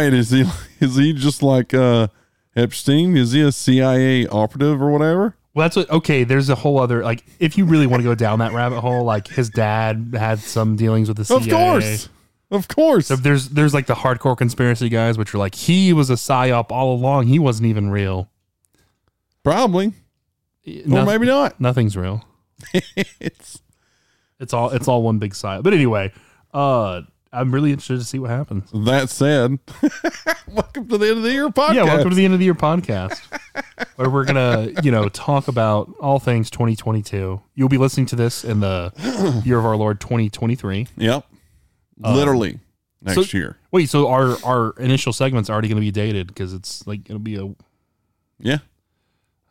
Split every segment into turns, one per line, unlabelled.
Wait, is he is he just like uh Epstein? Is he a CIA operative or whatever?
Well, that's what. Okay, there's a whole other like. If you really want to go down that rabbit hole, like his dad had some dealings with the CIA.
Of course. Of course.
So there's there's like the hardcore conspiracy guys, which are like he was a psyop all along. He wasn't even real.
Probably. Or maybe not.
nothing's real.
it's
It's all it's all one big psyop. But anyway, uh, I'm really interested to see what happens.
that said. welcome to the end of the year podcast.
Yeah, welcome to the end of the year podcast, where we're gonna you know talk about all things 2022. You'll be listening to this in the year of our Lord 2023.
Yep. Literally next
Uh, so-
year.
Wait, so our our initial segment's already going to be dated because it's like it'll be a
Yeah.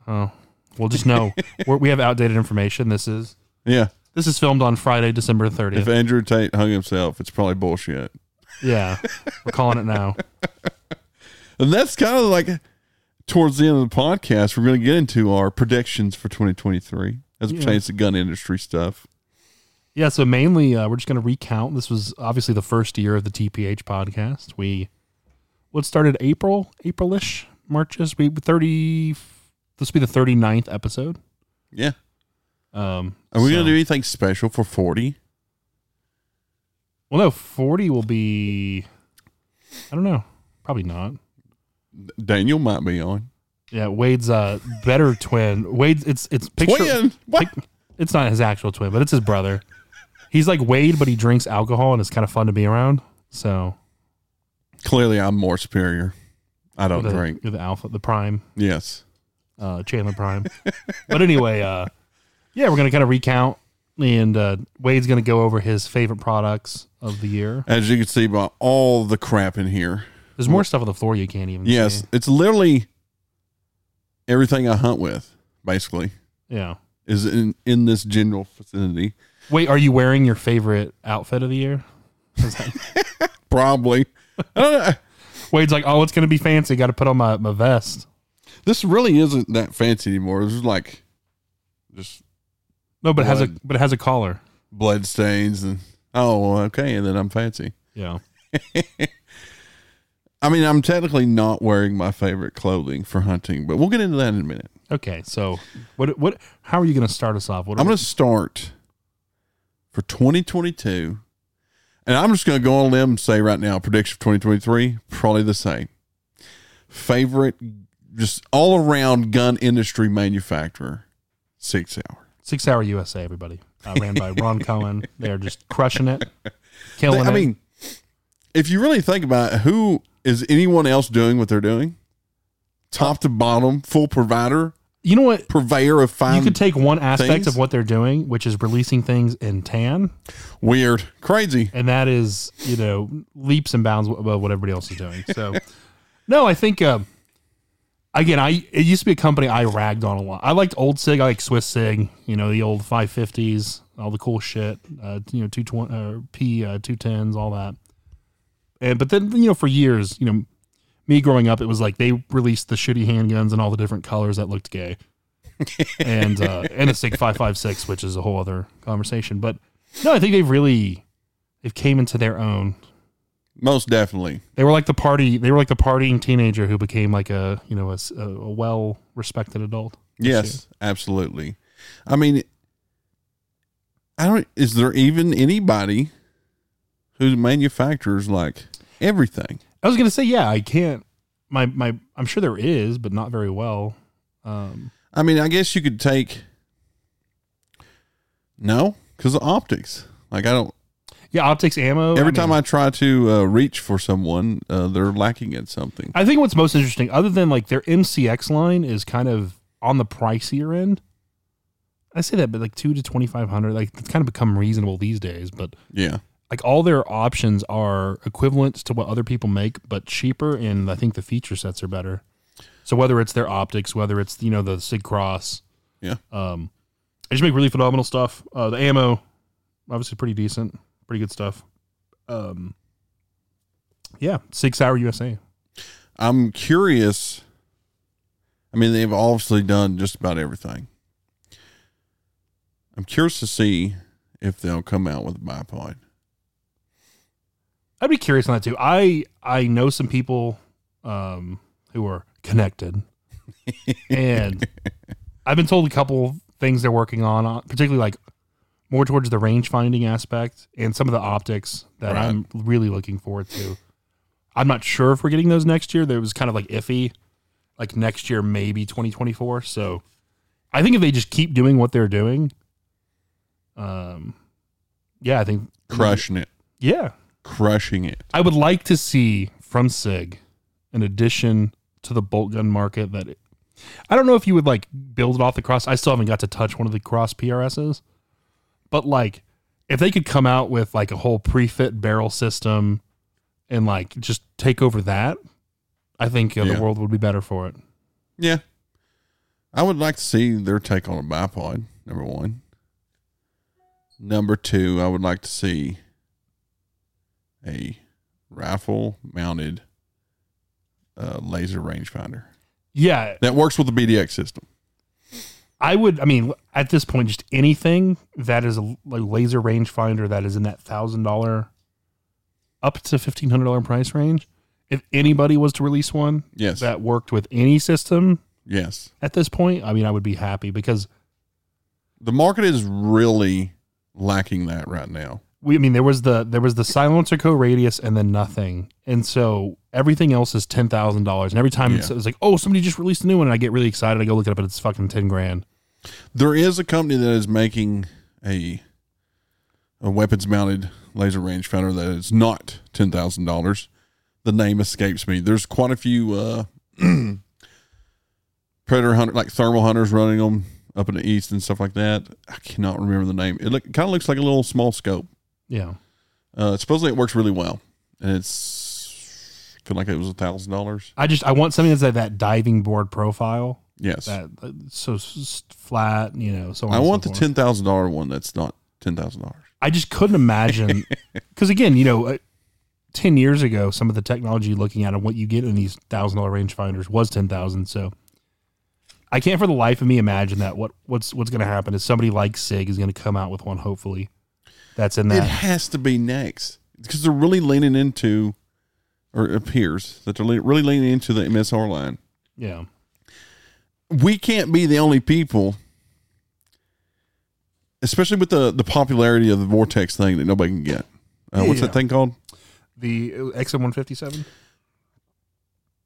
oh we'll just know we have outdated information. This is
Yeah.
This is filmed on Friday, December 30th.
If Andrew Tate hung himself, it's probably bullshit.
yeah, we're calling it now.
And that's kind of like towards the end of the podcast, we're going to get into our predictions for 2023 as it
Yeah.
pertains to gun industry stuff.
Yeah, so mainly uh, we're just going to recount. This was obviously the first year of the TPH podcast. We what started April, Aprilish, Marches. We 30. This will be the 39th episode.
Yeah.
Um,
Are we
so-
to do anything special for 40?
Well, no, 40 will be. I don't know. Probably not.
Daniel might be on.
Yeah, Wade's uh better twin. Wade's it's it's picture.
Twin? What?
pic- it's not his actual twin, but it's his brother. He's like Wade, but he drinks alcohol and it's kind of fun to be around. So
Clearly, I'm more superior. I don't
the,
drink.
you're the alpha, the prime,
Yes.
uh, Chandler Prime. but anyway, uh, yeah, we're gonna kind of recount, and uh, Wade's gonna go over his favorite products of the year.
As you can see by all the crap in here.
There's more stuff on the floor you can't even.
Yes.
see.
It's literally everything I hunt with, basically,
Yeah.
is in, in this general vicinity.
Wait, are you wearing your favorite outfit of the year? That-
Probably. I don't know.
Wade's like, oh, it's gonna be fancy. Got to put on my, my vest.
This really isn't that fancy anymore. This is like just
No, but it has a
Blood.
but it has a collar.
blood stains and oh okay, and then I'm fancy.
Yeah.
I mean, I'm technically not wearing my favorite clothing for hunting, but we'll get into that in a minute.
Okay. So what what? How are you gonna start us off? What
I'm going to start for 2022, and I'm just going to go on a limb and say right now, prediction for 2023 probably the same. Favorite, just all around gun industry manufacturer, Sig Sauer.
Sig Sauer USA? Everybody uh, ran by Ron Cohen. They're just crushing it, killing
I
it.
mean, if you really think about it, who is anyone else doing what they're doing? Top to bottom, full provider,
you know what?
purveyor of fine,
You could take one aspect
things?
of what they're doing, which is releasing things in tan,
weird, crazy.
and that is you know leaps and bounds above what everybody else is doing. So, no, I think uh, again, I it used to be a company I ragged on a lot. I liked old Sig, I like Swiss Sig, you know the old 550s, all the cool shit, uh, you know two twenty uh, P uh, two tens, all that. And but then you know for years, you know, me growing up, it was like they released the shitty handguns and all the different colors that looked gay. and uh, and the Sig five five six, which is a whole other conversation. But no, I think they've really they've came into their own.
Most definitely.
They were like the party. They were like the partying teenager who became like a you know a well respected adult.
Yes, absolutely. I mean, I don't. Is there even anybody who manufactures like everything?
I was gonna say yeah. I can't. My my. I'm sure there is, but not very well. Um,
I mean, I guess you could take. No, because of optics. Like I don't.
Yeah, optics ammo.
Every
I
time
mean-
I try to uh, reach for someone, uh, they're lacking at something.
I think what's most interesting, other than like their MCX line, is kind of on the pricier end. I say that, but like two to twenty five hundred, like it's kind of become reasonable these days. But
Yeah,
like all their options are equivalent to what other people make, but cheaper, and I think the feature sets are better. So whether it's their optics, whether it's you know the Sig Cross,
Yeah.
um, they just make really phenomenal stuff. Uh, the ammo, obviously pretty decent, pretty good stuff. Um, yeah, Sig Sauer USA.
I'm curious. I mean, they've obviously done just about everything. I'm curious to see if they'll come out with a bipod.
I'd be curious on that too. I I know some people um, who are connected, and I've been told a couple things they're working on, uh, particularly like more towards the range finding aspect and some of the optics that
Right.
I'm really looking forward to. I'm not sure if we're getting those next year. There was kind of like iffy, like next year maybe 2024. So I think if they just keep doing what they're doing, um, yeah, I think
Crushing it.
yeah,
Crushing it.
I would like to see from Sig an addition to the bolt gun market that it, I don't know if you would like build it off the cross. I still haven't got to touch one of the cross PRSs, but like if they could come out with like a whole pre-fit barrel system and like just take over that, I think uh,
Yeah.
the world would be better for it.
Yeah. I would like to see their take on a bipod, number one. Number two, I would like to see a rifle mounted uh, laser rangefinder
Yeah,
that works with the BDX system.
I would. I mean, at this point, just anything that is a like laser rangefinder that is in that thousand dollar up to fifteen hundred dollar price range. If anybody was to release one
Yes.
that worked with any system
yes.
at this point, I mean, I would be happy because
The market is really lacking that right now.
we. I mean, there was the there was the silencer co radius and then nothing, and so everything else is ten thousand dollars. And every time it's,
Yeah.
it's like, oh, somebody just released a new one, and I get really excited. I go look it up, and it's fucking ten grand.
There is a company that is making a a weapons mounted laser rangefinder that is not ten thousand dollars. The name escapes me. There's quite a few uh, predator hunter like thermal hunters running them up in the east and stuff like that. I cannot remember the name. It look, kind of looks like a little small scope.
Yeah.
Uh, supposedly it works really well, and it's feel like it was a thousand dollars.
I just I want something that's at that diving board profile.
Yes,
that so flat, you know. So
I
and so
want the
forth.
ten thousand dollar one. That's not ten thousand dollars.
I just couldn't imagine because again, you know, uh, ten years ago, some of the technology looking at and what you get in these thousand dollar rangefinders was ten thousand. So I can't for the life of me imagine that what what's what's going to happen is somebody like Sig is going to come out with one. Hopefully, that's in that.
It has to be next because they're really leaning into, or it appears that they're really leaning into the MSR line.
yeah,
We can't be the only people, especially with the the popularity of the Vortex thing that nobody can get. Uh, what's
Yeah.
that thing called?
the XM fifty seven.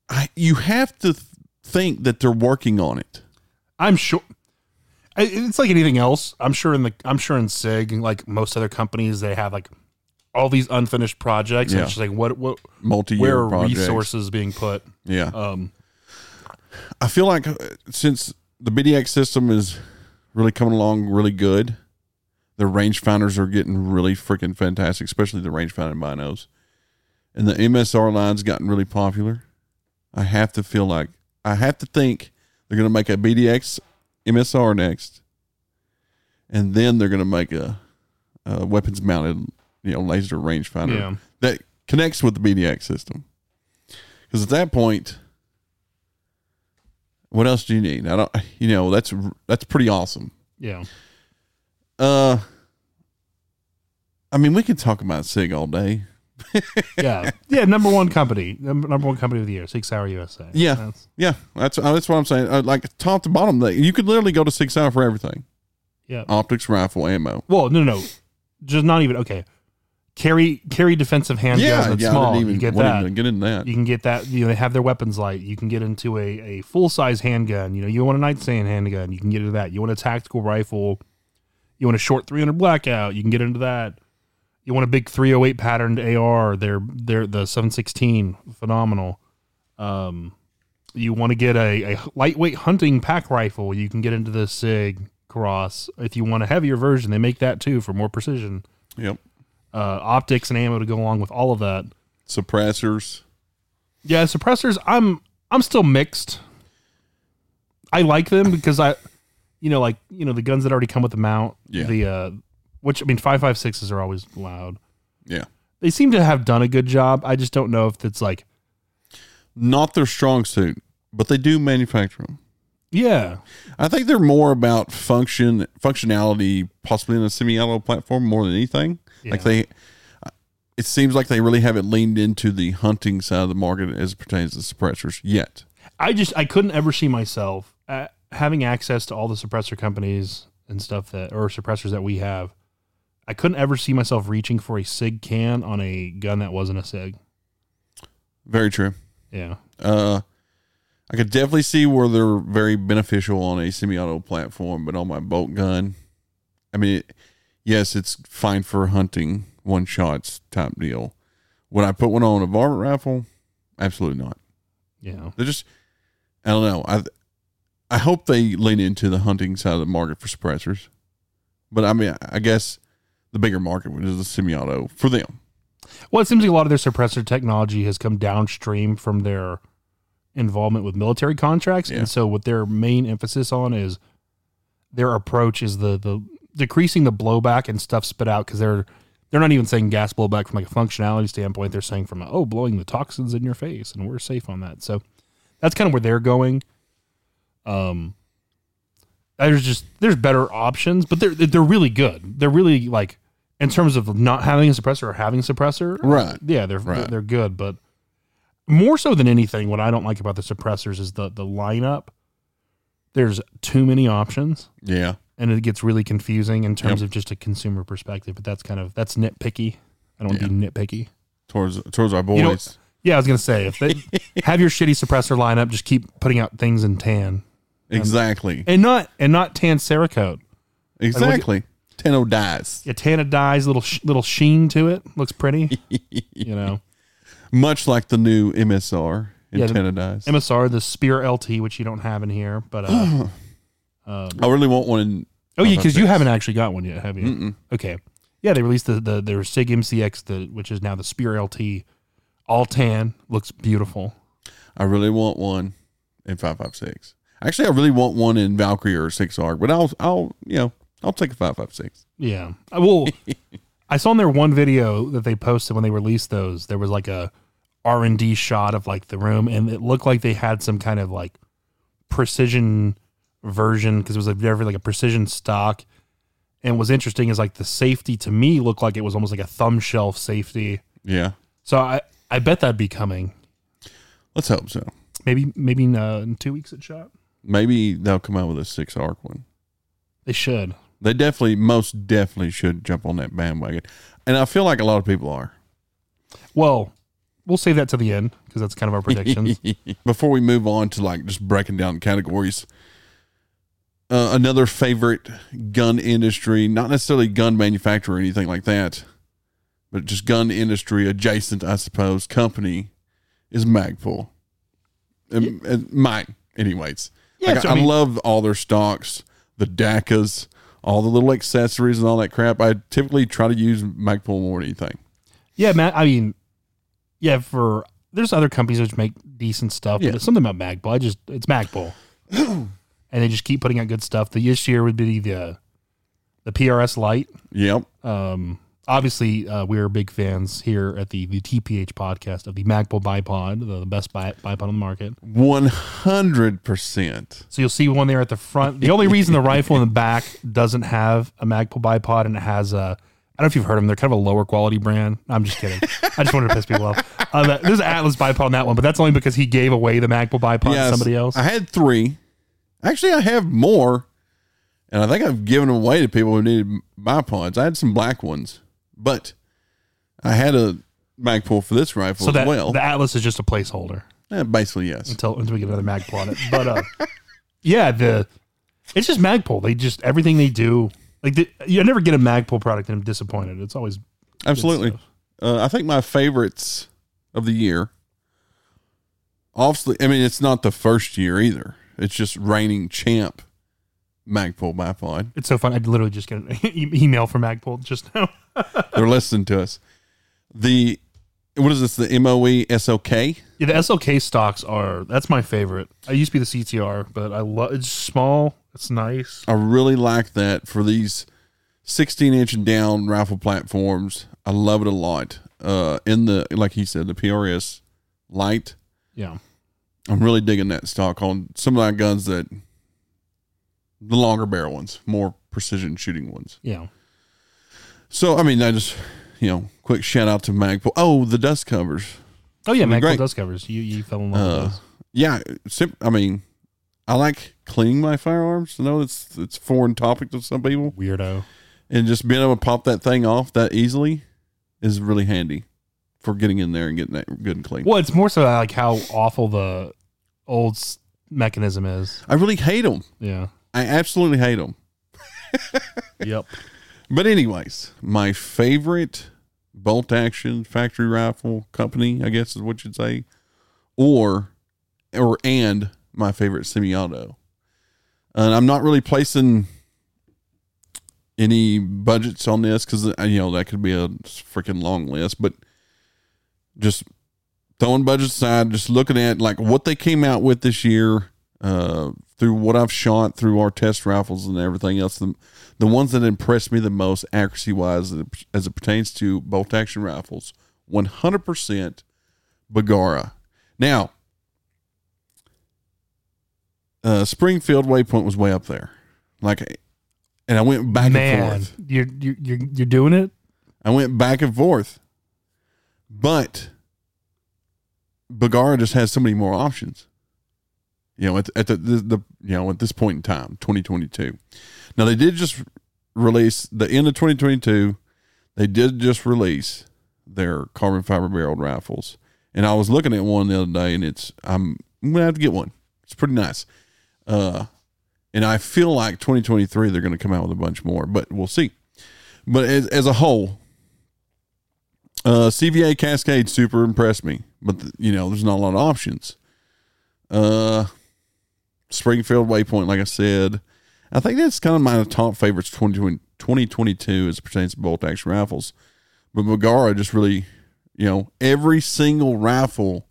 I, you have to th- think that they're working on it.
I'm sure. It's like anything else. I'm sure in the I'm sure in Sig, like most other companies, they have like all these unfinished projects. And
Yeah.
it's just like what what
Multi
where are
projects.
resources being put?
Yeah,
Um,
I feel like uh, since the BDX system is really coming along really good, the rangefinders are getting really freaking fantastic, especially the rangefinder binos. And the MSR line's gotten really popular. I have to feel like I have to think they're going to make a BDX MSR next, and then they're going to make a, a weapons mounted, you know, laser rangefinder
yeah.
that connects with the BDX system. Because at that point, what else do you need? I don't, you know, that's that's pretty awesome.
Yeah.
Uh, I mean, we could talk about Sig all day.
Yeah. Yeah. Number one company. Number, number one company of the year. Sig Sauer USA.
Yeah.
That's,
Yeah, that's that's what I'm saying. Uh, like top to bottom, they- you could literally go to Sig Sauer for everything:
yeah.
optics, rifle, ammo.
Well, no, no, no. Just not even okay. Carry carry defensive handguns
yeah,
that's
yeah.
small.
Didn't
you
even
get that.
even get into that.
You can get that. You know, they have their weapons light. You can get into a, a full size handgun. You know, you want a nightstand handgun. You can get into that. You want a tactical rifle. You want a short 300 blackout. You can get into that. You want a big 308 patterned AR. They're they're the 716 phenomenal. Um, you want to get a, a lightweight hunting pack rifle. You can get into the Sig Cross. If you want a heavier version, they make that too for more precision.
Yep,
Uh, optics and ammo to go along with all of that.
suppressors.
Yeah, suppressors. I'm I'm still mixed. I like them because I, you know, like you know the guns that already come with the mount.
Yeah.
The uh, which I mean, five five sixes are always loud.
Yeah,
They seem to have done a good job. I just don't know if it's like,
not their strong suit, but they do manufacture them.
yeah,
I think they're more about function functionality, possibly in a semi-auto platform more than anything. Like they, it seems like they really haven't leaned into the hunting side of the market as it pertains to suppressors yet.
I just I couldn't ever see myself uh, having access to all the suppressor companies and stuff that or suppressors that we have. I couldn't ever see myself reaching for a Sig can on a gun that wasn't a Sig.
Very true.
Yeah.
Uh, I could definitely see where they're very beneficial on a semi-auto platform, but on my bolt gun, I mean, it, yes, it's fine for hunting one shots type deal. Would I put one on a varmint rifle? Absolutely not.
Yeah.
They're just, I don't know. I, I hope they lean into the hunting side of the market for suppressors, but I mean, I guess the bigger market which is the semi-auto for them.
Well, it seems like a lot of their suppressor technology has come downstream from their involvement with military contracts,
Yeah.
and so what their main emphasis on is their approach is the the decreasing the blowback and stuff spit out because they're they're not even saying gas blowback from like a functionality standpoint. They're saying from oh blowing the toxins in your face, and we're safe on that. So that's kind of where they're going. Um, there's just there's better options, but they're they're really good. They're really like in terms of not having a suppressor or having a suppressor,
Right.
yeah, they're
Right.
they're good, but more so than anything, what I don't like about the suppressors is the the lineup. There's too many options,
Yeah.
And it gets really confusing in terms
Yep.
of just a consumer perspective. But that's kind of that's nitpicky. I don't want to be nitpicky.
Towards, towards our boys.
You know- Yeah, I was gonna say if they have your shitty suppressor lineup, just keep putting out things in tan
exactly.
and not and not tan Cerakote.
Exactly. tano dies.
Yeah, tan dyes, little little sheen to it, looks pretty. you know,
Much like the new MSR
Yeah, the-
antenna dies.
MSR, the Spear LT, which you don't have in here, but uh, Um,
I really want one in.
oh yeah, because you haven't actually got one yet, have you?
Mm-mm.
Okay, yeah, they released the the their Sig MCX, the which is now the Spear LT, all tan, looks beautiful.
I really want one in 556. Actually, I really want one in Valkyrie or 6 arc, but I'll, I'll, you know, I'll take a 556.
Yeah, uh, I will. I saw in their one video that they posted when they released those. There was like a R and D shot of like the room, and it looked like they had some kind of like precision version because it was like very like a precision stock. And what's interesting is like the safety to me looked like it was almost like a thumb shelf safety.
Yeah.
So I I bet that'd be coming.
Let's hope so.
Maybe maybe in, uh, in two weeks it shot.
Maybe they'll come out with a 6 arc one.
They should.
They definitely, most definitely should jump on that bandwagon. And I feel like a lot of people are.
Well, we'll save that to the end because that's kind of our predictions.
Before we move on to like just breaking down categories, uh, another favorite gun industry, not necessarily gun manufacturer or anything like that, but just gun industry adjacent, I suppose, company is Magpul. Um, and mine, anyways.
Yeah,
Like,
so,
I,
I mean-
love all their stocks, the DACAs, all the little accessories and all that crap. I typically try to use Magpul more than anything.
Yeah, man. I mean, yeah. For there's other companies which make decent stuff,
Yeah.
but it's something about Magpul. I just it's Magpul, and they just keep putting out good stuff. The this year would be the the PRS light.
Yep.
Um, obviously, uh, we're big fans here at the the TPH podcast of the Magpul bipod, the, the best bi- bipod on the market.
One hundred percent.
So you'll see one there at the front. The only reason the rifle in the back doesn't have a Magpul bipod and it has a I don't know if you've heard of them. They're kind of a lower quality brand. I'm just kidding. I just wanted to piss people off. Uh, that- there's an Atlas bipod on that one, but that's only because he gave away the Magpul bipod to somebody else.
I had three. Actually, I have more, and I think I've given them away to people who needed bipods. I had some black ones, but I had a Magpul for this rifle
so
as
that
well.
the Atlas is just a placeholder
Eh, basically, yes.
until until we get another Magpul on it. But uh, yeah, the it's just Magpul. They just everything they do. Like the, you never get a Magpul product and I'm disappointed. It's always
Absolutely. Uh, I think my favorites of the year. Obviously, I mean it's not the first year either. It's just reigning champ Magpul bipod.
it's so fun. I literally just get an e- email from Magpul just now.
They're listening to us. The what is this? The MOE SOK.
Yeah, the SLK stocks are that's my favorite. I used to be the CTR, but I love it's small, it's nice.
I really like that for these 16 inch and down rifle platforms. I love it a lot. Uh, in the like he said, the PRS light.
Yeah.
I'm really digging that stock on some of my guns that the longer barrel ones, more precision shooting ones.
Yeah.
So I mean, I just you know, quick shout out to Magpul. Oh, the dust covers.
Oh yeah,
I mean,
Magpul
great.
dust covers. You you fell in love
Uh,
with those.
Yeah, sim- I mean, I like cleaning my firearms. I know it's it's foreign topic to some people,
Weirdo.
and just being able to pop that thing off that easily is really handy for getting in there and getting that good and clean.
Well, it's more so like how awful the old s- mechanism is.
I really hate them.
Yeah.
I absolutely hate them.
Yep.
But anyways, my favorite bolt action factory rifle company, I guess is what you'd say, or or and my favorite semi-auto. And I'm not really placing any budgets on this because uh, you know that could be a freaking long list, but just throwing budgets aside, just looking at like what they came out with this year, uh, through what I've shot through our test rifles and everything else. The, the ones that impressed me the most accuracy wise as it pertains to bolt action rifles 100% Bergara. Now, uh, Springfield Waypoint was way up there. Like, and I went back and forth.
you're you're you're doing it.
I went back and forth. But Bergara just has so many more options. You know, at, at the, the, the you know at this point in time, 2022. Now they did just release the end of 2022. They did just release their carbon fiber barreled rifles, and I was looking at one the other day, and it's I'm, I'm gonna have to get one. It's pretty nice. Uh, and I feel like 2023 they're going to come out with a bunch more, but we'll see. But as, as a whole, uh, CVA Cascade super impressed me, but the, you know, there's not a lot of options. Uh, Springfield Waypoint, like I said, I think that's kind of my top favorites 2020 2022 as pertains to bolt action rifles. But Bergara just really, you know, every single rifle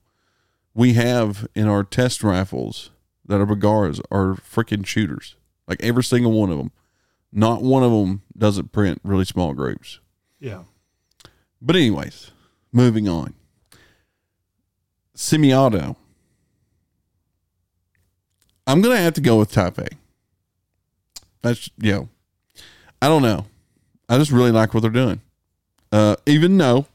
we have in our test rifles that are Bergaras are freaking shooters. Like every single one of them. Not one of them doesn't print really small groups.
Yeah.
But anyways, moving on. Semi-auto. I'm gonna have to go with Type A. That's you know, I don't know. I just really like what they're doing. Uh, even though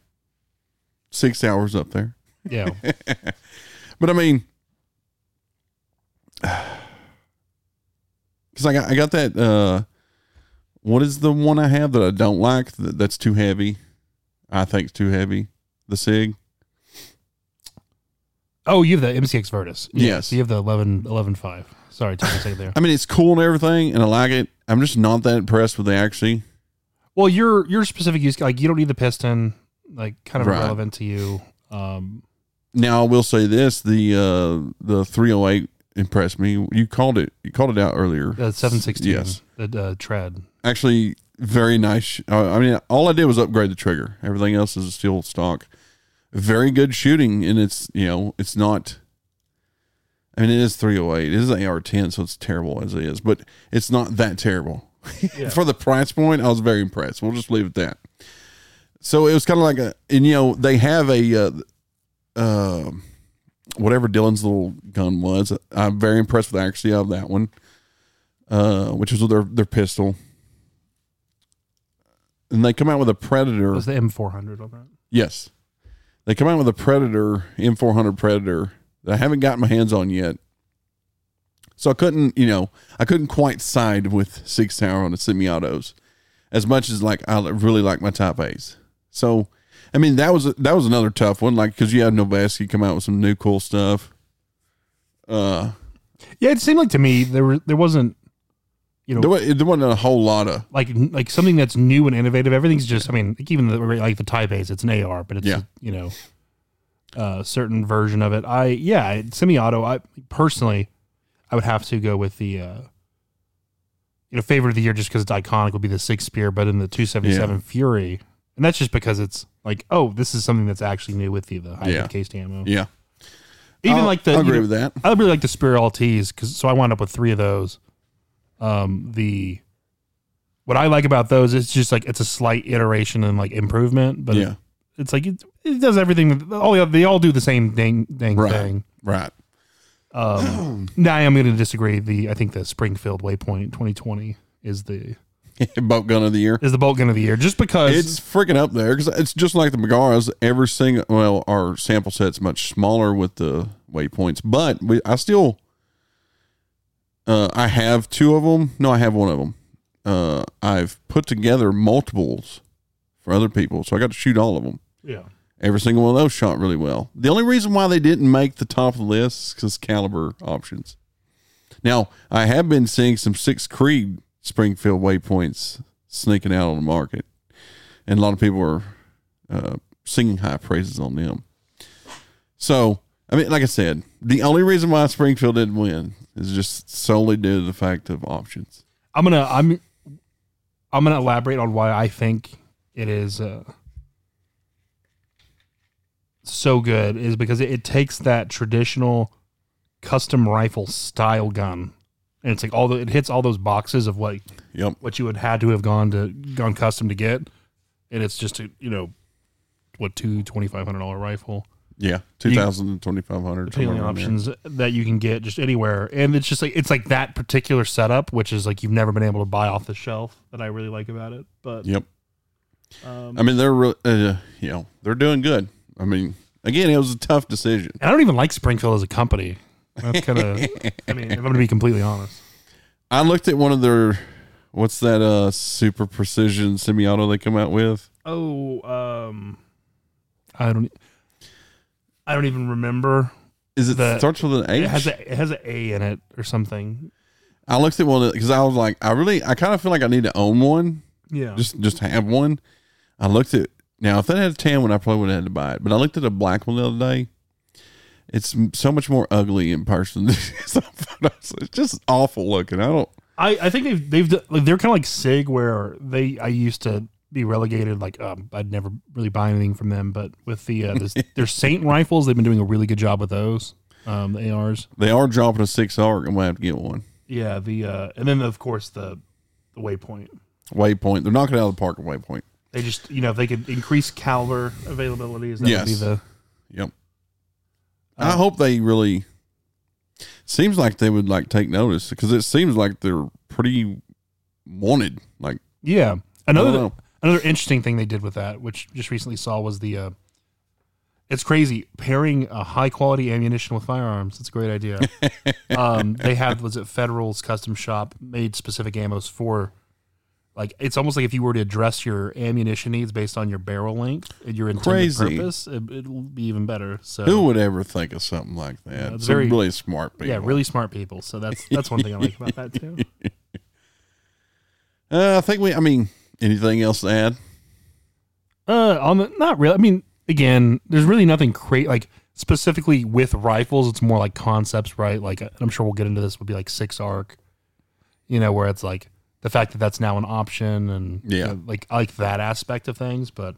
Sig Sauer's up there,
Yeah.
but I mean, because I got I got that. Uh, what is the one I have that I don't like? That, that's too heavy. I think it's too heavy. The Sig.
oh, you have the MCX Virtus.
Yes.
You have the 11 11.5. Sorry, took me a second there.
I mean, it's cool and everything, and I like it. I'm just not that impressed with the accuracy.
Well, your your specific use like you don't need the piston, like kind of
Right.
irrelevant to you. Um,
Now, I will say this: the uh, the 308 impressed me. You called it. You called it out earlier.
the 716,
Yes.
the uh, tread.
actually very nice. Uh, I mean, all I did was upgrade the trigger. Everything else is still stock. Very good shooting, and it's you know it's not. I mean, it is 308. It is an AR10, so it's terrible as it is, but it's not that terrible.
Yeah.
For the price point, I was very impressed. We'll just leave it at that. So it was kind of like a, and you know, they have a, uh, uh, whatever Dylan's little gun was. I'm very impressed with the accuracy of that one, uh, which was their their pistol. And they come out with a Predator.
Was the M400 on that?
Yes. They come out with a Predator, M400 Predator that I haven't gotten my hands on yet. So I couldn't, you know, I couldn't quite side with Sig Sauer on the semi-autos as much as like I really like my Type A's. So, I mean, that was that was another tough one, like because you had Noveske come out with some new cool stuff. Uh,
Yeah, it seemed like to me there were there wasn't, you know,
there, wa- there wasn't a whole lot of
like like something that's new and innovative. Everything's just, I mean, like even the, like the Type A's, it's an AR, but it's
Yeah.
you know, a certain version of it. I yeah, semi-auto. I personally, I would have to go with the, uh, you know, favorite of the year just because it's iconic would be the Sig Spear, but in the 277 Fury, and that's just because it's like, oh, this is something that's actually new with the the hybrid
Yeah.
cased ammo.
yeah.
Even
I'll-
like the
I agree
know,
with that.
I really like the Spear LTs because so I wound up with three of those. Um, the what I like about those is just like it's a slight iteration and like improvement, but
yeah,
it's like it, it does everything. All the- they all do the same dang dang
Right.
thing.
right.
Um, now I'm going to disagree. The I think the Springfield Waypoint 2020 is the
boat gun of the year.
is the bolt gun of the year, just because
It's freaking up there because it's just like the Bergaras. Every single well, our sample set's much smaller with the waypoints, but we, I still, uh, I have two of them. No, I have one of them. Uh, I've put together multiples for other people, so I got to shoot all of them.
yeah.
Every single one of those shot really well. The only reason why they didn't make the top of the list is because caliber options. Now, I have been seeing some Six Creed Springfield waypoints sneaking out on the market, and a lot of people are uh, singing high praises on them. So, I mean, like I said, the only reason why Springfield didn't win is just solely due to the fact of options.
I'm gonna I'm I'm gonna elaborate on why I think it is uh, so good is because it, it takes that traditional custom rifle style gun and it's like all the it hits all those boxes of what
Yep.
what you would had to have gone to gone custom to get and it's just a you know what two twenty five hundred dollar rifle
Yeah. 2000 and 2500.
depending on the
somewhere there.
options that you can get just anywhere. And it's just like it's like that particular setup, which is like you've never been able to buy off the shelf. That I really like about it. But
Yep.
um,
I mean, they're re- uh, you know they're doing good. I mean, again, it was a tough decision.
I don't even like Springfield as a company. That's kind of. I mean, if I'm going to be completely honest.
I looked at one of their what's that uh super precision semi-auto they come out with.
Oh, um, I don't. I don't even remember.
Is it
The-
starts with an H?
It has a it has an A in it or something.
I looked at one because I was like, I really, I kind of feel like I need to own one,
Yeah.
just just have one. I looked at now if that had a tan one, I probably would have had to buy it. But I looked at a black one the other day. It's so much more ugly in person. it is on photos. it's just awful looking. I don't.
I, I think they've they've like they're kind of like Sig where they I used to be relegated like um I'd never really buy anything from them but with the uh, this, their Saint rifles they've been doing a really good job with those um the ARs
They are dropping a six arc. I'm gonna have to get one.
yeah the uh and then of course the the waypoint
Waypoint. They're knocking it out of the park at Waypoint.
they just you know if they could increase caliber availabilities that
Yes.
would be the
Yep. I
Uh,
hope they really. Seems like they would like take notice because it seems like they're pretty wanted. Like
yeah
I
another
know.
Another interesting thing they did with that which just recently saw was the uh it's crazy pairing a high quality ammunition with firearms. It's a great idea. um, they had was it Federal's custom shop made specific ammos for like it's almost like if you were to address your ammunition needs based on your barrel length and your intended
Crazy.
purpose, it, it'll be even better. So
Who would ever think of something like that?
It's
Some
very-
really smart people.
yeah, really smart people. So that's that's one thing I like about that too.
Uh, I think we. I mean, anything else to add?
Uh, on the not really. I mean, again, there's really nothing great like specifically with rifles. It's more like concepts, right? Like I'm sure we'll get into this. Would be like six arc, you know, where it's like the fact that that's now an option and you
Yeah.
know, like I like that aspect of things. But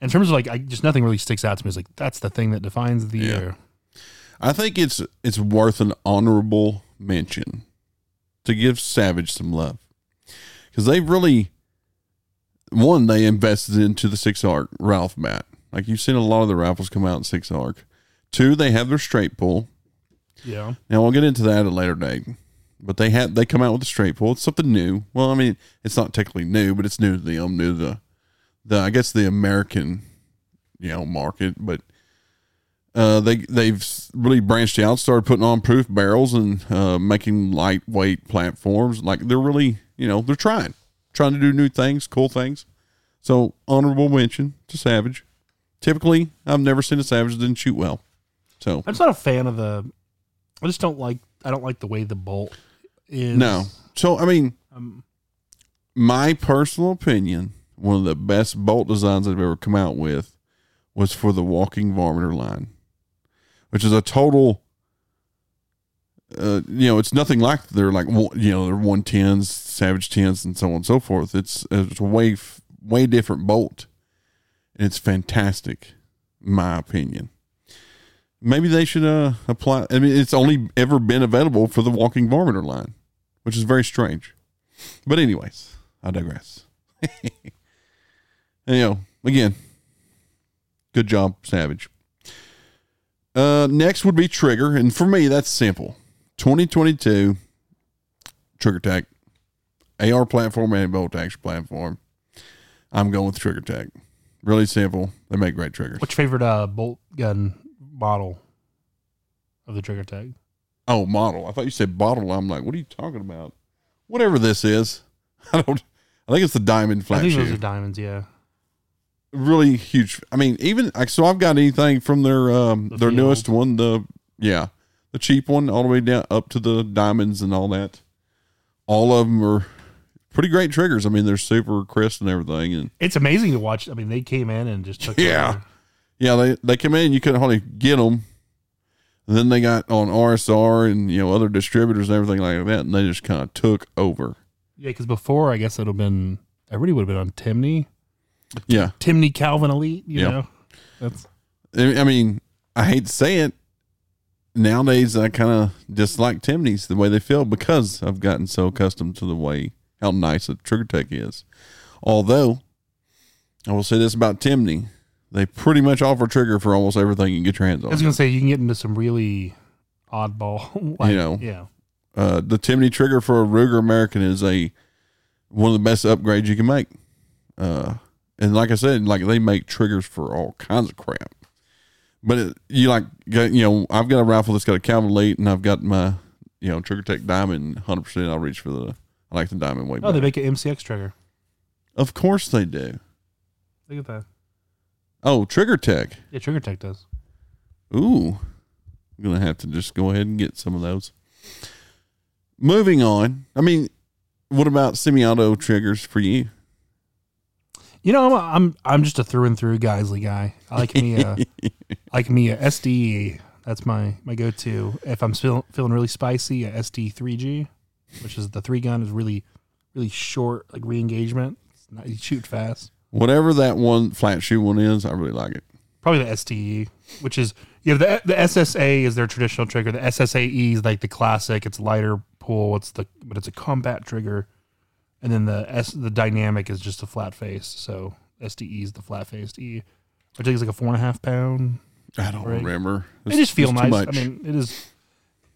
in terms of like, I just nothing really sticks out to me. It's like that's the thing that defines the
Yeah.
year.
I think it's it's worth an honorable mention to give Savage some love because they really one they invested into the six arc Ralph bat. Like you've seen a lot of the rifles come out in six arc. Two, they have their straight pull.
Yeah,
Now we'll get into that at a later date. But they had they come out with a straight pull. It's something new. Well, I mean, it's not technically new, but it's new to them, new to the the I guess the American, you know, market. But uh, they they've really branched out, started putting on proof barrels and uh, making lightweight platforms. Like they're really, you know, they're trying, trying to do new things, cool things. So honorable mention to Savage. Typically, I've never seen a Savage that didn't shoot well. So
I'm just not a fan of the. I just don't like. I don't like the way the bolt is.
no. So I mean,
Um,
my personal opinion, one of the best bolt designs I've ever come out with was for the walking varminter line, which is a total. Uh, you know, it's nothing like they're like you know they're one tens, Savage tens, and so on and so forth. It's it's a way way different bolt, and it's fantastic, in my opinion. Maybe they should uh apply. I mean, it's only ever been available for the walking varminter line, which is very strange. But anyways, I digress. and, you know, again, good job, Savage. Uh, next would be Trigger, and for me, that's simple. 2022 Trigger Tech AR platform and bolt action platform. I'm going with Trigger Tech. Really simple. They make great triggers.
What's your favorite uh, bolt gun model of the trigger Tech?
Oh, model. I thought you said bottle. I'm like, what are you talking about? Whatever this is. I don't I think it's the diamond
I
flat
think
shoe.
those are diamonds. Yeah,
really huge. I mean, even so, I've got anything from their um
The
their newest one, the yeah, the cheap one, all the way down up to the diamonds and all that. All of them are pretty great triggers. I mean, they're super crisp and everything, and
it's amazing to watch. I mean, they came in and just took.
Yeah.
over.
yeah, they they come in, you couldn't hardly get them. And then they got on RSR and you know other distributors and everything like that, and they just kind of took over.
yeah. Because before, I guess it'd have been everybody would have been on Timney,
Yeah,
Timney Calvin Elite. You
Yeah.
know, that's
I I mean, I hate to say it. Nowadays, I kind of dislike Timneys the way they feel because I've gotten so accustomed to the way how nice a Trigger Tech is. Although, I will say this about Timney: they pretty much offer trigger for almost everything you can get your hands
I was gonna say you can get into some really oddball, like,
You know.
yeah.
Uh, the Timney trigger for a Ruger American is a one of the best upgrades you can make. Uh, and like I said, like they make triggers for all kinds of crap. But it, you like, you know, I've got a rifle that's got a Calvin Elite, and I've got my, you know, Trigger Tech Diamond. Hundred percent, I'll reach for the. I like the Diamond way
Oh, they make an MCX trigger.
of course they do.
Look at that.
Oh, Trigger Tech.
Yeah, Trigger Tech does.
Ooh, I'm gonna have to just go ahead and get some of those. Moving on. I mean, what about semi-auto triggers for you?
You know, I'm I'm I'm just a through and through Geissele guy. I like me uh, a I like me a SDE. That's my my go to. If I'm feel, feeling really spicy, a SD 3G, which is the three gun is really really short, like re engagement. You shoot fast.
Whatever that one flat shoe one is, I really like it.
Probably the STE, which is you have the the SSA is their traditional trigger. The SSAE is like the classic. It's lighter pull. It's the but it's a combat trigger, and then the S the dynamic is just a flat face. So SDE is the flat faced E, which think is like a four and a half pound.
I don't
Right.
remember.
They just feel nice.
much
I mean, it is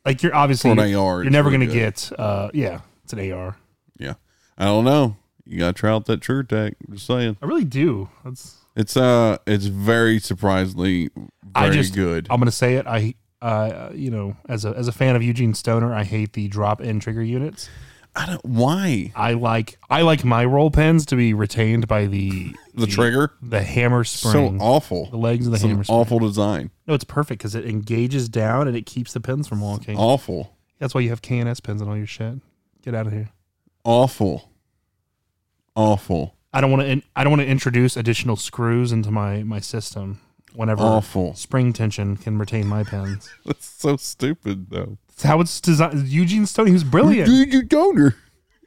like you're obviously
an
you're,
AR. it's
never
really
gonna
good.
get. uh Yeah, it's an AR.
Yeah, I don't know. You got to try out that Trigger Tech. Just saying,
I really do. That's
it's uh, it's very surprisingly very
I just-
good.
I'm gonna say it. I uh you know as a as a fan of Eugene Stoner, I hate the drop in trigger units.
I don't why
I like I like my roll pins to be retained by the
the trigger
the hammer spring.
so awful.
the legs of the
It's an
hammer spring.
awful design.
No, it's perfect because it engages down and it keeps the pins from walking.
Awful.
That's why you have KNS pins on all your shit. Get out of here.
Awful. Awful.
I don't want to. I don't want to introduce additional screws into my my system. Whenever
Awful.
spring tension can retain my pins.
That's so stupid though.
That's how it's designed. Eugene Stoner, who's brilliant.
You donor.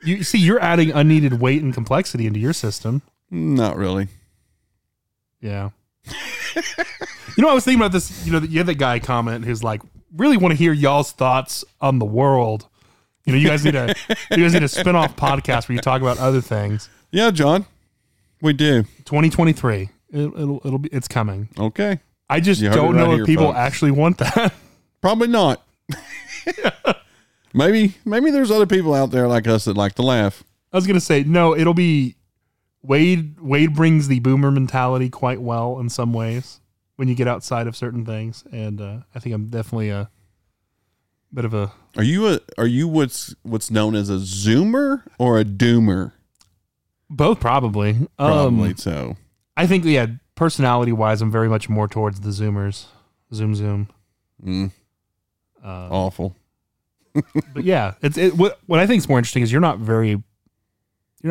You see, you're adding unneeded weight and complexity into your system.
Not really.
Yeah. you know, I was thinking about this. You know, you had that guy comment who's like, really want to hear y'all's thoughts on the world. You know, you guys need a you guys need a spin off podcast where you talk about other things.
Yeah, John. We do.
2023, it, it'll it'll be it's coming.
Okay.
I just don't
it right
know
here,
if people
folks.
actually want that.
Probably not. maybe maybe there's other people out there like us that like to laugh.
I was gonna say no. It'll be Wade. Wade brings the boomer mentality quite well in some ways when you get outside of certain things, and uh, I think I'm definitely a bit of a
Are you a are you what's what's known as a zoomer or a doomer?
both probably.
Probably
Um,
so.
I think yeah, personality wise, I'm very much more towards the Zoomers. Zoom Zoom.
Mm,
Uh,
awful.
But yeah, it's it. What what I think is more interesting is you're not very you're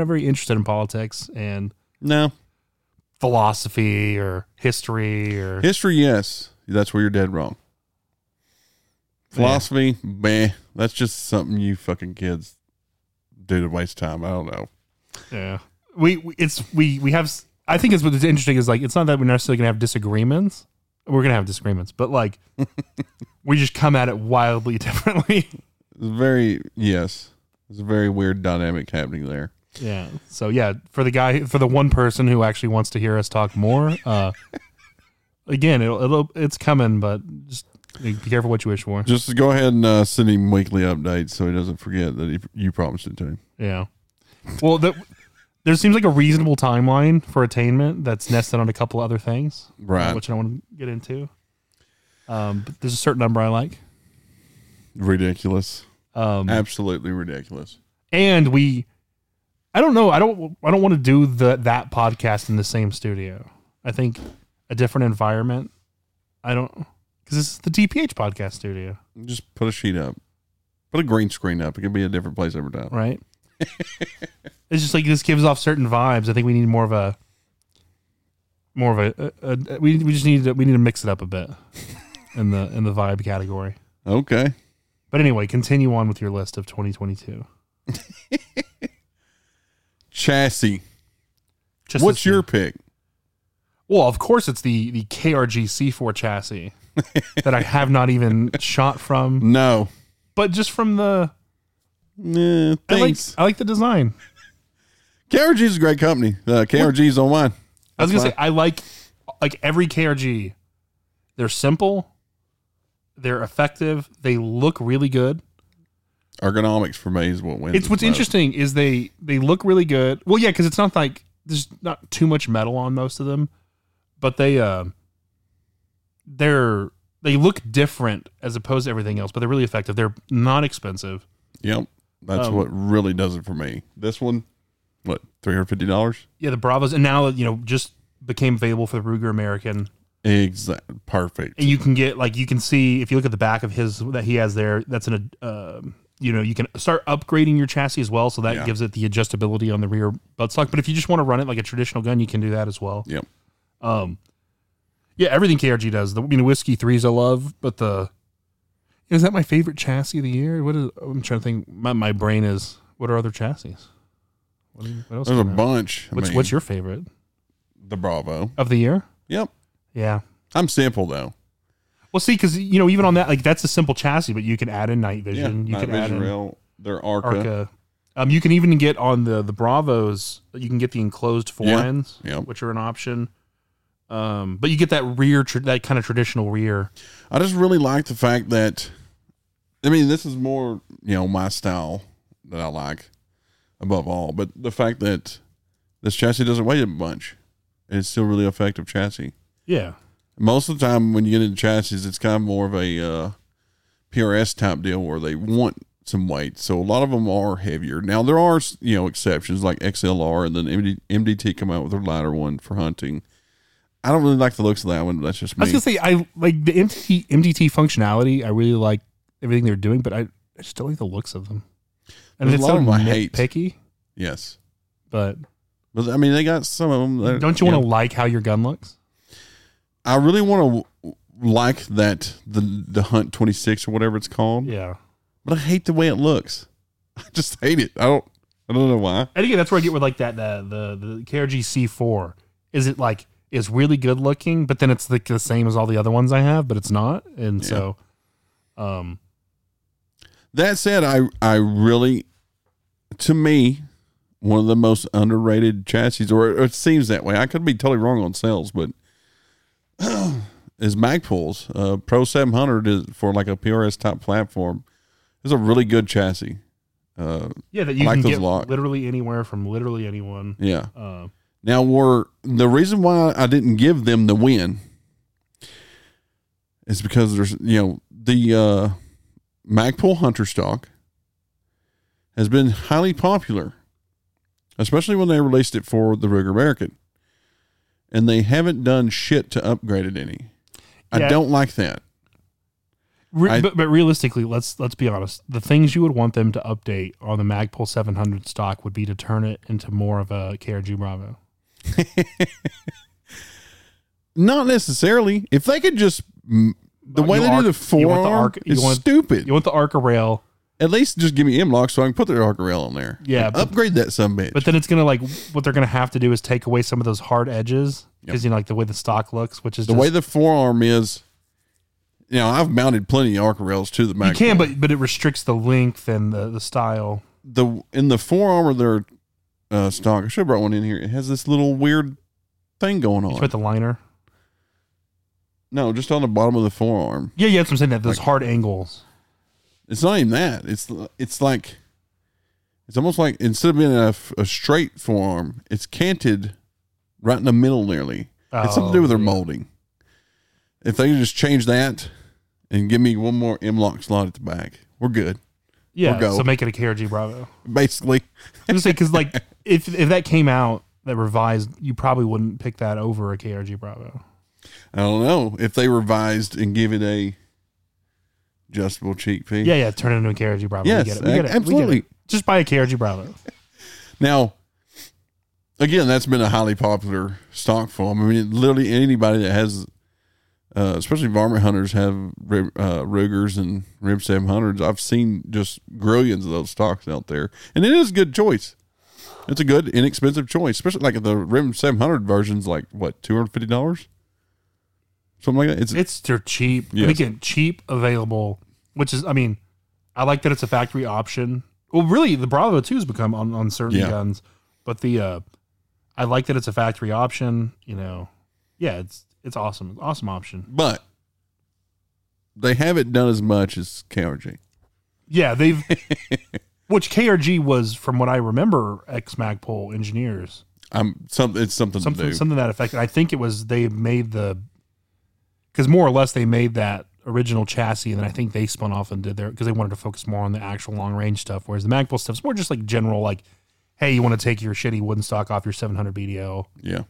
not very interested in politics and
No.
philosophy or history or
History, yes. That's where you're dead wrong. Philosophy, meh. That's just something you fucking kids do to waste time. I don't know.
yeah. We, we it's we we have I think it's what's interesting is like it's not that we're necessarily gonna have disagreements. We're gonna have disagreements, but like we just come at it wildly differently.
It's very yes. It's a very weird dynamic happening there.
Yeah. So yeah, for the guy, for the one person who actually wants to hear us talk more, uh, again, it'll, it'll it's coming, but just be careful what you wish for.
Just go ahead and uh, send him weekly updates so he doesn't forget that he, you promised it to him.
Yeah. Well, the, there seems like a reasonable timeline for attainment that's nested on a couple other things, uh,
Right.
which I don't want to get into. Um, but there's a certain number I like.
Ridiculous.
Um,
Absolutely ridiculous.
and we, I don't know. I don't. I don't want to do the that podcast in the same studio. I think a different environment. I don't because this is the TPH podcast studio,
Just put a sheet up. Put a green screen up. It could be a different place every time.
right? it's just like this gives off certain vibes. I think we need more of a, more of a. a, a we we just need to we need to mix it up a bit in the in the vibe category.
Okay.
But anyway, continue on with your list of 2022.
Chassis.
Just
What's your pick?
Well, of course, it's the the KRG C4 chassis that I have not even shot from,
No.
but just from the
Nah,
I like
thanks.
I like the design.
KRG is a great company. Uh, KRG is on mine.
I was gonna say I like like every KRG. They're simple, they're effective, they look really good.
Ergonomics for me is what wins.
It's what's
most.
interesting is they they look really good. Well, yeah, because it's not like there's not too much metal on most of them, but they uh they're they look different as opposed to everything else, but they're really effective. They're not expensive.
Yep. That's
Um,
what really does it for me. This one, what, $350?
Yeah, the Bravos, and now you know just became available for the Ruger American,
Exactly. Perfect.
and you can get like you can see if you look at the back of his that he has there. That's an uh, you know you can start upgrading your chassis as well, so that
Yeah.
gives it the adjustability on the rear buttstock. But if you just want to run it like a traditional gun, you can do that as well.
Yep.
Um, yeah, everything KRG does. The I mean, whiskey threes I love, but the is that my favorite chassis of the year? What is I'm trying to think. My my brain is what are other chassis? What, you- what else?
There's a
out?
bunch. I
What's
mean,
what's your favorite
the Bravo?
of the year?
Yep.
Yeah.
I'm simple though.
Well, see, because you know, even on that, like that's a simple chassis, but you can add in night
Yeah.
vision. you
Night
can add
vision
in
rail. They're Arca.
Arca. Um, you can even get on the the Bravos. You can get the enclosed fore
Yeah.
ends,
Yep.
which are an option. Um, but you get that rear, tr- that kind of traditional rear.
I just really like the fact that, I mean, this is more, you know, my style that I like above all. But the fact that this chassis doesn't weigh a bunch, and it's still really effective chassis.
Yeah.
Most of the time, when you get into chassis, it's kind of more of a uh, PRS type deal where they want some weight. So a lot of them are heavier. Now there are you know exceptions like XLR and then MD, MDT come out with their lighter one for hunting. I don't really like the looks of that one. But that's just
I was gonna say I like the MDT, MDT functionality. I really like everything they're doing, but I, I just don't like the looks of them. And
There's
it's
a lot
so
of them I hate.
nitpicky,
yes,
but
but I mean they got some of them. That,
don't you want to like how your gun looks?
I really want to like that the the Hunt twenty six or whatever it's called.
Yeah.
But I hate the way it looks. I just hate it. I don't. I don't know why.
And again, that's where I get with like that the the the KRG C4. Is it like is really good looking, but then it's like the same as all the other ones I have, but it's not. And so, um,
That said, I I really, to me, one of the most underrated chassis, or it seems that way. I could be totally wrong on sales, but is Magpul's uh, Pro Seven Hundred is for like a PRS type platform. It's a really good chassis. Uh,
yeah, that you
like
can get literally anywhere from literally anyone.
yeah.
Uh,
Now, were the reason why I didn't give them the win is because there's you know the uh, Magpul Hunter stock has been highly popular, especially when they released it for the Ruger American, and they haven't done shit to upgrade it any. I don't like that.
re-
I-
but but realistically, let's let's be honest. The things you would want them to update on the Magpul 700 stock would be to turn it into more of a KRG Bravo.
Not necessarily. If they could just the way they
arc-
do the
want the
forearm
arc-
is
want-
stupid.
You want the Arca rail,
At least just give me M-LOK so I can put the arc rail on there.
Yeah, but-
upgrade that some bitch.
but then it's gonna like what they're gonna have to do is take away some of those hard edges because you know like the way the stock looks, which is
the
just,
way the forearm is, you know, I've mounted plenty of arc rails to the
you can, but but it restricts the length and the the style.
the in the forearm of their uh, stock, I should have brought one in here. It has this little weird thing going
You
on.
put the liner.
no, just on the bottom of the forearm.
Yeah, yeah, that's what I'm saying. That those
Like-
hard angles.
It's not even that. It's it's like It's almost like instead of being a, a straight forearm, it's canted right in the middle nearly. it's something to do with their
Oh,
molding. If they just change that and give me one more M-LOK slot at the back, we're good.
Yeah,
go.
so make it a KRG Bravo.
Basically,
I'm just saying because like if if that came out that revised, you probably wouldn't pick that over a KRG Bravo.
I don't know if they revised and give it a adjustable cheek piece.
Yeah, yeah, turn it into a Bravo.
Yes,
we get it. We get it. We get
absolutely.
it. Just buy a KRG Bravo.
Now, again, that's been a highly popular stock form. I mean, literally anybody that has, uh, especially varmint hunters, have Rib- uh, Rugers and Rem 700s. I've seen just grillions of those stocks out there, and it is a good choice. It's a good, inexpensive choice, especially like the Rem 700 version's like what two hundred fifty dollars, something like that. It's,
It's they're cheap. And
Yes.
again, cheap, available. Which is, I mean, I like that it's a factory option. Well, really, the Bravo two has become on, on certain
Yeah.
guns, but the uh, I like that it's a factory option. You know, yeah, it's it's awesome, awesome option.
but they haven't done as much as KRG.
Yeah, they've which KRG was, from what I remember, ex Magpul engineers.
I'm some. It's something, to
something
do.
something to that effect. I think it was they made the because more or less they made that original chassis, and then I think they spun off and did their because they wanted to focus more on the actual long range stuff, whereas the Magpul stuff's more just like general, like, hey, you want to take your shitty wooden stock off your 700 BDL.
yeah.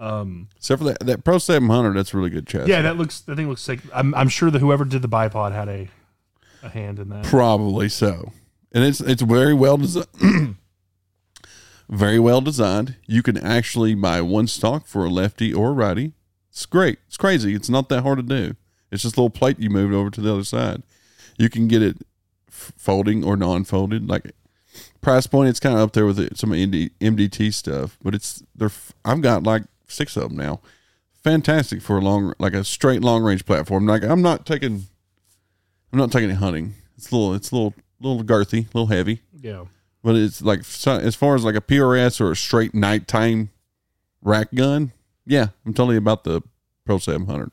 Um,
Except for that, that Pro 700, that's a really good chassis.
yeah, that looks. That thing looks sick. I'm, I'm sure that whoever did the bipod had a a hand in that.
Probably so. And it's it's very well designed. very well designed. You can actually buy one stock for a lefty or a righty. It's great. It's crazy. It's not that hard to do. It's just a little plate you move over to the other side. You can get it folding or non-folded. Like price point, it's kind of up there with some MD, MDT stuff. But it's they're. I've got like six of them now. Fantastic for a long, like a straight long range platform. Like I'm not taking I'm not taking it hunting. It's a little, it's a little, little girthy, a little heavy,
Yeah.
but it's like as far as like a PRS or a straight nighttime rack gun. Yeah, I'm totally about the Pro 700.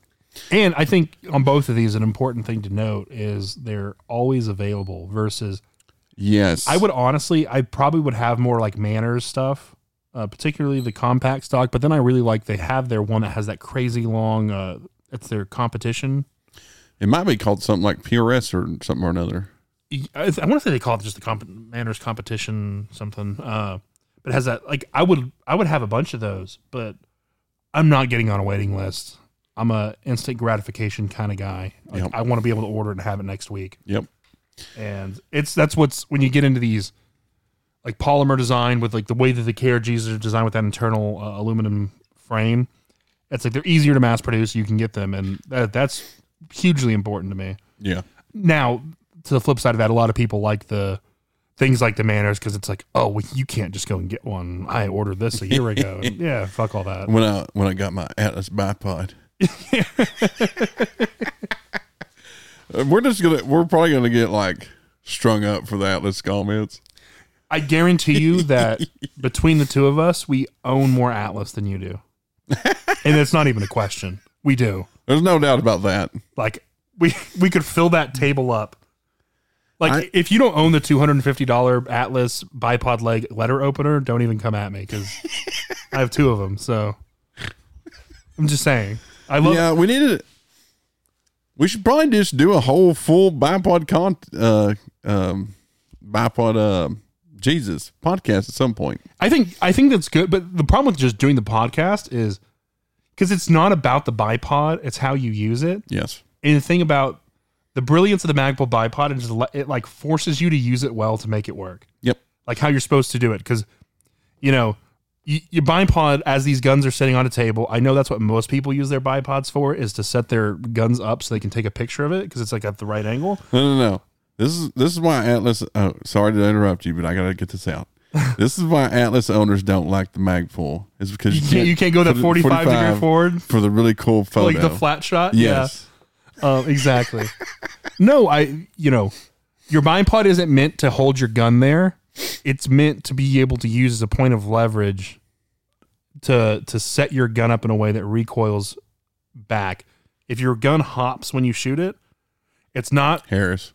And I think on both of these, an important thing to note is they're always available versus
Yes,
I would honestly, I probably would have more like Manners stuff, uh, particularly the compact stock. But then I really like they have their one that has that crazy long. Uh, it's their competition.
It might be called something like PRS or something or another.
I, I want to say they call it just the comp- Manners competition something. Uh, but has that like I would I would have a bunch of those, but I'm not getting on a waiting list. I'm a instant gratification kind of guy. Like,
Yep.
I want to be able to order it and have it next week.
Yep.
and it's that's what's when you get into these like polymer design with like the way that the KRGs are designed with that internal uh, aluminum frame. It's like they're easier to mass produce. You can get them, and that, that's hugely important to me.
Yeah.
Now, to the flip side of that, a lot of people like the things like the Manners because it's like, oh, well, you can't just go and get one. I ordered this a year ago. And yeah, fuck all that.
When I when I got my Atlas bipod. We're just gonna we're probably gonna get like strung up for the Atlas comments.
I guarantee you that between the two of us, we own more Atlas than you do, and it's not even a question. We do.
There's no doubt about that.
Like we we could fill that table up. Like
I-
if you don't own the two hundred and fifty dollar Atlas bipod leg letter opener, don't even come at me because I have two of them. So I'm just saying. I love.
yeah, we needed. It. We should probably just do a whole full bipod con uh um bipod uh Jesus podcast at some point.
I think I think that's good. But the problem with just doing the podcast is because it's not about the bipod; it's how you use it.
Yes.
And the thing about the brilliance of the Magpul bipod is it like forces you to use it well to make it work.
Yep.
Like how you're supposed to do it. Because, you know, you, your bipod as these guns are sitting on a table. I know that's what most people use their bipods for is to set their guns up so they can take a picture of it because it's like at the right angle.
No, no, no. This is this is why Atlas. Oh, sorry to interrupt you, but I gotta get this out. this is why Atlas owners don't like the Magpul. Is because
You can't, you can't go that
put it
45, degree forward.
for the really cool photo.
Like the flat shot.
Yes.
Yeah. Uh, exactly. no, I, you know, your bipod isn't meant to hold your gun there. It's meant to be able to use as a point of leverage to to set your gun up in a way that recoils back. If your gun hops when you shoot it, it's not
Harris.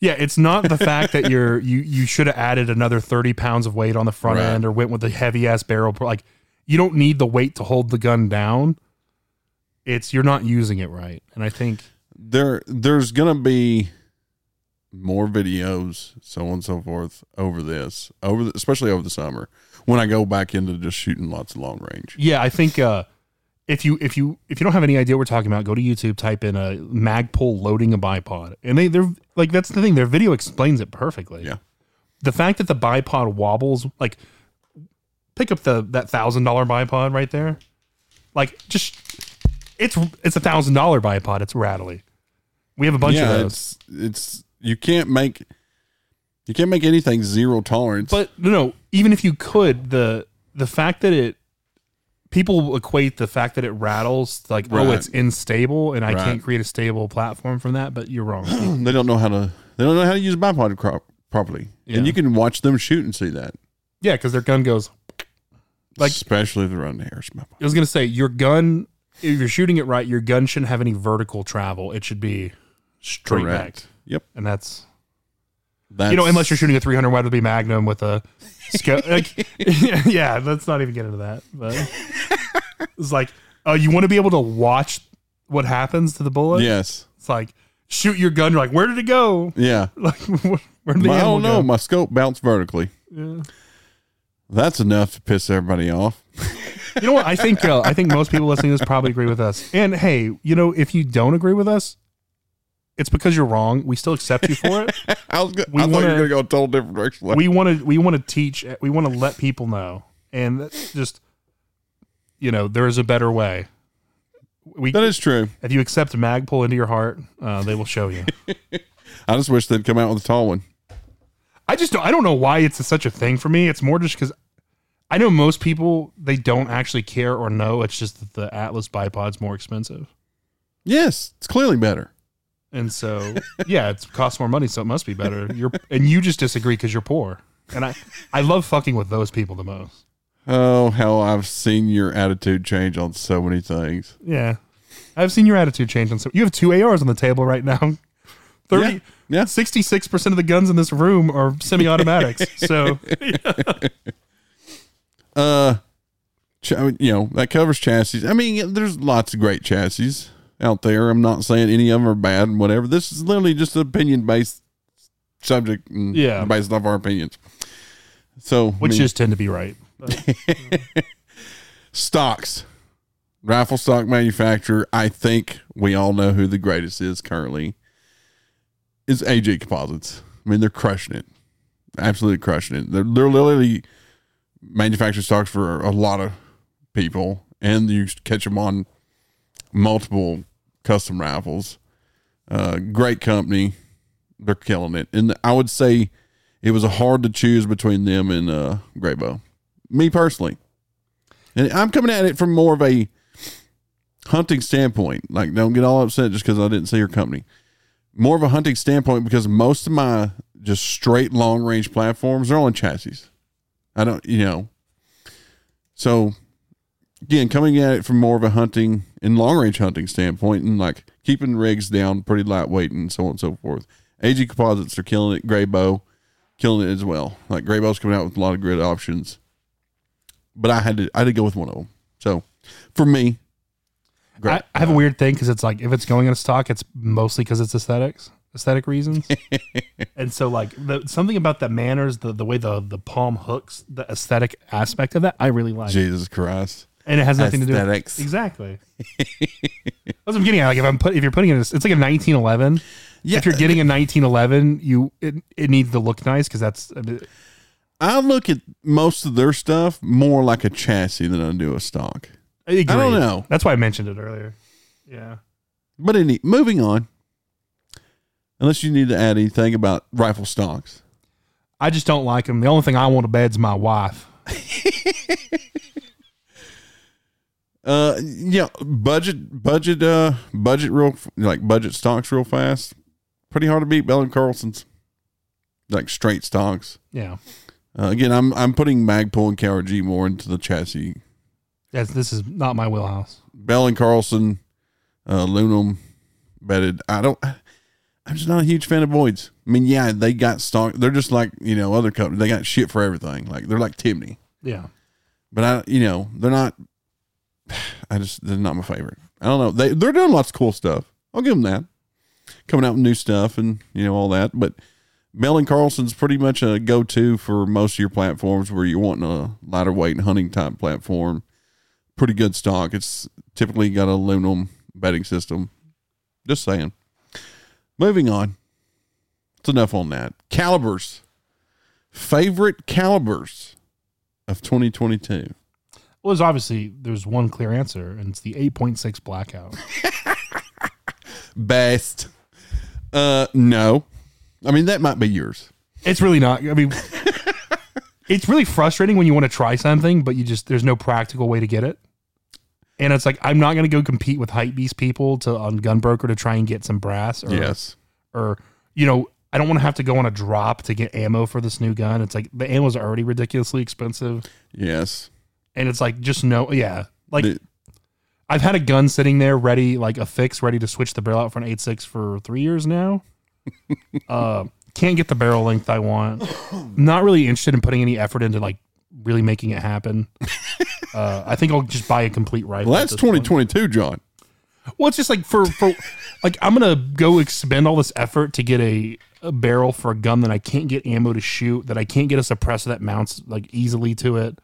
Yeah, it's not the fact that you're you you should have added another thirty pounds of weight on the front
Right.
end or went with a heavy ass barrel. Like you don't need the weight to hold the gun down. It's you're not using it right, and I think
there there's gonna be more videos, so on and so forth, over this, over the, especially over the summer when I go back into just shooting lots of long range.
yeah, I think uh, if you if you if you don't have any idea what we're talking about, go to YouTube, type in a Magpul loading a bipod, and they they're like that's the thing. Their video explains it perfectly.
Yeah.
the fact that the bipod wobbles, like pick up the that thousand dollar bipod right there, like just it's it's a thousand dollar bipod. It's rattly. We have a bunch
yeah,
of those,
it's it's you can't make you can't make anything zero tolerance.
but no, no. Even if you could, the the fact that it people equate the fact that it rattles like oh it's unstable and I
Right.
can't create a stable platform from that, but you're wrong.
they don't know how to they don't know how to use a bipod crop properly,
Yeah.
and you can watch them shoot and see that.
yeah, because their gun goes. Like-
especially if they're running the bipod.
I was gonna say your gun. If you're shooting it right, your gun shouldn't have any vertical travel. It should be straight back.
Yep.
and that's,
That's,
you know unless you're shooting a 300 Weatherby Magnum with a scope. like, yeah, let's not even get into that. But it's like, oh, you want to be able to watch what happens to the bullet.
Yes.
it's like shoot your gun. You're like, where did it go?
Yeah.
Like, where did the
I don't know.
go?
My scope bounced vertically.
Yeah.
That's enough to piss everybody off.
You know what? I think uh, I think most people listening to this probably agree with us. And hey, you know, if you don't agree with us, it's because you're wrong. We still accept you for it.
I was. Go-
We
I thought you were gonna go a total different direction.
we want to we want to teach we want to let people know and just you know there is a better way we
that is true.
if you accept magpul into your heart uh, they will show you
I just wish they'd come out with a tall one.
i just don't i don't know why it's such a thing for me it's more just because i know most people they don't actually care or know it's just that the atlas bipod's more expensive
Yes, it's clearly better.
and so yeah it costs more money so it must be better you're and you just disagree because you're poor and i i love fucking with those people the most
Oh, hell, I've seen your attitude change on so many things.
Yeah. I've seen your attitude change on so you have two ARs on the table right now. 30
Yeah.
66% of the guns in this room are semi-automatics. so
Uh, ch- you know that covers chassis. I mean, there's lots of great chassis out there. I'm not saying any of them are bad and whatever. This is literally just an opinion based subject, and
Yeah.
based off our opinions. So, I
which
mean,
just tend to be right. But
stocks, rifle stock manufacturer. I think we all know who the greatest is currently. Is AG Composites. I mean, they're crushing it, absolutely crushing it. They're they're literally manufacturing stocks for a lot of people, and you catch them on multiple custom rifles. Uh, great company, they're killing it, and I would say it was hard to choose between them and uh, Grayboe. Me personally, and I'm coming at it from more of a hunting standpoint. Like, don't get all upset just because I didn't see your company. More of a hunting standpoint because most of my just straight long range platforms are on chassis. I don't, you know. So, again, coming at it from more of a hunting and long range hunting standpoint and like keeping rigs down pretty lightweight and so on and so forth. AG Composites are killing it. Grayboe killing it as well. Like Grayboe's coming out with a lot of grid options but I had to I had to go with one of them. So for me.
I, I have a weird thing because it's like if it's going in a stock, it's mostly because it's aesthetics, aesthetic reasons. and so like the, something about the Manners, the the way the the palm hooks, the aesthetic aspect of that, I really like.
Jesus Christ.
and it has nothing to do with aesthetics. exactly. That's what I'm getting at. Like if I'm put if you're putting it, it's like a 1911.
Yeah.
If you're getting a 1911, you it, it needs to look nice because that's
I look at most of their stuff more like a chassis than I do a stock.
I, agree.
don't know.
That's why I mentioned it earlier. Yeah.
But any moving on. Unless you need to add anything about rifle stocks.
I just don't like them. The only thing I want to bed's my wife.
Uh yeah, budget budget uh budget real like budget stocks real fast. Pretty hard to beat Bell and Carlson's. Like straight stocks.
Yeah.
Uh, again, I'm I'm putting Magpul and KRG more into the chassis
That's, this is not my wheelhouse.
Bell and Carlson, uh, Lunum bedded. I don't. I'm just not a huge fan of Boyd's. I mean, yeah, they got stock. They're just like you know other companies. They got shit for everything. Like they're like Timney,
Yeah.
but I, you know, they're not. I just they're not my favorite. I don't know. They they're doing lots of cool stuff. I'll give them that. Coming out with new stuff and you know all that, but. Bell and Carlson's pretty much a go-to for most of your platforms where you're wanting a lighter weight and hunting type platform. Pretty good stock. It's typically got an aluminum bedding system. Just saying. Moving on. It's enough on that. Calibers. Favorite calibers of 2022.
Well, there's obviously there's one clear answer, and it's the 8.6 blackout.
Best. Uh no. I mean that might be yours.
It's really not. I mean, it's really frustrating when you want to try something, but you just there's no practical way to get it. And it's like I'm not going to go compete with hype beast people to on Gunbroker to try and get some brass or
Yes.
or you know I don't want to have to go on a drop to get ammo for this new gun. It's like the ammo ammo's already ridiculously expensive,
Yes.
and it's like just no, yeah, like.
The-
I've had a gun sitting there ready, like a fix, ready to switch the barrel out for an 8.6 for three years now. uh, can't get the barrel length I want. Not really interested in putting any effort into like really making it happen. uh, I think I'll just buy a complete rifle.
Well, that's
this point.
2022, John.
Well, it's just like for for like I'm gonna go expend all this effort to get a, a barrel for a gun that I can't get ammo to shoot, that I can't get a suppressor that mounts like easily to it.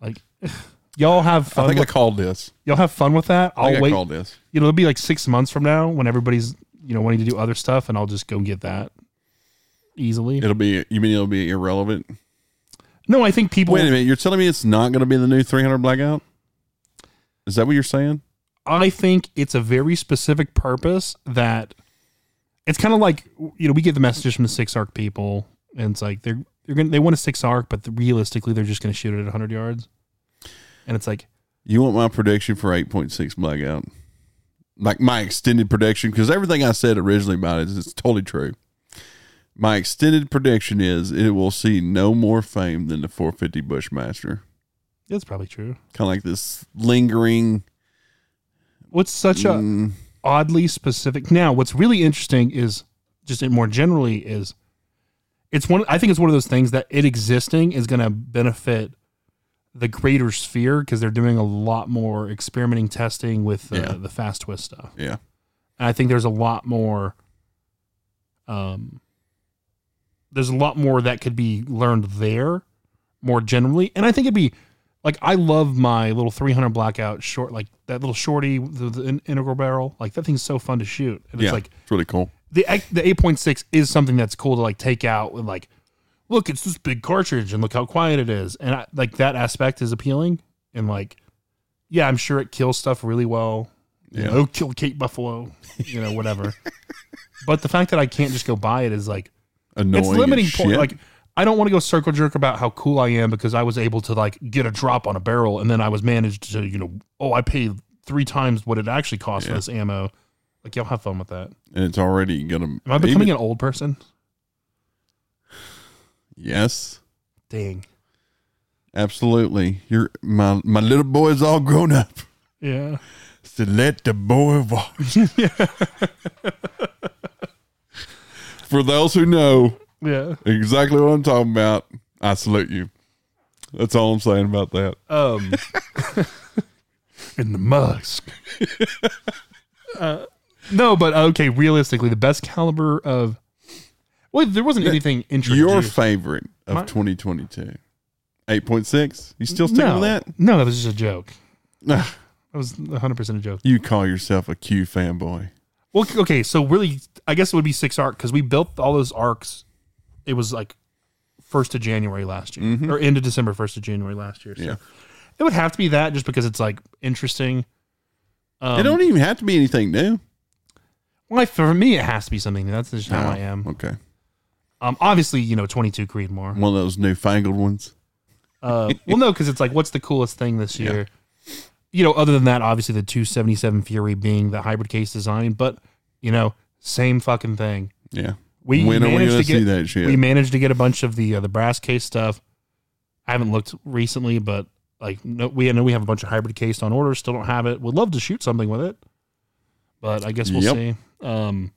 Like y'all have
I
fun.
think I
With,
called this.
y'all have fun with that.
I think
I'll
I
wait.
called this.
You know, it'll be like six months from now when everybody's you know wanting to do other stuff, and I'll just go get that easily.
It'll be. You mean it'll be irrelevant?
No, I think people.
Wait a minute. You're telling me it's not going to be the new 300 blackout? Is that what you're saying?
I think it's a very specific purpose that it's kind of like you know we get the messages from the six arc people, and it's like they're they're gonna they want a six arc, but realistically they're just gonna shoot it at 100 yards, and it's like
You want my prediction for 8.6 blackout? Like my extended prediction? Because everything I said originally about it is it's totally true. My extended prediction is it will see no more fame than the 450 Bushmaster.
That's probably true.
Kind of like this lingering.
What's such a
mm,
oddly specific. Now, what's really interesting is just more generally is it's one. I think it's one of those things that it existing is going to benefit the greater sphere because they're doing a lot more experimenting testing with uh,
Yeah.
the fast twist stuff.
yeah.
And I think there's a lot more. Um, there's a lot more that could be learned there, more generally, and I think it'd be like I love my little 300 blackout short, like that little shorty, the, the integral barrel. Like that thing's so fun to shoot, and
Yeah.
it's like
it's really cool.
the the 8.6 is something that's cool to like take out and like look, it's this big cartridge and look how quiet it is, and I, like that aspect is appealing, and like yeah, I'm sure it kills stuff really well. You
Yeah.
know, kill Cape Buffalo, you know, whatever. but the fact that I can't just go buy it is like
Annoying.
it's limiting point. Like I don't want to go circle jerk about how cool I am because I was able to like get a drop on a barrel and then I was managed to you know oh I paid three times what it actually cost for this ammo. Like y'all have fun with that.
and it's already gonna.
Am I becoming an old person?
Yes,
Dang.
absolutely. You're my my little boy's all grown up.
Yeah.
So let the boy walk. For those who know
Yeah.
exactly what I'm talking about, I salute you. That's all I'm saying about that.
Um. in the musk. uh, no, but okay. Realistically, the best caliber of. Well, there wasn't anything interesting.
Your favorite of
My-
2022, 8.6. You still sticking
no,
with that?
no, that was just a joke. That was 100 percent a joke.
you call yourself a Q fanboy.
Well, okay, so really, I guess it would be six arc because we built all those arcs. It was like first of January last year, or end of December, first of January last year. So
Yeah.
it would have to be that just because it's like interesting. Um,
it don't even have to be anything new.
well, for me, it has to be something. new. That's just how
Oh,
I am.
Okay.
Um, obviously, you know, twenty two Creedmoor.
One of those newfangled ones.
Uh, well, no, because it's like, what's the coolest thing this
Yeah.
You know, other than that, obviously the two seventy seven Fury being the hybrid case design, but you know, same fucking thing.
Yeah.
We
when are we
managed to
to
get
see that shit?
we managed to get a bunch of the uh, the brass case stuff. I haven't looked recently, but like no, we I know we have a bunch of hybrid case on order. Still don't have it. Would love to shoot something with it, but I guess we'll
Yep.
see. Um,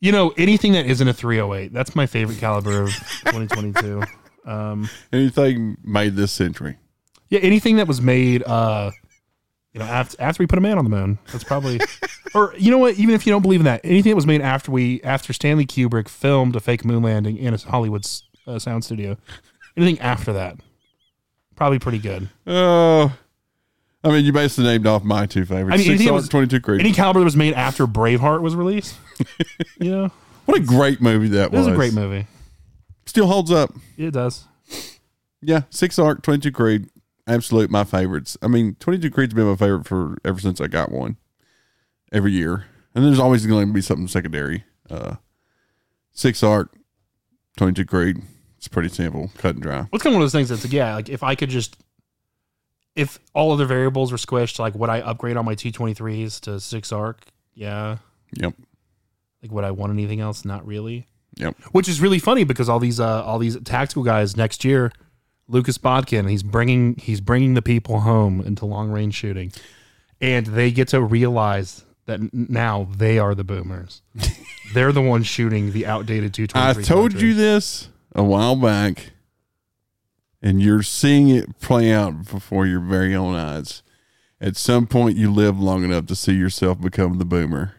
You know, anything that isn't a 308, that's my favorite caliber of 2022. Um,
Anything made this century.
Yeah, anything that was made, uh, you know, after after we put a man on the moon, that's probably, or you know what? Even if you don't believe in that, anything that was made after we after Stanley Kubrick filmed a fake moon landing in a Hollywood uh, sound studio, anything after that, probably pretty good.
Oh, I mean, you basically named off my two favorites.
I mean,
Six
was-
22 Creed.
Any caliber that was made after Braveheart was released, you know,
what a great movie that
it
was.
was a great movie.
Still holds up.
It does.
Yeah, Six Arc, 22 Creed, absolute my favorites. I mean, 22 Creed's been my favorite for ever since I got one. Every year, and there's always going to be something secondary. Uh, Six Arc, 22 Creed. It's pretty simple, cut and dry.
It's kind of one of those things that's like, yeah, like if I could just, if all other variables were squished, like would I upgrade on my T23s to six arc? Yeah.
Yep.
Like would I want anything else? Not really.
Yep.
Which is really funny because all these uh all these tactical guys next year, Lucas Botkin, he's bringing he's bringing the people home into long range shooting, and they get to realize that now they are the boomers. They're the ones shooting the outdated two twenty
I told you this a while back, and you're seeing it play out before your very own eyes. At some point, you live long enough to see yourself become the boomer.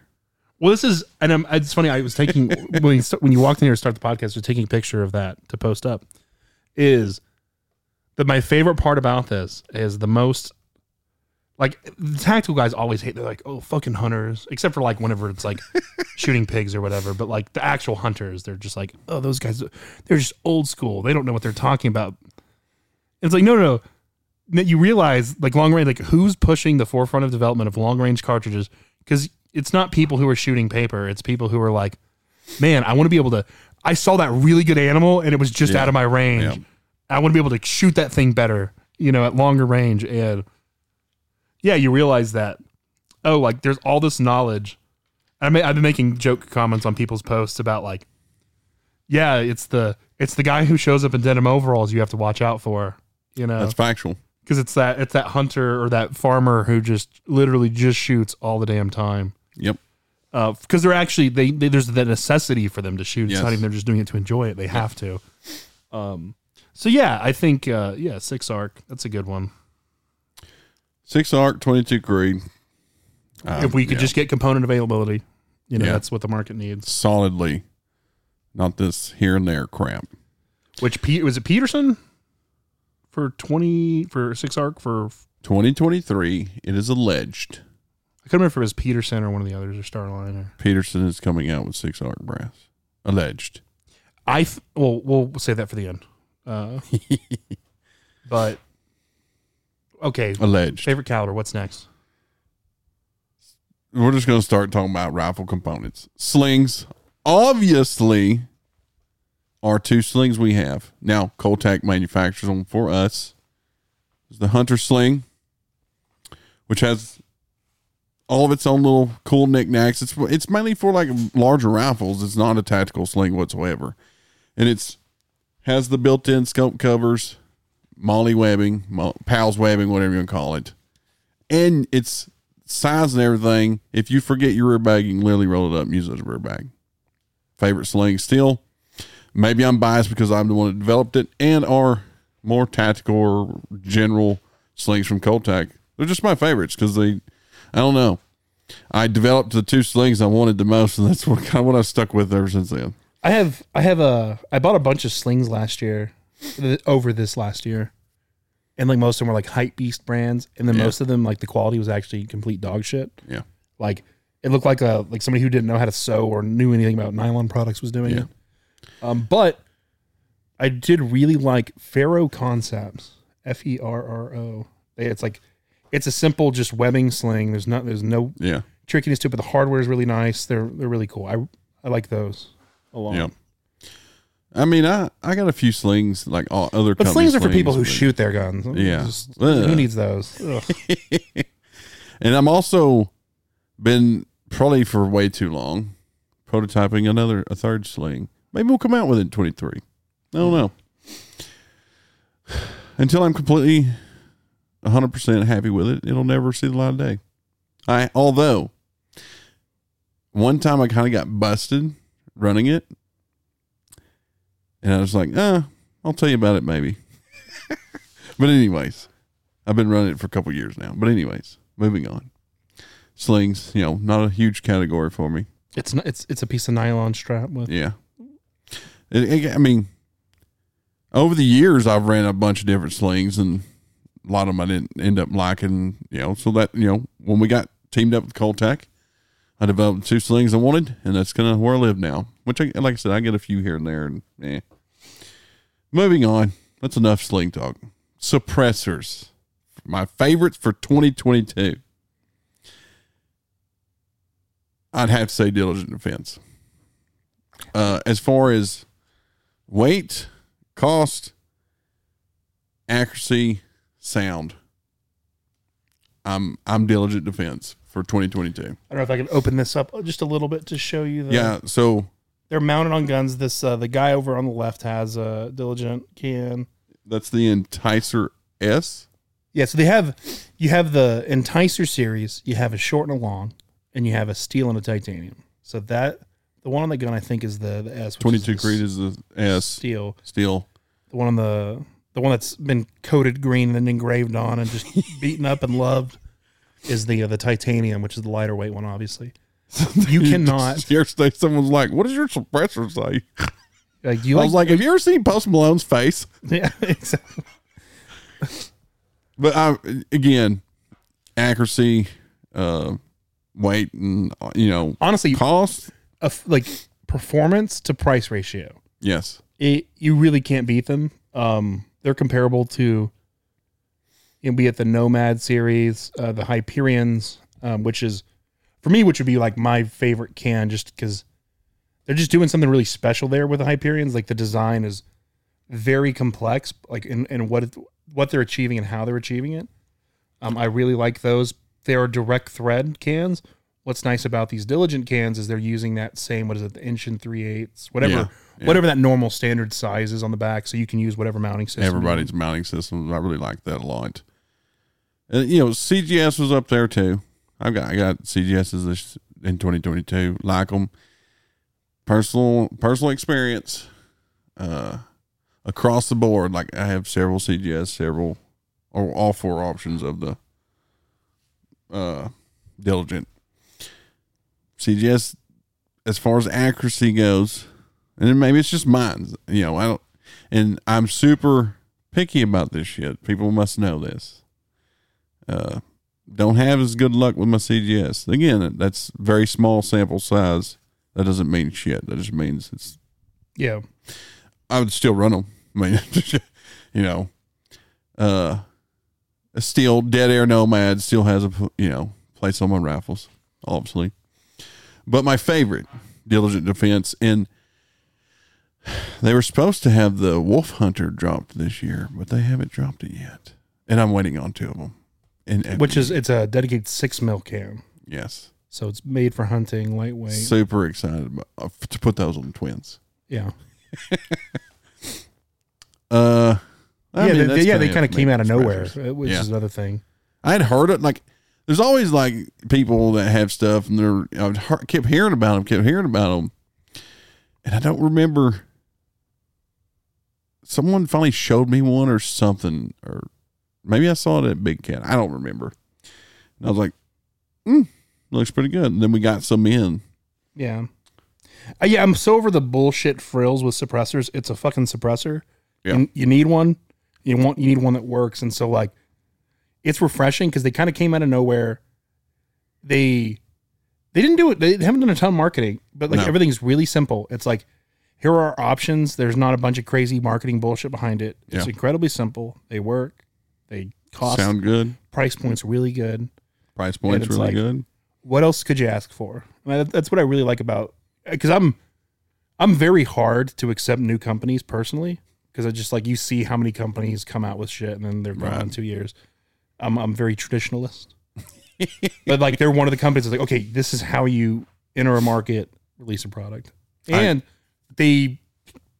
Well, this is, and I'm, it's funny. I was taking when you, when you walked in here to start the podcast, I was taking a picture of that to post up. Is that my favorite part about this is the most like the tactical guys always hate. They're like, oh, fucking hunters, except for like whenever it's like shooting pigs or whatever. But like the actual hunters, they're just like, oh, those guys, they're just old school. They don't know what they're talking about. It's like no, no, no. You realize like long range, like who's pushing the forefront of development of long range cartridges because it's not people who are shooting paper. It's people who are like, man, I want to be able to. I saw that really good animal and it was just
Yeah.
out of my range.
Yeah.
I want to be able to shoot that thing better, you know, at longer range. And yeah, you realize that, oh, like there's all this knowledge. I mean, I've been making joke comments on people's posts about like, yeah, it's the it's the guy who shows up in denim overalls you have to watch out for, you know,
That's factual.
because it's that it's that hunter or that farmer who just literally just shoots all the damn time.
Yep.
Because they're actually they, they there's the necessity for them to shoot. It's
Yes.
not even they're just doing it to enjoy it. They have to. Um. So yeah, I think uh, yeah, six arc. That's a good one.
Six Arc, 22 Creed. Um,
if we could
yeah,
just get component availability, you know,
Yeah.
that's what the market needs.
solidly, not this here and there crap.
Which Pete was it Peterson for twenty for six arc for
2023, it is alleged
I couldn't remember if it was Peterson or one of the others or Starline or
Peterson is coming out with Six Arc brass. Alleged.
I th- well we'll save that for the end. Uh, but okay,
Alleged.
favorite caliber. What's next?
We're just going to start talking about rifle components. Slings, obviously, are two slings we have. Now, Coltac manufactures them for us. Is the Hunter Sling, which has all of its own little cool knickknacks. It's it's mainly for like larger rifles. It's not a tactical sling whatsoever, and it's has the built-in scope covers, molly webbing, pals webbing, whatever you want to call it, and it's size and everything. If you forget your rear bag, you can literally roll it up and use it as a rear bag. Favorite sling still. Maybe I'm biased because I'm the one that developed it, and our more tactical or general slings from Coltac. They're just my favorites because they, I don't know. I developed the two slings I wanted the most, and that's what kind of what I've stuck with ever since then.
I have I have a I bought a bunch of slings last year, over this last year, and like most of them were like hype beast brands, and then
Yeah.
most of them like the quality was actually complete dog shit.
Yeah.
like it looked like a like somebody who didn't know how to sew or knew anything about nylon products was doing
Yeah.
it. Um, but I did really like Ferro Concepts, F E R R O. It's like it's a simple just webbing sling. There's not there's no
Yeah,
trickiness to it, but the hardware is really nice. They're they're really cool. I I like those a lot.
yeah. I mean, I I got a few slings like all other.
But slings are for people who
but-
shoot their guns.
Yeah.
Just-
Ugh.
who needs those? Ugh.
And I'm also been probably for way too long prototyping another a third sling. Maybe we'll come out with it in 23. I don't know. Until I'm completely 100% happy with it, it'll never see the light of day. I although one time I kind of got busted running it, and I was like, uh, I'll tell you about it maybe. but anyways, I've been running it for a couple years now. But anyways, moving on. Slings, you know, not a huge category for me.
It's not, it's it's a piece of nylon strap with
Yeah. It, it- I mean, over the years, I've ran a bunch of different slings, and a lot of them I didn't end up liking. You know, so that you know, when we got teamed up with Coltec, I developed two slings I wanted, and that's kind of where I live now. Which, I, like I said, I get a few here and there, and eh. Moving on. That's enough sling talk. Suppressors, my favorites for 2022. I'd have to say Diligent Defense. Uh, as far as weight, cost, accuracy, sound, I'm I'm Diligent Defense for 2022.
I don't know if I can open this up just a little bit to show you. The,
Yeah, so
they're mounted on guns. This uh, the guy over on the left has a diligent can.
that's the Enticer S.
Yeah, so they have you have the Enticer series, you have a short and a long, and you have a steel and a titanium. So that the one on the gun I think is the, the S.
22 Creed is the S.
steel.
Steel.
The one on the the one that's been coated green and engraved on and just beaten up and loved is the uh, the titanium, which is the lighter weight one, obviously. You cannot
Yesterday, someone's like, "What does your suppressor say?"
like. Do you
I was
like?
"Have you ever seen Post Malone's face?"
yeah, exactly.
But I, again, accuracy, uh, weight, and uh, you know,
Honestly,
cost.
like performance to price ratio.
Yes,
it, you really can't beat them. Um, they're comparable to, you know, be it the Nomad series, uh, the Hyperions, um, which is for me, which would be like my favorite can, just because they're just doing something really special there with the Hyperions. Like the design is very complex, like in, in what what they're achieving and how they're achieving it. Um, I really like those. They are direct thread cans. What's nice about these diligent cans is they're using that same what is it, the inch and three eighths, whatever
Yeah, yeah.
whatever that normal standard size is on the back, so you can use whatever mounting system.
everybody's mounting systems. I really like that a lot. And you know, CGS was up there too. i've got I got CGSs this in 2022. Like them. Personal personal experience. Uh, across the board, like I have several CGS, several or all four options of the uh diligent CGS as far as accuracy goes, and then maybe it's just mine. You know, I don't, and I'm super picky about this shit. People must know this. Uh, don't have as good luck with my CGS. Again, that's very small sample size. That doesn't mean shit. That just means it's.
Yeah,
I would still run them. I mean, you know, uh, a steel dead air nomad still has a you know place on my rifles, obviously. But my favorite, Diligent Defense, and they were supposed to have the Wolf Hunter dropped this year, but they haven't dropped it yet, and I'm waiting on two of them. And
which is it's a dedicated six mil cam.
yes,
so it's made for hunting, lightweight.
super excited about, uh, to put those on the twins.
yeah,
Uh, I
yeah,
mean,
they, yeah. They kind of came out of nowhere, uh, which
Yeah.
is another thing.
I had heard it like there's always like people that have stuff and they're I kept hearing about them, kept hearing about them, and I don't remember. Someone finally showed me one or something, or maybe I saw it at Big Cat. I don't remember. And I was like, hmm, looks pretty good. And then we got some in.
Yeah, uh, yeah. I'm so over the bullshit frills with suppressors. It's a fucking suppressor.
Yeah.
You, you need one. You want you need one that works, and so like, it's refreshing because they kind of came out of nowhere. They they didn't do it. They haven't done a ton of marketing, but like
No.
everything's really simple. It's like here are our options. There's not a bunch of crazy marketing bullshit behind it. It's
Yeah.
incredibly simple. They work. They cost.
Sound good.
price points really good.
Price point's really
like-
good.
What else could you ask for? I mean, that's what I really like about because I'm I'm very hard to accept new companies personally because I just like you see how many companies come out with shit and then they're gone in two years. I'm I'm very traditionalist, but like they're one of the companies that's like okay, this is how you enter a market, release a product,
I-
and they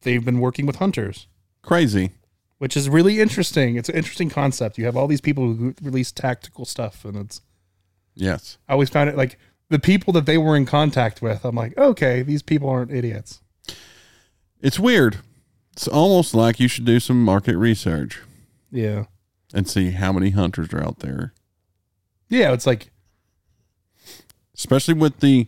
they've been working with hunters.
Crazy.
Which is really interesting. It's an interesting concept. You have all these people who release tactical stuff, and it's
Yes.
I always found it like the people that they were in contact with, I'm like, okay, these people aren't idiots.
It's weird. It's almost like you should do some market research
Yeah.
And see how many hunters are out there,
Yeah, it's like
especially with the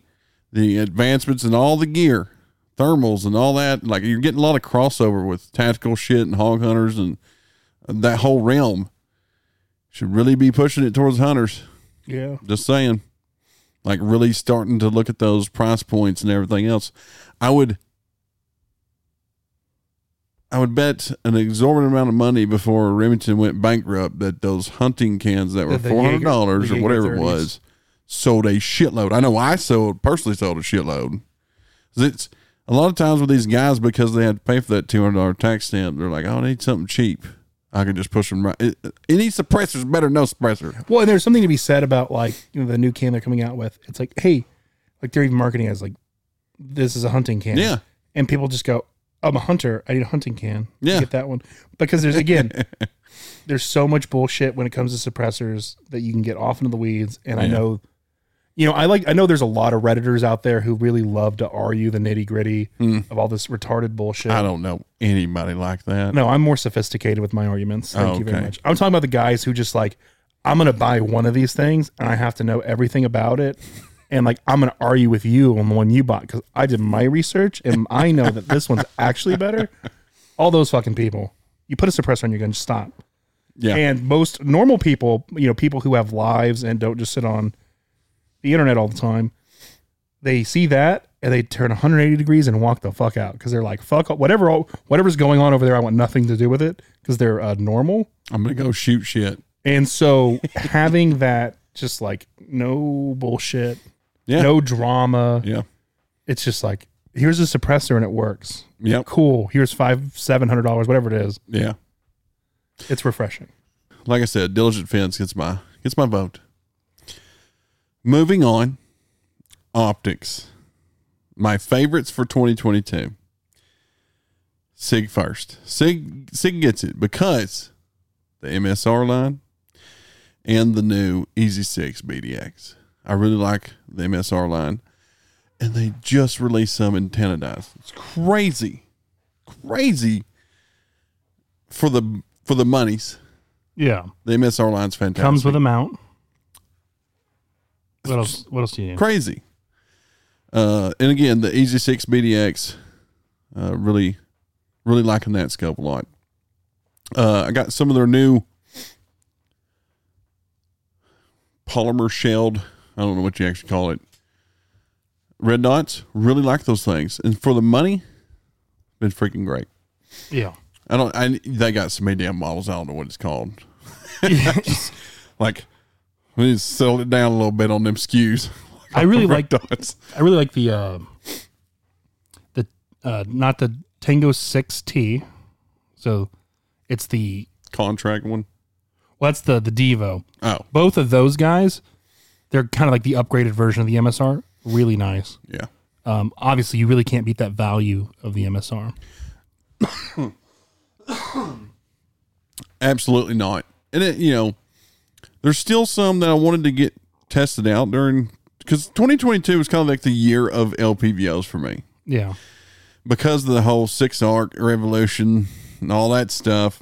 the advancements and all the gear, thermals and all that. Like you're getting a lot of crossover with tactical shit and hog hunters and that whole realm. Should really be pushing it towards hunters.
yeah.
Just saying. Like really starting to look at those price points and everything else. I would I would bet an exorbitant amount of money before Remington went bankrupt that those hunting cans that were
The- the
four hundred dollars or whatever it
30s.
was sold a shitload. I know I sold personally sold a shitload. 'Cause It's a lot of times with these guys because they had to pay for that two hundred dollar tax stamp. They're like, "Oh, I need something cheap. I can just push them right." It, any suppressor's better than no suppressor.
Well, and there's something to be said about like you know the new can they're coming out with. It's like, hey, like they're even marketing as like this is a hunting can.
Yeah,
And people just go, I'm a hunter. I need a hunting can.
Yeah.
Get that one. Because there's again, there's so much bullshit when it comes to suppressors that you can get off into the weeds. And I know, you know, I like I know there's a lot of redditors out there who really love to argue the nitty gritty hmm. of all this retarded bullshit.
I don't know anybody like that.
No, I'm more sophisticated with my arguments. Thank
Oh,
you very much. I'm talking about the guys who just like, I'm gonna buy one of these things and I have to know everything about it. And like I'm gonna argue with you on the one you bought because I did my research and I know that this one's actually better. All those fucking people. You put a suppressor on your gun, just stop.
Yeah,
And most normal people, you know, people who have lives and don't just sit on the internet all the time, they see that and they turn 180 degrees and walk the fuck out because they're like, fuck whatever, whatever's going on over there. I want nothing to do with it because they're uh, normal.
I'm gonna go shoot shit.
And so having that, just like no bullshit,
Yeah,
no drama.
yeah,
It's just like here's a suppressor and it works.
Yeah.
Cool. Here's five, seven hundred dollars, whatever it is.
yeah.
It's refreshing.
Like I said, Diligent Defense gets my gets my vote. Moving on, optics. My favorites for 2022. Sig first. Sig Sig gets it because the MSR line and the new Easy Six BDX. I really like the MSR line, and they just released some in antenna It's crazy, crazy for the for the monies.
Yeah.
The MSR line's fantastic.
Comes with a mount. What else? What else do you need?
crazy. Uh, and again, the Easy Six BDX, uh, really, really liking that scope a lot. Uh, I got some of their new polymer shelled. I don't know what you actually call it. Red dots. Really like those things, and for the money, been freaking great.
Yeah.
I don't. I they got so many damn models. I don't know what it's called. Like we need to settle it down a little bit on them SKUs.
I really like
dots.
I really like the uh, the uh, not the Tango Six T. So it's the
contract one.
well, that's the the Devo.
Oh,
Both of those guys, they're kind of like the upgraded version of the MSR. Really nice.
yeah.
Um, obviously, you really can't beat that value of the MSR.
Absolutely not. And it, you know, there's still some that I wanted to get tested out during because 2022 was kind of like the year of LPVOs for me
Yeah.
because of the whole six arc revolution and all that stuff.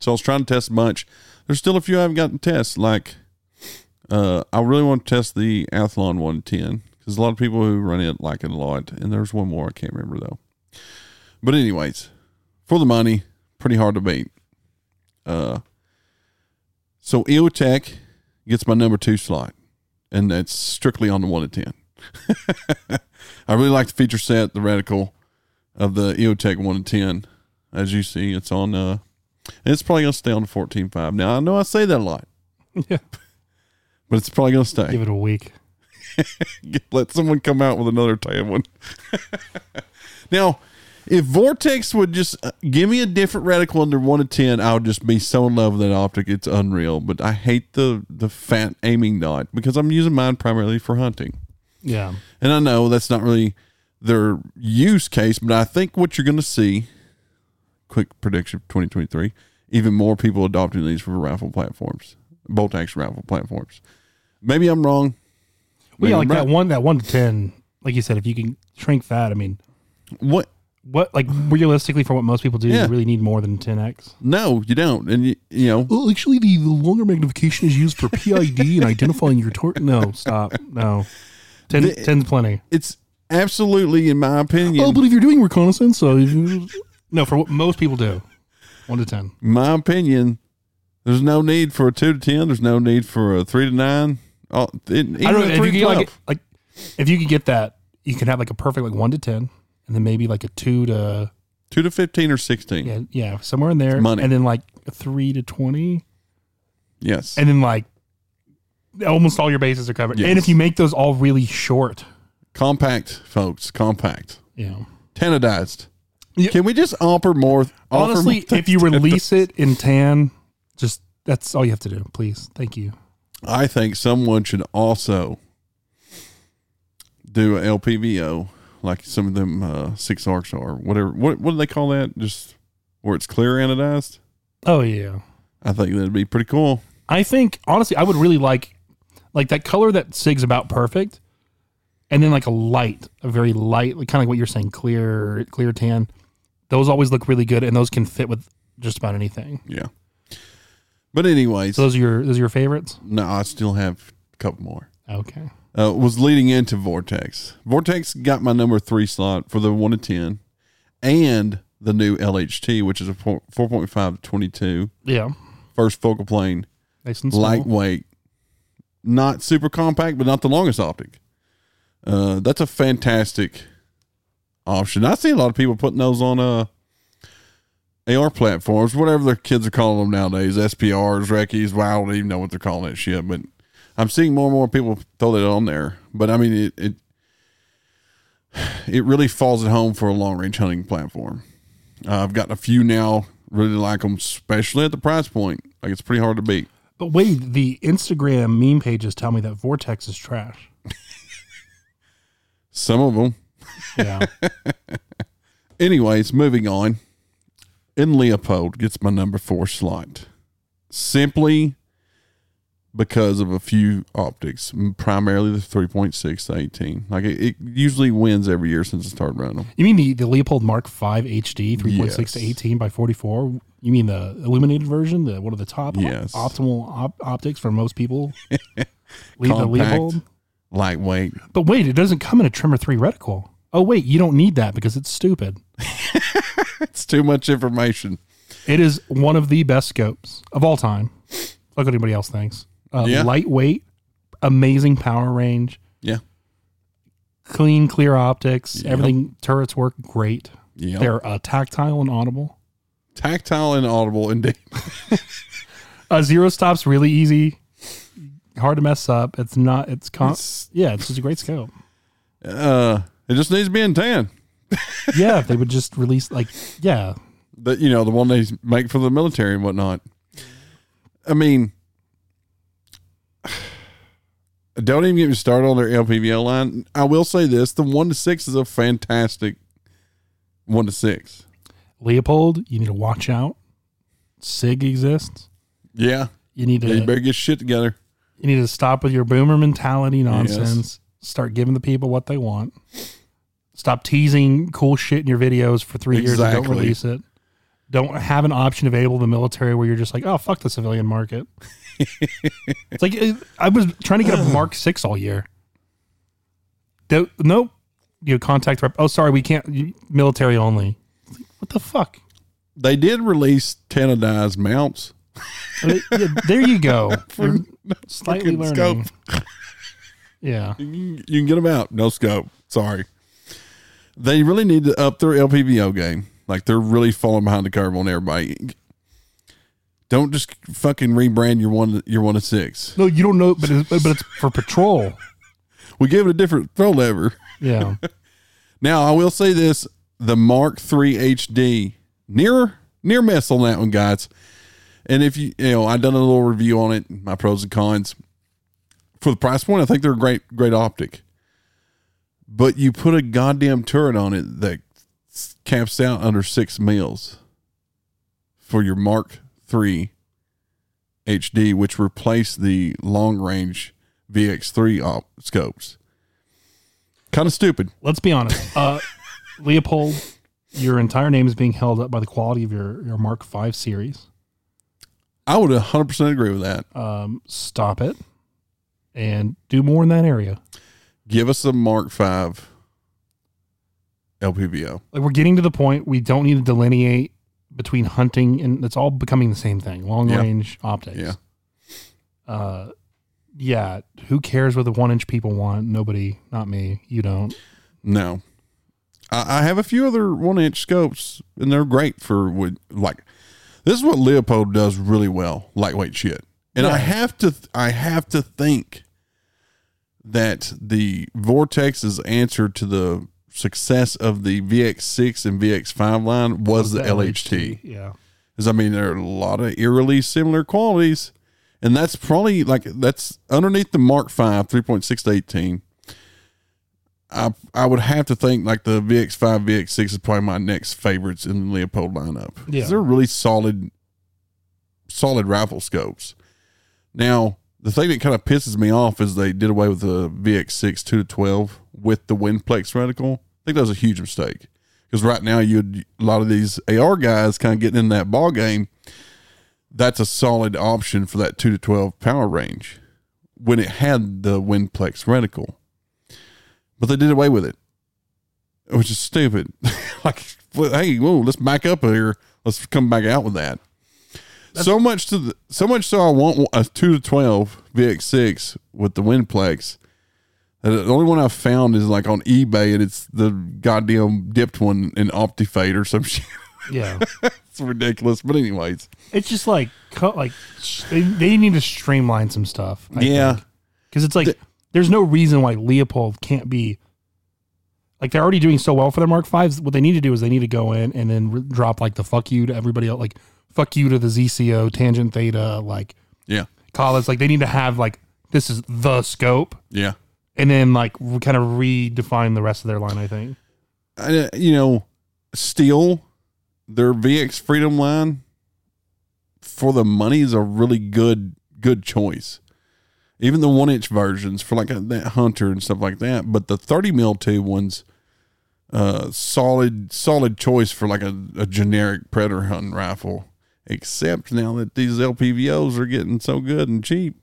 So I was trying to test a bunch. There's still a few I haven't gotten to test. Like, uh, I really want to test the Athlon 110 because a lot of people who run it like it a lot. And there's one more I can't remember though. But anyways, for the money, pretty hard to beat. Uh, so EOTech gets my number two slot, and that's strictly on the one ten. I really like the feature set, the reticle of the EOTech one ten. As you see, it's on. Uh, it's probably gonna stay on the fourteen five. Now I know I say that a lot,
Yeah.
But it's probably gonna stay.
Give it a week.
Let someone come out with another tan one. now, if Vortex would just uh, give me a different reticle under one to ten, I would just be so in love with that optic. It's unreal. But I hate the the fat aiming dot because I'm using mine primarily for hunting.
Yeah.
And I know that's not really their use case, but I think what you're going to see, quick prediction 2023, even more people adopting these for rifle platforms, bolt action rifle platforms. Maybe I'm wrong.
Well, yeah, like
Maybe
that one, that one to ten. Like you said, if you can shrink that, I mean,
What?
what like realistically for what most people do,
Yeah.
you really need more than ten x.
No, you don't. And you, you know,
Well, actually, the, the longer magnification is used for PID and identifying your tor. No, stop. No, 10,
The-
10's plenty.
it's absolutely, in my opinion,
Oh, but if you're doing reconnaissance, so you- no, for what most people do, one to ten.
my opinion, there's no need for a two to ten. There's no need for a three to nine. Oh, it, even
I don't know if you get like, like if you could get that, you can have like a perfect like one to ten, and then maybe like a two to
two to fifteen or sixteen.
yeah yeah somewhere in there,
Money.
and then like a three to twenty,
Yes.
and then like almost all your bases are covered.
Yes.
And if you make those all really short,
compact, folks. Compact.
know.
Tanadized.
Yeah.
Can we just offer more? offer
Honestly,
more
if you release it in tan, just that's all you have to do. Please, thank you.
I think someone should also do a LPVO like some of them uh, six arcs are. Whatever. What what do they call that? Just where it's clear anodized.
Oh yeah,
I think that'd be pretty cool.
I think honestly, I would really like like that color that Sig's about perfect, and then like a light, a very light, like kind of like what you're saying, clear, clear tan. Those always look really good, and those can fit with just about anything.
Yeah. But anyways,
So those are your those are your favorites.
no, I still have a couple more.
Okay.
uh, was leading into Vortex. Vortex got my number three slot for the one to ten, and the new LHT, which is a four point five to twenty two
Yeah.
first focal plane,
Nice and small.
lightweight, not super compact, but not the longest optic. Uh, that's a fantastic option. I see a lot of people putting those on uh AR platforms, whatever their kids are calling them nowadays, SPRs, Recces. Well, I don't even know what they're calling that shit, but I'm seeing more and more people throw that on there. But I mean, it it, it really falls at home for a long range hunting platform. Uh, I've gotten a few now, really like them, especially at the price point. Like it's pretty hard to beat.
But wait, the Instagram meme pages tell me that Vortex is trash.
Some of them.
Yeah.
Anyways, moving on. In Leupold gets my number four slot. Simply because of a few optics, primarily the 3.6 to 18. Like it, it usually wins every year since I started running them.
You mean the, the Leupold Mark V HD 3.6
Yes.
to 18 by 44? You mean the illuminated version, the one of the top
Yes.
optimal op- optics for most people? Leave the
Compact.
Leupold.
Lightweight.
But wait, it doesn't come in a Tremor 3 reticle. Oh wait, you don't need that because it's stupid.
It's too much information.
It is one of the best scopes of all time. Look what anybody else thinks. Uh,
Yeah.
Lightweight, amazing power range,
Yeah.
clean, clear optics.
Yep.
Everything turrets work great.
Yeah.
They're uh, tactile and audible.
Tactile and audible indeed.
Uh, zero stops really easy, hard to mess up. It's not. It's con-
It's-
yeah. It's just a great scope.
Uh, it just needs to be in tan.
Yeah, if they would just release like yeah.
that you know the one they make for the military and whatnot. I mean, don't even get me started on their LPVO line. I will say this: the one to six is a fantastic one to six.
Leupold, you need to watch out. Sig exists.
Yeah,
You need to
you better get shit together.
you need to stop with your boomer mentality nonsense. Start giving the people what they want. Stop teasing cool shit in your videos for three years and don't release it. Don't have an option available in the military where you're just like, oh fuck the civilian market. it's like I was trying to get a Mark Six all year. Do- nope. You contact rep. Oh, sorry, we can't. you- Military only. What the fuck?
They did release tenodized mounts.
Yeah, there you go. You're slightly learning.
scope.
Yeah.
You can, you can get them out. No scope. Sorry. They really need to up their LPVO game. Like they're really falling behind the curve on everybody. Don't just fucking rebrand your one your one to six.
No, you don't know, but it's, but it's for patrol.
We give it a different throw lever.
Yeah.
Now I will say this: the Mark III HD near near miss on that one, guys. And if you you know, I done a little review on it, my pros and cons. For the price point, I think they're a great great optic. But you put a goddamn turret on it that camps out under six mils for your Mark III HD, which replaced the long range VX3 op- scopes. Kind of stupid.
Let's be honest. Uh, Leupold, your entire name is being held up by the quality of your, your Mark V series.
I would 100% agree with that.
Um, stop it and do more in that area.
Give us a Mark V LPVO.
Like we're getting to the point we don't need to delineate between hunting and it's all becoming the same thing. Long
Yeah.
range optics.
Yeah.
Uh, yeah. Who cares what the one inch people want? Nobody, not me. You don't.
No. I, I have a few other one inch scopes, and they're great for what like. This is what Leupold does really well, lightweight shit. And I have to, I have to think that the Vortex's answer to the success of the VX6 and VX5 line was the, LHT.
Yeah.
Because I mean, there are a lot of eerily similar qualities, and that's probably like that's underneath the Mark V 3.6 to 18. I I would have to think like the VX5 VX6 is probably my next favorites in the Leupold lineup.
Yeah.
they're really solid, solid rifle scopes. Now the thing that kind of pisses me off is they did away with the VX6 two to twelve with the Windplex reticle. I think that was a huge mistake because right now you a lot of these AR guys kind of getting in that ball game. That's a solid option for that two to twelve power range when it had the Windplex reticle, but they did away with it, which is stupid. like, hey, whoa, let's back up here. Let's come back out with that. So much to the, so much so I want a two to twelve VX6 with the Windplex. Uh, The only one I've found is like on eBay, and it's the goddamn dipped one in OptiFade or some shit.
Yeah.
it's ridiculous, but anyways,
it's just like, like they, they need to streamline some stuff.
yeah,
Because it's like, there's no reason why Leupold can't be like they're already doing so well for their Mark Fives. What they need to do is they need to go in and then re- drop like the fuck you to everybody else, like fuck you to the ZCO, tangent theta, like
yeah,
college. Like they need to have like this is the scope,
yeah.
and then like re- kind of redefine the rest of their line. I think.
I, you know, Steel, their VX Freedom line for the money is a really good good choice. Even the one inch versions for like a, that Hunter and stuff like that, but the thirty mil tube ones, uh, solid solid choice for like a, a generic predator hunting rifle. Except now that these LPVOs are getting so good and cheap,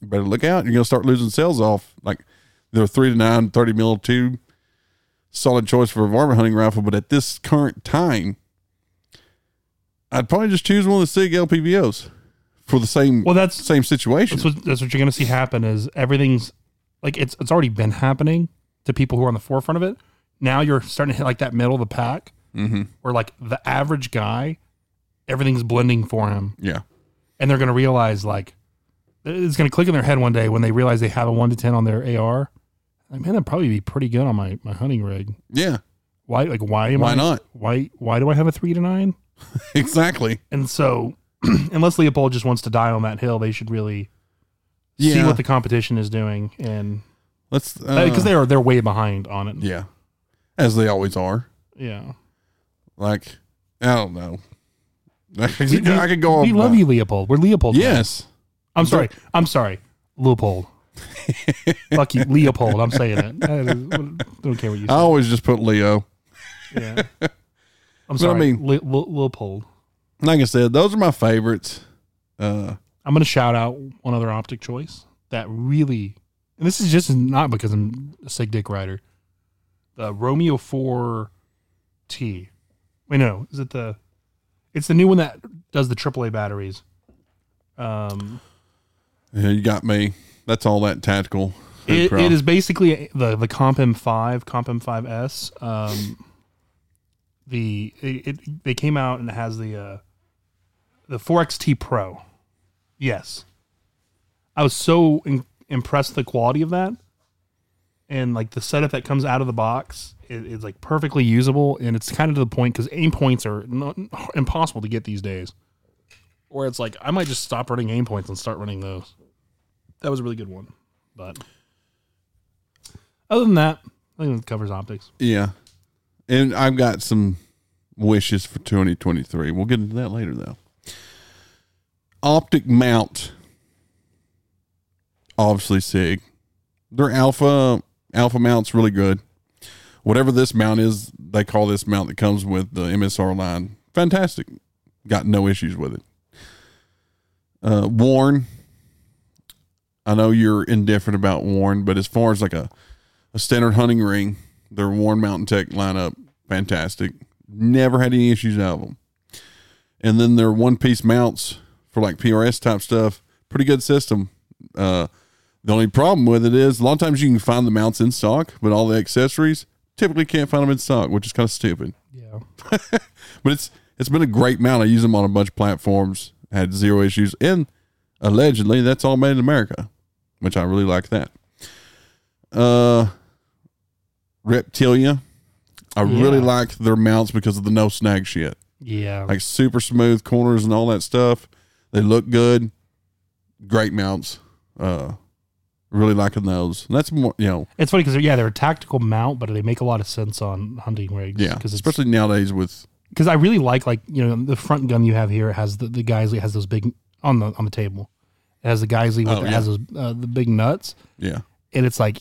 you better look out. You're gonna start losing sales off. Like they're three to nine, 30 mil tube solid choice for a varmint hunting rifle, but at this current time, I'd probably just choose one of the SIG LPVOs for the same
Well, that's
same situation.
that's what that's what you're gonna see happen is everything's like it's it's already been happening to people who are on the forefront of it. Now you're starting to hit like that middle of the pack
mm-hmm.
where like the average guy, everything's blending for him,
Yeah,
and they're gonna realize like it's gonna click in their head one day when they realize they have a one to ten on their AR. Like, man, that'd probably be pretty good on my my hunting rig.
yeah,
Why like why am I
Why
I
not?
Why why do I have a three to nine?
exactly.
And so, unless Leupold just wants to die on that hill, they should really see what the competition is doing and
Let's uh,
because they are they're way behind on it.
yeah, as they always are.
Yeah,
Like I don't know. I could, I could go.
We
on-
love you, Leupold. We're Leupold. fans.
Yes,
I'm sorry. I'm sorry, Leupold. Fuck you, Leupold. I'm saying it. I don't care what you Say.
I always just put Leo.
Yeah. I'm sorry.
I mean-
Le- Le- Leupold.
Like I said, those are my favorites. Uh,
I'm going to shout out one other optic choice that really, and this is just not because I'm a Sig dick rider. The Romeo 4T. Wait, no, is it the? It's the new one that does the AAA batteries. Um,
yeah, you got me. That's all that tactical.
it, it is basically the the Comp M5, Comp M5S. Um, the it, it they came out and it has the uh, the 4XT Pro. Yes, I was so in, impressed with the quality of that, and like the setup that comes out of the box is, is like perfectly usable, and it's kind of to the point because Aimpoints are not, impossible to get these days. Where it's like I might just stop running Aimpoints and start running those. That was a really good one, but other than that, I think it covers optics.
Yeah. And I've got some wishes for 2023. We'll get into that later, though. Optic mount. obviously Sig. Their alpha alpha mount's really good. Whatever this mount is, they call this mount that comes with the MSR line. Fantastic. Got no issues with it. Uh, Warne. I know you're indifferent about Warne, but as far as like a, a standard hunting ring, their Warne Mountain Tech lineup, fantastic. Never had any issues out of them. And then their one piece mounts for like PRS type stuff, pretty good system. Uh, the only problem with it is a lot of times you can find the mounts in stock, but all the accessories typically can't find them in stock, which is kind of stupid.
Yeah.
But it's it's been a great mount. I use them on a bunch of platforms, had zero issues, and allegedly that's all made in America, which I really like that. Uh, Reptilia, I really like their mounts because of the no snag shit
Yeah.
like super smooth corners and all that stuff. They look good. Great mounts. Uh, really liking those. And that's more, you know,
it's funny because yeah, they're a tactical mount, but they make a lot of sense on hunting rigs.
yeah,
because
especially nowadays with
because I really like like you know the front gun you have here has the the Geissele has those big on the on the table. It has the Geissele with
Oh,
it has those uh, the big nuts,
yeah,
and it's like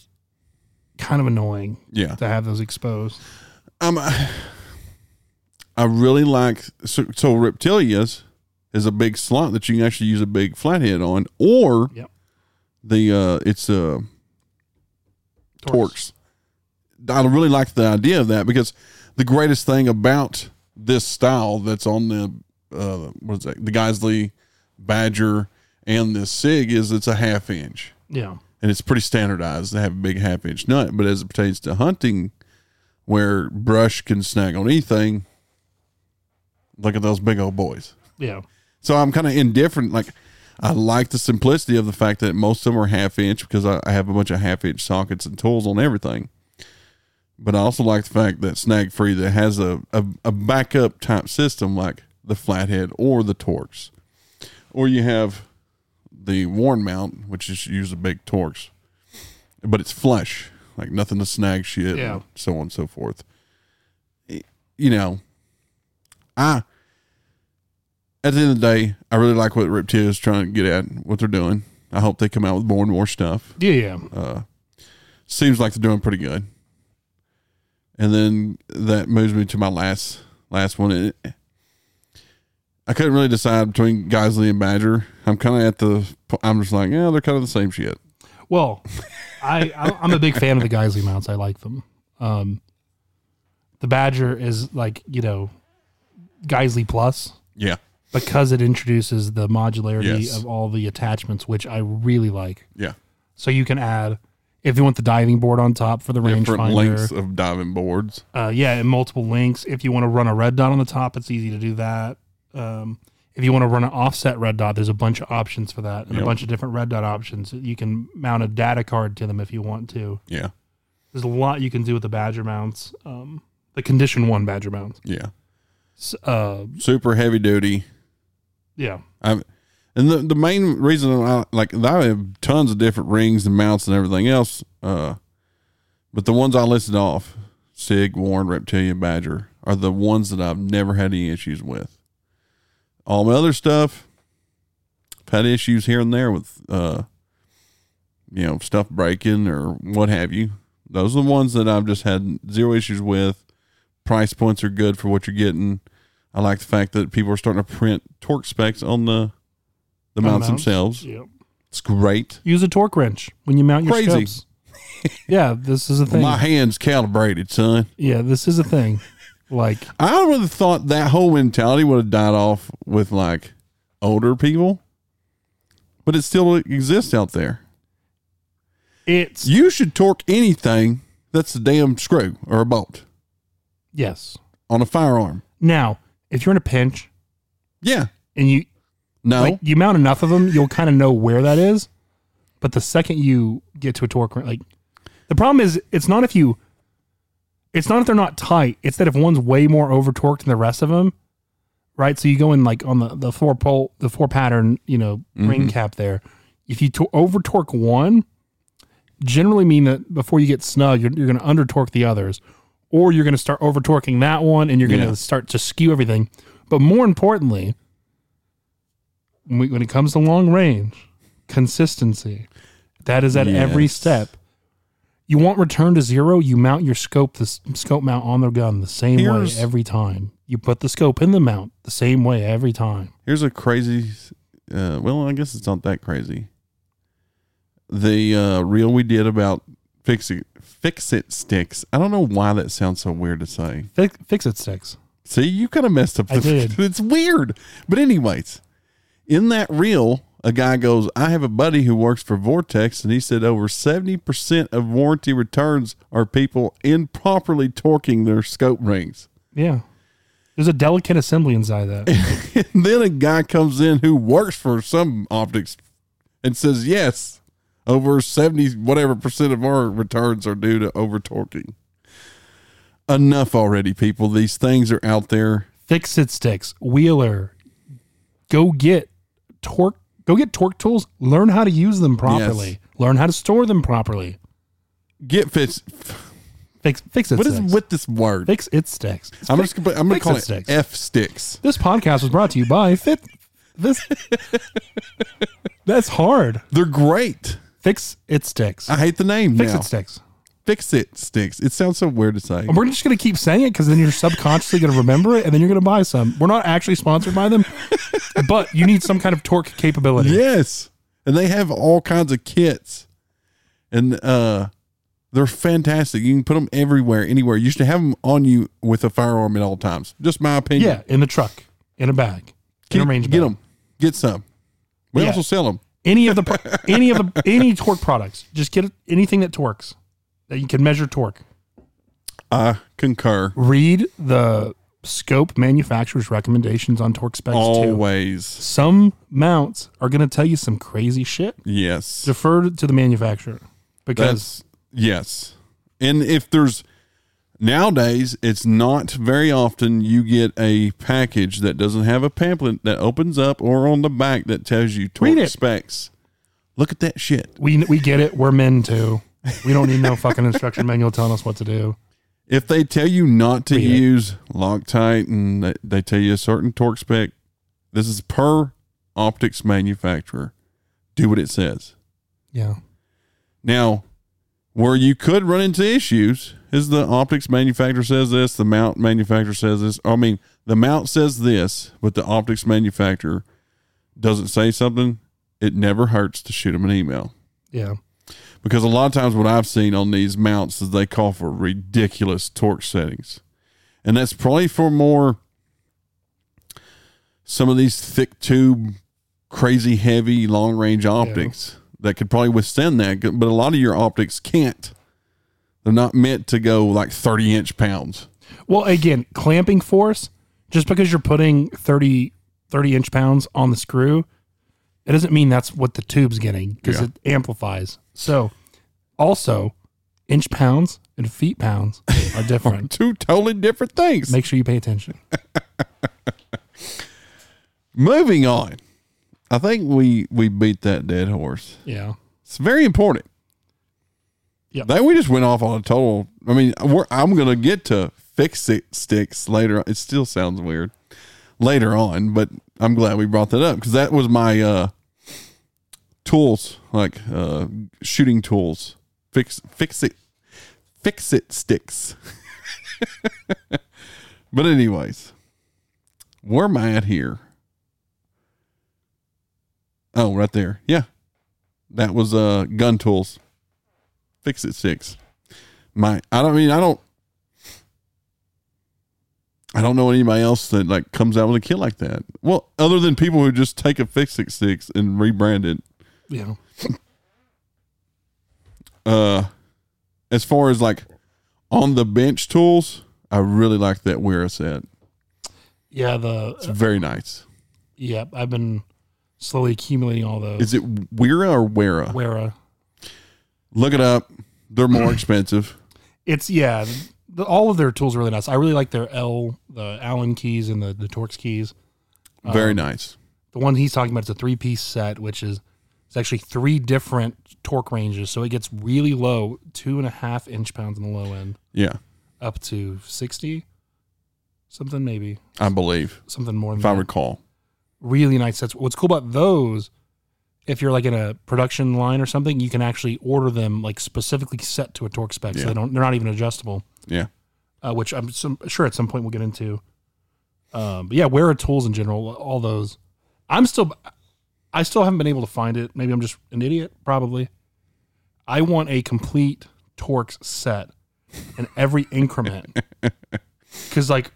kind of annoying
yeah.
to have those exposed.
Um, I I really like so, so Reptilias is a big slot that you can actually use a big flathead on, or
Yep.
The uh, it's uh Torx. I really like the idea of that because the greatest thing about this style that's on the uh, what is that? The Geissele Badger and this Sig is it's a half inch
Yeah.
and it's pretty standardized to have a big half inch nut. But as it pertains to hunting, where brush can snag on anything, look at those big old boys.
Yeah.
So I'm kind of indifferent. Like I like the simplicity of the fact that most of them are half inch because I, I have a bunch of half inch sockets and tools on everything. But I also like the fact that snag free that has a, a, a backup type system like the flathead or the Torx, Or you have the Warne mount, which is use a big Torx, But it's flush, like nothing to snag shit,
Yeah.
and so on and so forth. You know, I at the end of the day, I really like what Reptilia is trying to get at, what they're doing. I hope they come out with more and more stuff.
Yeah. Yeah.
Uh, seems like they're doing pretty good. And then that moves me to my last last one. It, I couldn't really decide between Geissele and Badger. I'm kind of at the. I'm just like, yeah, they're kind of the same shit.
Well, I I- I'm a big fan of the Geissele mounts. I like them. Um, the Badger is like you know, Geissele plus
Yeah,
because it introduces the modularity
Yes.
of all the attachments, which I really like.
yeah.
So you can add if you want the diving board on top for the
Different
rangefinder.
lengths of diving boards.
Uh, yeah, and multiple links. If you want to run a red dot on the top, it's easy to do that. Um, if you want to run an offset red dot, there's a bunch of options for that and
Yep.
a bunch of different red dot options. You can mount a data card to them if you want to.
Yeah,
There's a lot you can do with the Badger mounts. Um, the Condition One Badger mounts.
yeah.
S- Uh,
Super heavy duty.
Yeah,
I and the the main reason I like I have tons of different rings and mounts and everything else. Uh, but the ones I listed off, Sig, Warren, Reptilian, Badger, are the ones that I've never had any issues with. All my other stuff, I've had issues here and there with, uh, you know, stuff breaking or what have you. Those are the ones that I've just had zero issues with. Price points are good for what you're getting. I like the fact that people are starting to print torque specs on the
the
mounts,
mounts?
themselves.
Yep.
It's great.
Use a torque wrench when you mount your
Crazy.
scopes. yeah, this is a thing.
My hands calibrated, son.
yeah, this is a thing. Like,
I would have thought that whole mentality would have died off with like older people, but it still exists out there.
it's
You should torque anything that's a damn screw or a bolt
yes.
on a firearm.
Now, if you're in a pinch
Yeah.
and you
No.
like you mount enough of them, you'll kind of know where that is. But the second you get to a torque, wrench- like the problem is, it's not if you, it's not if they're not tight. It's that if one's way more over torqued than the rest of them, right? So you go in like on the the four pole, the four pattern, you know, mm-hmm. ring cap there. If you to- over torque one, generally mean that before you get snug, you're, you're going to under torque the others, or you're going to start over torquing that one, and you're going to
Yeah.
start to skew everything. But more importantly, when we- when it comes to long range, consistency. That is at every step. You want return to zero, you mount your scope, the scope mount on the gun the same
Here's-
way every time. You put the scope in the mount the same way every time.
Here's a crazy. Uh, well, I guess it's not that crazy. The uh, reel we did about fix it, fix it sticks. I don't know why that sounds so weird to say.
Fix, fix it sticks.
See, you kind of messed up.
I did.
It's weird, but anyways, in that reel, a guy goes, "I have a buddy who works for Vortex, and he said over seventy percent of warranty returns are people improperly torquing their scope rings."
Yeah. There's a delicate assembly inside that.
and then a guy comes in who works for some optics and says, "Yes, over seventy whatever percent of our returns are due to over torquing." Enough already, people. These things are out there.
Fix it sticks. Wheeler. Go get torque. Go get torque tools. Learn how to use them properly.
Yes.
Learn how to store them properly.
Get fits.
Fix fix it sticks.
What is with this word?
fix it sticks.
I'm just gonna, I'm gonna call
it
it
sticks.
F sticks.
This podcast was brought to you by Fit. This. That's hard.
They're great.
Fix it sticks.
I hate the name
Fix
now.
it sticks.
Fix it sticks. It sounds so weird to say.
And we're just gonna keep saying it because then you're subconsciously gonna remember it and then you're gonna buy some. We're not actually sponsored by them, but you need some kind of torque capability.
Yes, and they have all kinds of kits, and uh, they're fantastic. You can put them everywhere, anywhere. You should have them on you with a firearm at all times. Just my opinion.
Yeah, in the truck, in a bag, in
get,
a range
get
bag.
them. Get some. We
Yeah.
also sell them.
Any of the any of the any torque products. Just get anything that torques that you can measure torque.
I concur.
Read the scope manufacturer's recommendations on torque specs too.
Always.
Some mounts are going to tell you some crazy shit.
Yes.
Defer to the manufacturer because
That's yes. And if there's nowadays, it's not very often you get a package that doesn't have a pamphlet that opens up or on the back that tells you torque specs. Look at that shit.
we we get it. We're men too. We don't need no fucking instruction manual telling us what to do.
If they tell you not to
Read it.
use Loctite and they, they tell you a certain torque spec, this is per optics manufacturer. Do what it says.
Yeah.
Now, where you could run into issues is the optics manufacturer says this, the mount manufacturer says this. I mean, the mount says this, but the optics manufacturer doesn't say something. It never hurts to shoot them an email
Yeah.
because a lot of times what I've seen on these mounts is they call for ridiculous torque settings, and that's probably for more some of these thick tube, crazy heavy long range optics that could probably withstand that, but a lot of your optics can't. They're not meant to go like thirty inch pounds.
Well, again, clamping force, just because you're putting 30, 30 inch pounds on the screw, it doesn't mean that's what the tube's getting because
Yeah.
it amplifies. So, also, inch pounds and feet pounds are different.
Two totally different things.
Make sure you pay attention.
Moving on, I think we we beat that dead horse.
Yeah.
It's very important.
Yeah,
That we just went off on a total. I mean, we're, I'm going to get to fix it sticks later. It still sounds weird later on, but I'm glad we brought that up because that was my uh, tools, like uh, shooting tools. Fix fix it, fix it sticks. but anyways, where am I at here? Oh, right there. Yeah, that was uh gun tools. Fix it sticks. My I don't mean I don't I don't know anybody else that like comes out with a kit like that. Well, other than people who just take a fix it sticks and rebrand it.
Yeah.
Uh as far as like on the bench tools, I really like that Wera set.
Yeah. The,
It's very nice.
yeah, I've been slowly accumulating all those.
Is it Wera or Wera?
Wera.
Look it up. They're more expensive.
It's, yeah, the, all of their tools are really nice. I really like their L, the Allen keys and the, the Torx keys.
Very um, nice.
The one he's talking about is a three piece set, which is it's actually three different torque ranges. So it gets really low, two and a half inch pounds on the low end,
Yeah,
up to sixty, something maybe
I believe.
something more than
If I recall.
Really nice sets. What's cool about those if you're like in a production line or something, you can actually order them like specifically set to a torque spec. So
Yeah.
they don't they're not even adjustable.
Yeah.
uh, which I'm some, sure at some point we'll get into. Um, but yeah, Wera tools in general? All those. I'm still, I still haven't been able to find it. Maybe I'm just an idiot. Probably. I want a complete Torx set in every increment because, like,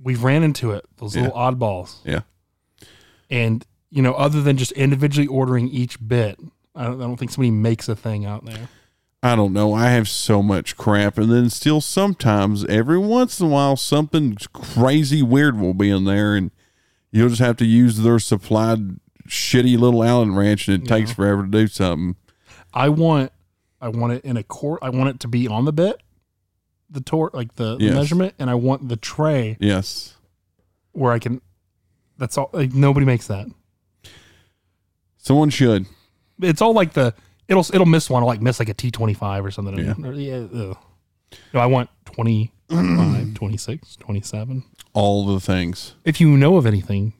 we've ran into it. Those little oddballs,
Yeah.
And you know, other than just individually ordering each bit, I don't, I don't think somebody makes a thing out there.
I don't know. I have so much crap, and then still sometimes, every once in a while, something crazy weird will be in there, and you'll just have to use their supplied shitty little Allen wrench, and it takes forever to do something.
I want I want it in a court. I want it to be on the bit, the tor like the, the measurement, and I want the tray
Yes.
where I can. That's all. Like nobody makes that.
Someone should.
It's all like the it'll it'll miss one. Like miss like a T twenty five or something.
Yeah.
Or, yeah ugh. No, I want 25, 26, 27.
All the things.
If you know of anything,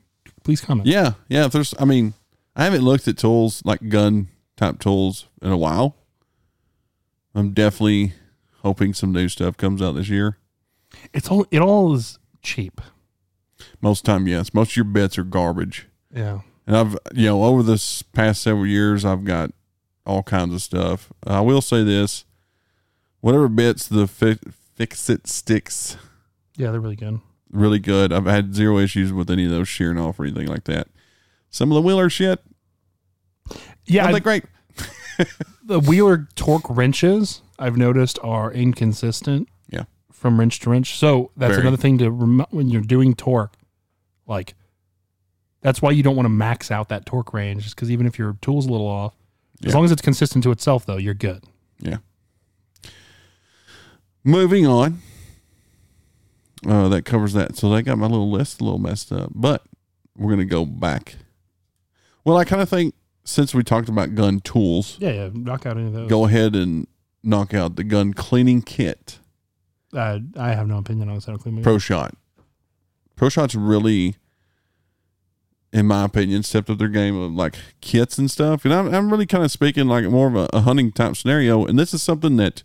please comment.
Yeah. Yeah. If there's, I mean, I haven't looked at tools like gun type tools in a while. I'm definitely hoping some new stuff comes out this year.
It's all it all is cheap.
Most time, yes. Most of your bets are garbage.
Yeah.
And I've, you know, over this past several years, I've got all kinds of stuff. I will say this whatever bits the fi- fix it sticks
Yeah, they're really good.
really good. I've had zero issues with any of those shearing off or anything like that. Some of the Wheeler shit,
Yeah, I-
great.
the Wheeler torque wrenches I've noticed are inconsistent.
Yeah.
From wrench to wrench. So that's
Very.
another thing to rem- when you're doing torque, like that's why you don't want to max out that torque range, just because even if your tool's a little off, as long as it's consistent to itself, though, you're good.
Yeah. Moving on. Uh, that covers that. So they got my little list a little messed up, but we're going to go back. Well, I kind of think since we talked about gun tools,
Yeah, yeah. Knock out any of those.
go ahead and knock out the gun cleaning kit.
Uh, I have no opinion on. I clean my
Pro Shot. Pro Shot's really, in my opinion, stepped up their game of like kits and stuff. And I'm, I'm really kind of speaking like more of a, a hunting type scenario. And this is something that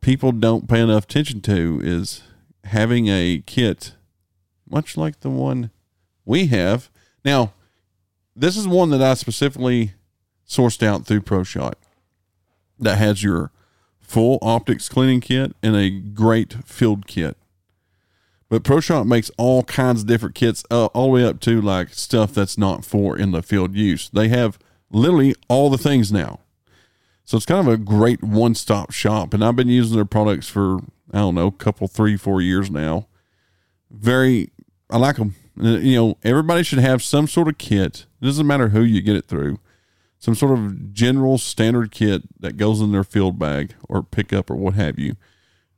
people don't pay enough attention to is having a kit, much like the one we have. Now, this is one that I specifically sourced out through Pro Shot that has your full optics cleaning kit and a great field kit. But ProShot makes all kinds of different kits, uh, all the way up to like stuff that's not for in the field use. They have literally all the things now. So it's kind of a great one stop shop. And I've been using their products for, I don't know, a couple, three, four years now. Very, I like them. You know, everybody should have some sort of kit. It doesn't matter who you get it through some sort of general standard kit that goes in their field bag or pickup or what have you,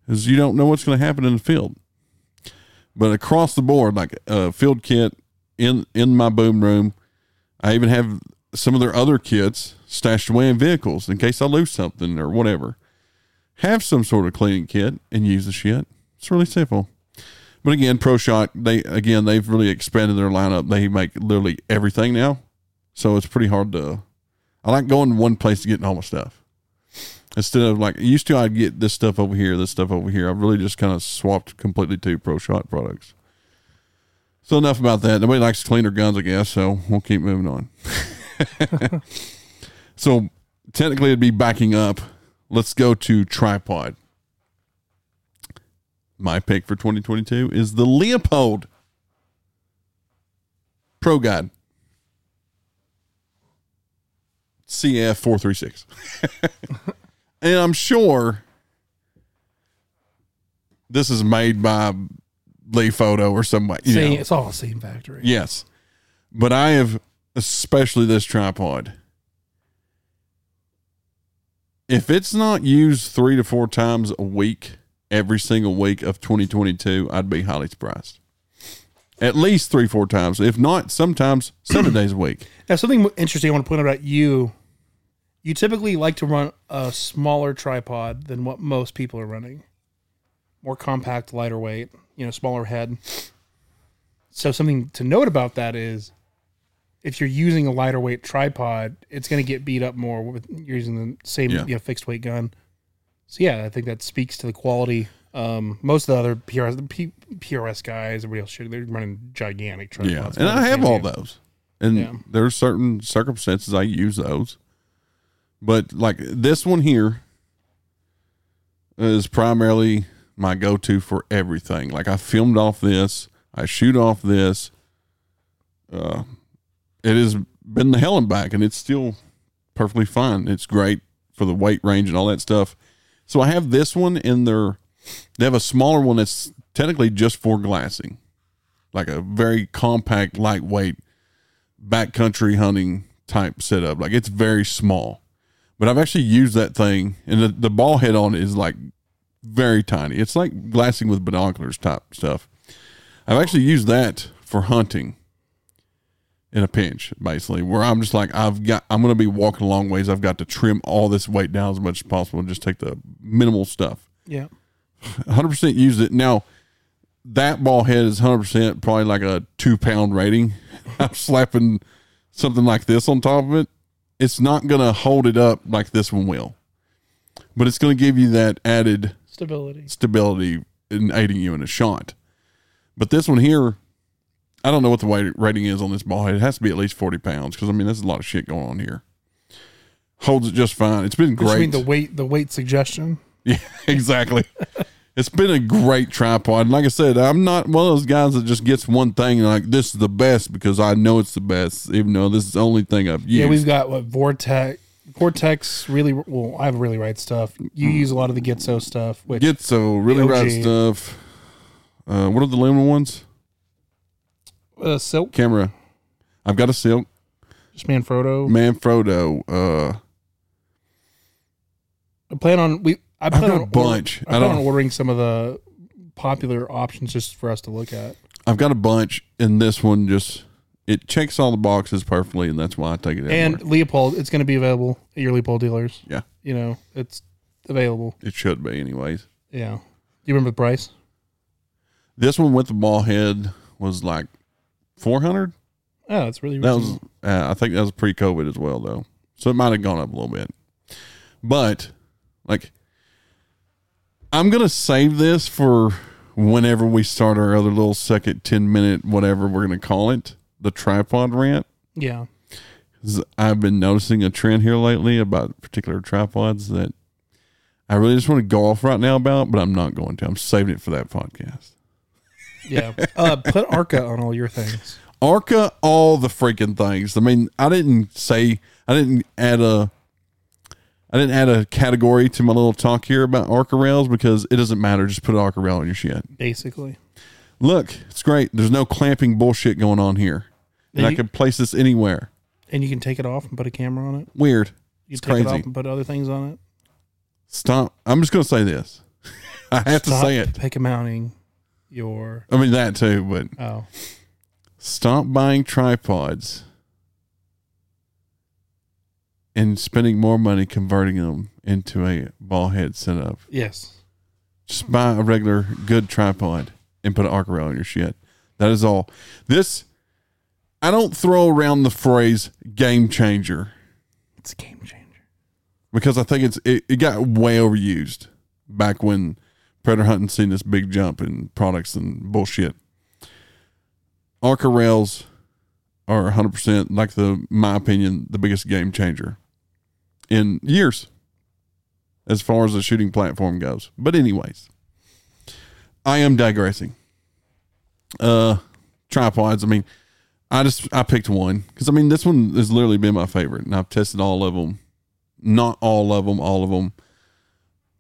because you don't know what's going to happen in the field. But across the board, like a field kit in in my boom room, I even have some of their other kits stashed away in vehicles in case I lose something or whatever. Have some sort of cleaning kit and use the shit. It's really simple. But again, Pro Shot, they again they've really expanded their lineup. They make literally everything now, so it's pretty hard to I like going to one place to get all my stuff. Instead of like used to, I'd get this stuff over here, this stuff over here. I've really just kind of swapped completely to Pro Shot products. So enough about that. Nobody likes to clean their guns, I guess. So we'll keep moving on. so technically, it'd be backing up. Let's go to tripod. My pick for 2022 is the Leupold Pro Guide. CF four three six, and I'm sure this is made by Leofoto or somebody. you
Same,
know.
it's all the same factory.
Yes, but I have especially this tripod. If it's not used three to four times a week, every single week of 2022, I'd be highly surprised. At least three, four times. If not, sometimes seven days a week.
Now, something interesting I want to point out about you. You typically like to run a smaller tripod than what most people are running. More compact, lighter weight, you know, smaller head. So something to note about that is if you're using a lighter weight tripod, it's going to get beat up more with you're using the same
Yeah.
you know, fixed weight gun. So yeah, I think that speaks to the quality. Um, most of the other PRS, the P, PRS guys, everybody else, they're running gigantic tripods.
Yeah, and I have all those, and
Yeah.
there's certain circumstances I use those, but like this one here is primarily my go-to for everything. Like I filmed off this, I shoot off this. Uh, it has been the hell and back, and it's still perfectly fine. It's great for the weight range and all that stuff. So I have this one in their. They have a smaller one that's technically just for glassing like a very compact, lightweight backcountry hunting type setup. Like it's very small, but I've actually used that thing, and the, the ball head on it is like very tiny. It's like glassing with binoculars type stuff. I've actually used that for hunting in a pinch, basically, where I'm just like, I've got, I'm going to be walking a long ways. I've got to trim all this weight down as much as possible and just take the minimal stuff.
Yeah,
100% used it. Now, that ball head is 100% probably like a two pound rating. I'm slapping something like this on top of it. It's not going to hold it up like this one will, but it's going to give you that added
stability.
stability in aiding you in a shot. But this one here, I don't know what the weight rating is on this ball head. It has to be at least 40 pounds because, I mean, there's a lot of shit going on here. Holds it just fine. It's been great.
mean the weight, the weight suggestion.
Yeah, exactly. it's been a great tripod. Like I said, I'm not one of those guys that just gets one thing and like this is the best because I know it's the best, even though this is the only thing I've used.
Yeah, we've got what Vortex. Vortex really well. I have really right stuff. You
Mm.
use a lot of the Gitzo stuff, which
Gitzo really right stuff. Uh, what are the aluminum ones?
uh, Slik,
Camera. I've got a Slik
just Manfrotto.
Manfrotto. Uh,
I plan on we. I
I've got a bunch.
I
I
on
don't.
ordering some of the popular options just for us to look at.
I've got a bunch, and this one just it checks all the boxes perfectly, and that's why I take it. Everywhere.
And Leupold, it's going to be available at your Leupold dealers.
Yeah.
you know it's available.
it should be, anyways.
Yeah. Do you remember the price?
This one with the ball head was like four hundred.
Oh, that's really
That
reasonable.
was, uh, I think that was pre-COVID as well, though. So it might have gone up a little bit. But like, I'm gonna save this for whenever we start our other little second ten minute whatever we're gonna call it, the tripod rant.
yeah.
I've been noticing a trend here lately about particular tripods that I really just want to go off right now about, but I'm not going to. I'm saving it for that podcast.
Yeah. uh, put Arca on all your things.
Arca all the freaking things. I mean, I didn't say I didn't add a I didn't add a category to my little talk here about Arca rails because it doesn't matter. Just put an Arca rail on your shit.
Basically.
Look, it's great. There's no clamping bullshit going on here. And
And
I can place this anywhere.
And you can take it off and put a camera on it.
Weird.
You
It's
take it off and put other things on it.
Stop. I'm just gonna say this. I have to say it.
Pick a mounting your
I mean that too, but
oh
stop buying tripods and spending more money converting them into a ball head setup.
yes.
Just buy a regular good tripod and put an arc rail on your shit. That is all. This I don't throw around the phrase game changer
It's a game changer.
because I think it's it, it got way overused back when predator hunting seen this big jump in products and bullshit. Arca rails are 100% like the my opinion the biggest game changer in years as far as the shooting platform goes. But anyways, I am digressing. Uh tripods, I mean, I just I picked one cuz I mean this one has literally been my favorite and I've tested all of them. Not all of them, all of them.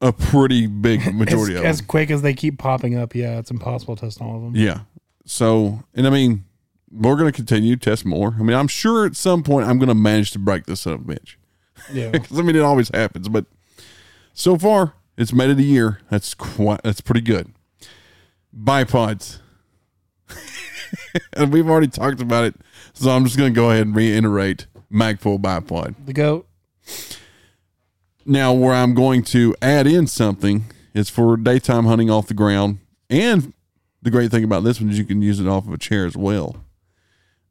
A pretty big majority
as,
of them.
as quick as they keep popping up, yeah, it's impossible to test all of them.
Yeah. So, and I mean, we're going to continue to test more. I mean, I'm sure at some point I'm going to manage to break this son of a bitch.
Yeah.
Because I mean, it always happens. But so far, it's made it a year. That's quite. That's pretty good. Bipods, and we've already talked about it, so I'm just going to go ahead and reiterate Magpul bipod.
the goat.
Now, where I'm going to add in something is for daytime hunting off the ground, and the great thing about this one is you can use it off of a chair as well.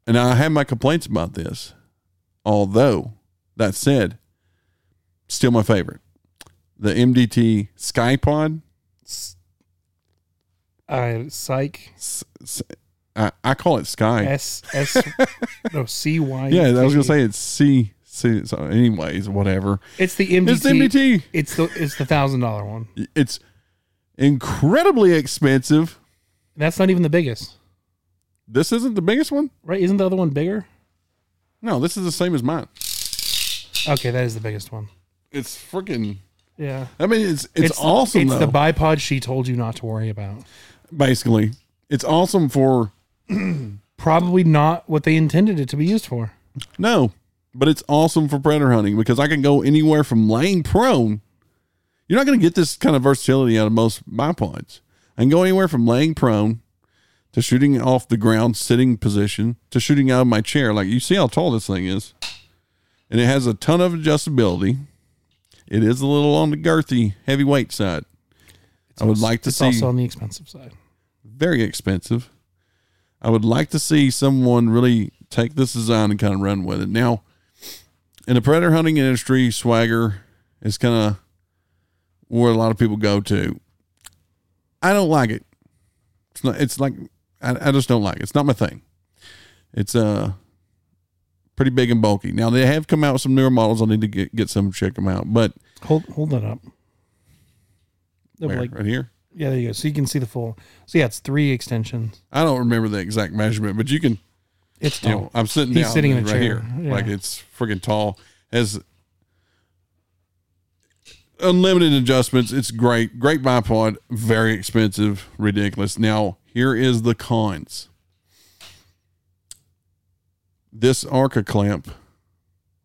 and I have my complaints about this. Although that said, still my favorite. The MDT SkyPod.
Uh, psych
S- s- I, I call it Sky.
S S no C Y.
yeah, I was gonna say it's C. C so anyways, whatever.
it's the MDT.
It's the MDT.
It's the it's the thousand dollar one.
It's incredibly expensive.
That's not even the biggest,
This isn't the biggest one.
right? Isn't the other one bigger?
No, this is the same as mine.
Okay, that is the biggest one.
It's freaking.
Yeah,
I mean, it's it's, awesome
It's
though.
the bipod she told you not to worry about.
basically, it's awesome for
Probably not what they intended it to be used for.
no, but it's awesome for predator hunting because I can go anywhere from laying prone. You're not going to get this kind of versatility out of most bipods. I can go anywhere from laying prone to shooting off the ground, sitting position, to shooting out of my chair. Like you see how tall this thing is, and it has a ton of adjustability. It is a little on the girthy, heavyweight side. I would like to
It's
see
also on the expensive side.
very expensive. I would like to see someone really take this design and kind of run with it. Now, in the predator hunting industry, swagger is kind of where a lot of people go to. I don't like it. It's not. It's like I, I just don't like it. It's not my thing. It's uh pretty big and bulky. Now they have come out with some newer models. I need to get get some check them out. But
Hold hold that up.
Where?
like-
right here.
yeah, there you go. So you can see the full. So yeah, it's three extensions.
I don't remember the exact measurement, but you can
It's
you
tall.
know, I'm sitting
He's sitting in a
right
chair.
here,
Yeah.
like it's freaking tall. Has unlimited adjustments. It's great, great bipod. Very expensive, ridiculous. Now here is the cons. This Arca clamp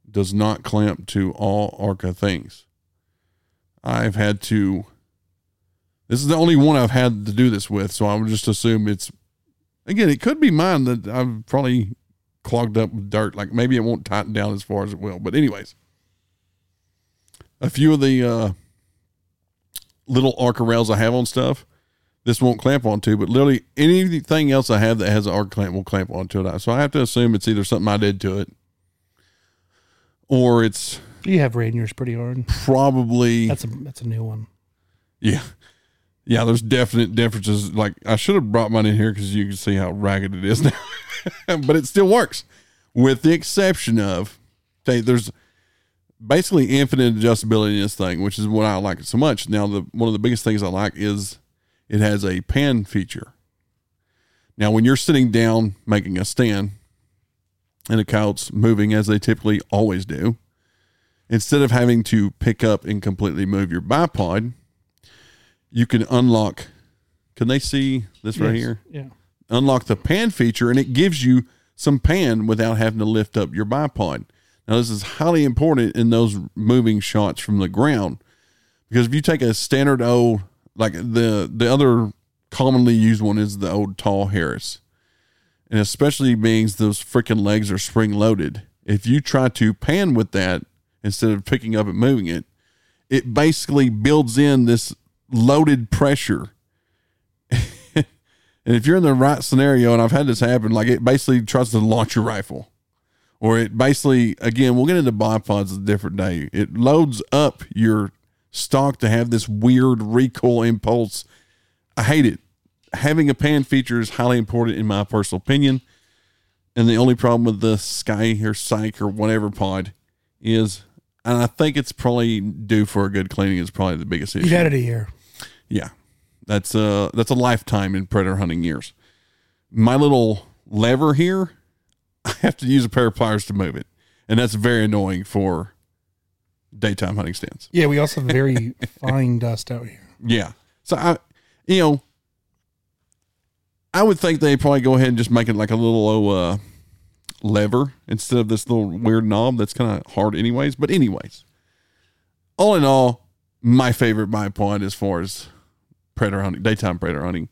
does not clamp to all Arca things. I've had to. This is the only one I've had to do this with, so I would just assume it's again, it could be mine that I've probably clogged up with dirt. Like maybe it won't tighten down as far as it will. But anyways, a few of the uh, little arc rails I have on stuff, this won't clamp onto. But literally anything else I have that has an arc clamp will clamp onto it. So I have to assume it's either something I did to it, or it's
You have Rainiers pretty hard.
probably
That's a that's a new one.
yeah. Yeah, there's definite differences. Like I should have brought mine in here because you can see how ragged it is now, but it still works, with the exception of, okay, there's basically infinite adjustability in this thing, which is what I like so much. Now, the one of the biggest things I like is it has a pan feature. Now, when you're sitting down making a stand, and the coyotes moving as they typically always do, instead of having to pick up and completely move your bipod you can unlock. Can they see this right
Yes.
here?
Yeah.
Unlock the pan feature, and it gives you some pan without having to lift up your bipod. Now, this is highly important in those moving shots from the ground because if you take a standard old, like the the other commonly used one is the old tall Harris, and especially being those freaking legs are spring loaded. If you try to pan with that instead of picking up and moving it, it basically builds in this loaded pressure. and if you're in the right scenario, and I've had this happen, like it basically tries to launch your rifle. Or it basically, again, we'll get into bipods a different day. It loads up your stock to have this weird recoil impulse. I hate it. Having a pan feature is highly important in my personal opinion. And the only problem with the Sky or Psych or whatever pod is, and I think it's probably due for a good cleaning. Is probably the biggest issue.
You've had it a year.
Yeah, that's a that's a lifetime in predator hunting years. My little lever here, I have to use a pair of pliers to move it, and that's very annoying for daytime hunting stands.
Yeah, we also have very fine dust out here.
Yeah, so I, you know, I would think they probably go ahead and just make it like a little uh, lever instead of this little weird knob that's kind of hard, anyways. But anyways, all in all, my favorite bipod as far as predator hunting, daytime predator hunting.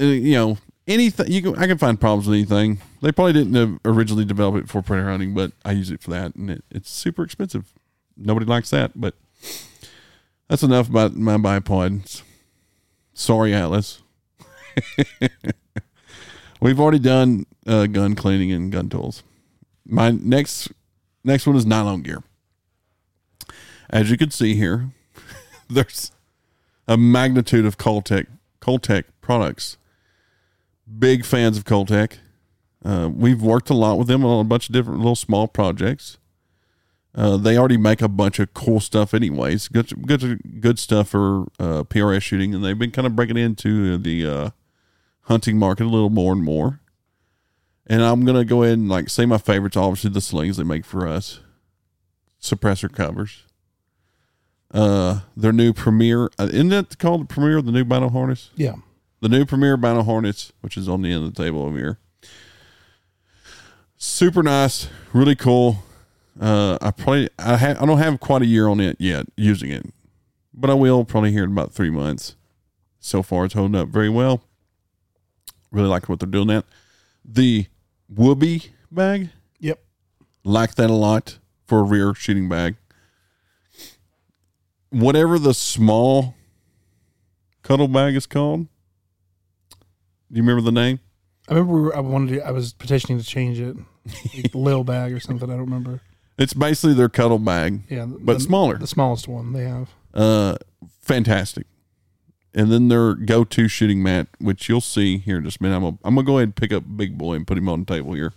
Uh, you know, anything you can, I can find problems with anything. They probably didn't originally develop it for predator hunting, but I use it for that, and it, it's super expensive. Nobody likes that, but that's enough about my bipods. Sorry, Atlas. We've already done uh, gun cleaning and gun tools. My next next one is nylon gear. As you can see here, there's a magnitude of Cole-TAC Cole-TAC products. Big fans of Cole-TAC. Uh, we've worked a lot with them on a bunch of different little small projects. Uh, they already make a bunch of cool stuff, anyways. Good, good, good stuff for uh, PRS shooting, and they've been kind of breaking into the uh, hunting market a little more and more. And I'm gonna go ahead and like say my favorites. Obviously, the slings they make for us, suppressor covers. Uh, their new Premier, uh, isn't that called the Premier? The new battle harness,
Yeah.
the new Premier battle harness, which is on the end of the table over here. Super nice, really cool. Uh, I probably I ha- I don't have quite a year on it yet using it, but I will probably here in about three months. So far, it's holding up very well. Really like what they're doing. That the Whoopee bag,
Yep.
like that a lot for a rear shooting bag. Whatever the small cuddle bag is called. Do you remember the name?
I remember we were, I wanted to, I was petitioning to change it, like Lil bag or something. I don't remember.
It's basically their cuddle bag,
Yeah,
but
the,
smaller.
the smallest one they have.
Uh, fantastic. And then their go-to shooting mat, which you'll see here in just a minute. I'm gonna, I'm gonna go ahead and pick up Big Boy and put him on the table here.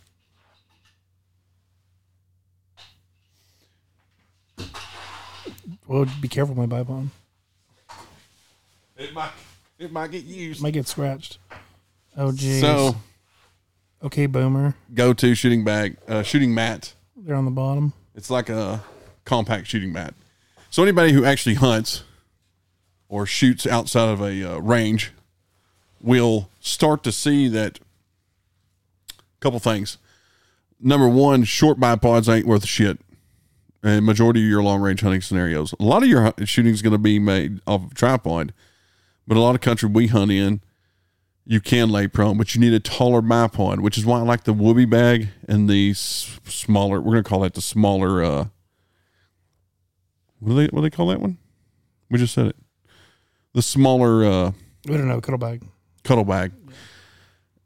Well, be careful, my bipod
It might it might get used.
might get scratched. Oh, geez.
So
okay, boomer,
go-to shooting bag, uh, shooting mat.
They're on the bottom.
It's like a compact shooting mat. So anybody who actually hunts or shoots outside of a uh, range will start to see that a couple things. Number one, short bipods ain't worth a shit. And majority of your long range hunting scenarios, a lot of your shooting is going to be made off of tripod, but a lot of country we hunt in, you can lay prone, but you need a taller bipod, which is why I like the Whoopee bag and the s- smaller. We're going to call that the smaller. uh What do they what do they call that one? We just said it. The smaller uh
We don't know cuddle bag.
cuddle bag,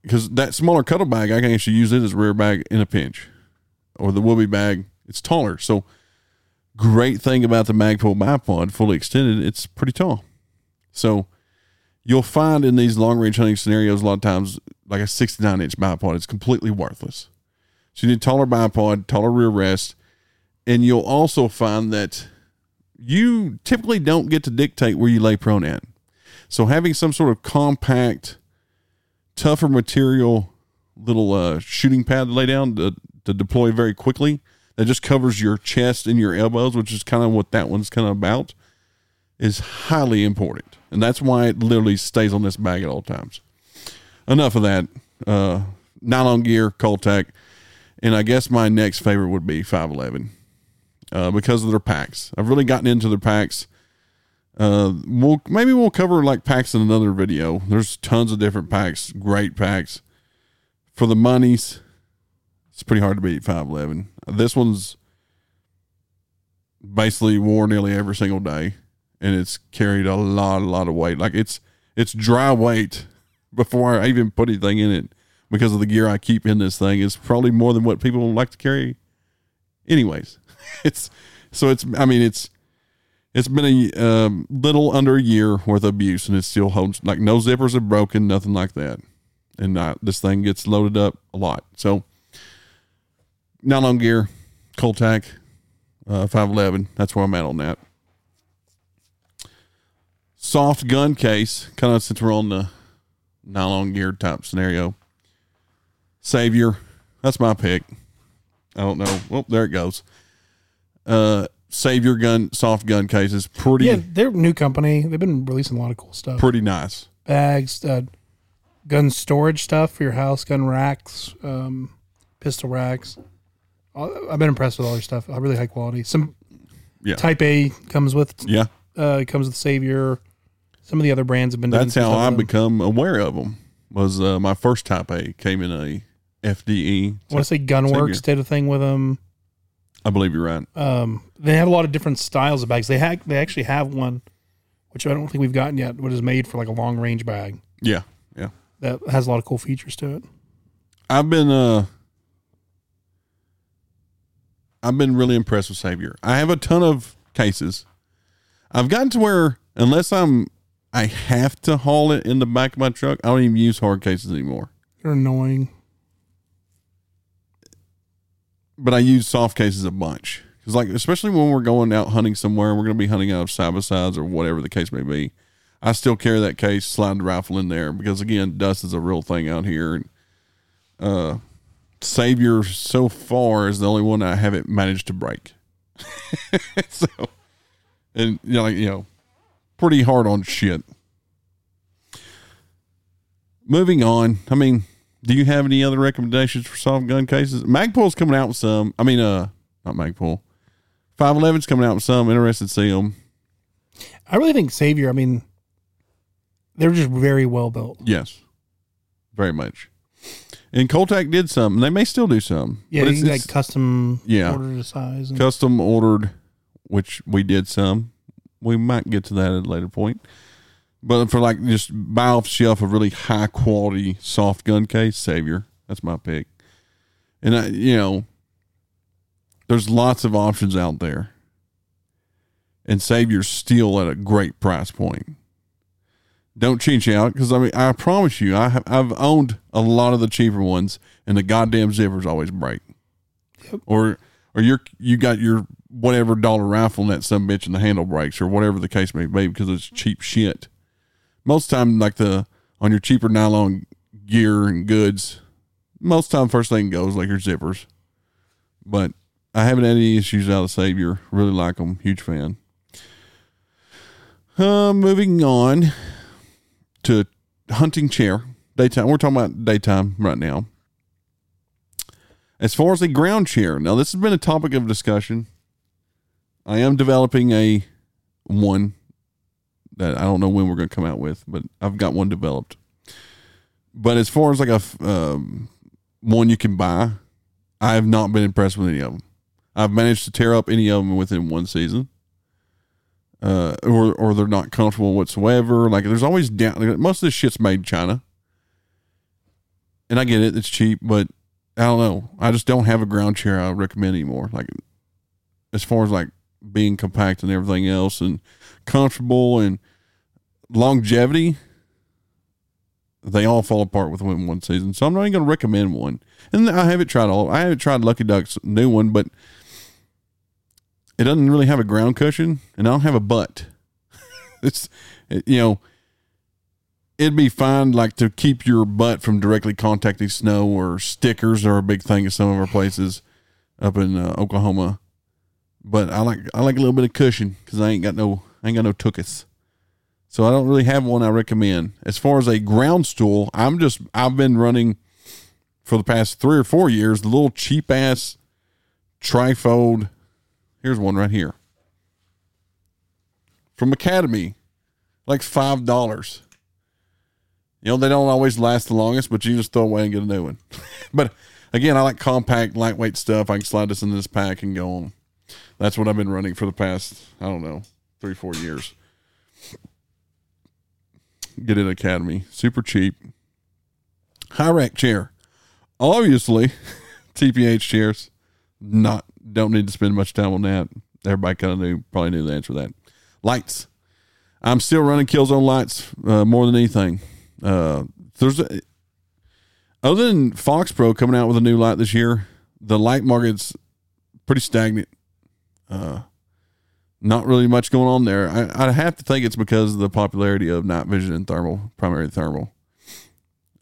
because that smaller cuddle bag, I can actually use it as a rear bag in a pinch, or the Whoopee bag. It's taller, so great thing about the Magpul bipod, fully extended, it's pretty tall. So you'll find in these long range hunting scenarios, a lot of times, like a 69 inch bipod is completely worthless. So you need taller bipod, taller rear rest, and you'll also find that you typically don't get to dictate where you lay prone at. So having some sort of compact, tougher material little uh, shooting pad to lay down to, to deploy very quickly that just covers your chest and your elbows, which is kind of what that one's kind of about, is highly important. And that's why it literally stays on this bag at all times. Enough of that. Uh, nylon gear, Cole-TAC. And I guess my next favorite would be 511 uh, because of their packs. I've really gotten into their packs. Uh, we'll maybe we'll cover like packs in another video. There's tons of different packs, great packs. For the monies, it's pretty hard to beat 511. This one's basically wore nearly every single day, and it's carried a lot, a lot of weight. Like it's it's dry weight before I even put anything in it because of the gear I keep in this thing. It's probably more than what people like to carry. Anyways, it's so it's I mean it's it's been a um, little under a year worth of abuse, and it still holds like no zippers are broken, nothing like that. And this thing gets loaded up a lot. So, nylon gear, Cole-TAC, uh, 511. That's where I'm at on that. Soft gun case, kind of since we're on the nylon gear type scenario. Savior, that's my pick. I don't know. Well, there it goes. Uh, Savior gun, soft gun cases, pretty,
Yeah, they're a new company. They've been releasing a lot of cool stuff.
pretty nice.
Bags, uh, gun storage stuff for your house, gun racks, um, pistol racks. I- I've been impressed with all your stuff. Uh, really high quality. Some
Yeah.
Type A comes with
Yeah,
uh, comes with Savior. Some of the other brands have been.
that's how I become aware of them. Was uh, my first Type A came in a FDE.
I want to say
Gunwerks
did a thing with them.
I believe you're right.
Um, they have a lot of different styles of bags. They ha- they actually have one, which I don't think we've gotten yet, which is made for like a long range bag
Yeah, yeah.
that has a lot of cool features to it.
I've been uh I've been really impressed with Savior. I have a ton of cases. I've gotten to where unless I'm I have to haul it in the back of my truck, I don't even use hard cases anymore.
They're annoying.
But I use soft cases a bunch. Cause like especially when we're going out hunting somewhere, and we're gonna be hunting out of side by sides or whatever the case may be. I still carry that case, slide the rifle in there because again, dust is a real thing out here. And uh Savior so far is the only one I haven't managed to break. so, and you know, like, you know, pretty hard on shit. Moving on. I mean, do you have any other recommendations for soft gun cases? Magpul's coming out with some. I mean, uh, not Magpul. 511's coming out with some. Interested to see them.
I really think Savior. I mean, they're just very well built.
Yes, very much. And Cole-TAC did some. and They may still do some.
Yeah, can like custom
Yeah.
order the size. And,
custom ordered, which we did some. We might get to that at a later point. But for like just buy off the shelf a really high quality soft gun case, Savior. That's my pick. And I, you know, there's lots of options out there. And Savior's still at a great price point. Don't cheat you out because I mean I promise you I have I've owned a lot of the cheaper ones and the goddamn zippers always break.
Yep.
Or or you're you got your whatever dollar rifle and that some bitch and the handle breaks or whatever the case may be because it's cheap shit. Most time like the on your cheaper nylon gear and goods, most time first thing goes like your zippers. But I haven't had any issues out of Savior. Really like them. Huge fan. Uh, moving on to hunting chair daytime. We're talking about daytime right now. As far as a ground chair, now this has been a topic of discussion. I am developing a one that I don't know when we're going to come out with, but I've got one developed. But as far as like a um, one you can buy, I have not been impressed with any of them. I've managed to tear up any of them within one season uh, or or they're not comfortable whatsoever. Like there's always down. Most of this shit's made in China, and I get it; it's cheap, but I don't know. I just don't have a ground chair I recommend anymore. Like as far as like being compact and everything else, and comfortable and longevity, they all fall apart within one season. So I'm not even going to recommend one. And I haven't tried all. I haven't tried Lucky Duck's new one, but it doesn't really have a ground cushion and I don't have a butt. it's, it- you know, it'd be fine like to keep your butt from directly contacting snow or stickers are a big thing at some of our places up in uh, Oklahoma. But I like I like a little bit of cushion because I ain't got no I ain't got no tuchus. So I don't really have one I recommend. As far as a ground stool, I'm just I've been running for the past three or four years the little cheap ass trifold Here's one right here from Academy, like five dollars. You know they don't always last the longest, but you just throw away and get a new one. but again, I like compact, lightweight stuff. I can slide this in this pack and go on. That's what I've been running for the past I don't know three four years. Get it Academy, super cheap. High rack chair, obviously, TPH chairs. Not don't need to spend much time on that. Everybody kind of knew, probably knew the answer to that. Lights. I'm still running Killzone lights uh, more than anything. Uh, there's a, other than Fox Pro coming out with a new light this year, the light market's pretty stagnant. Uh, not really much going on there. I, I have to think it's because of the popularity of night vision and thermal, primary thermal.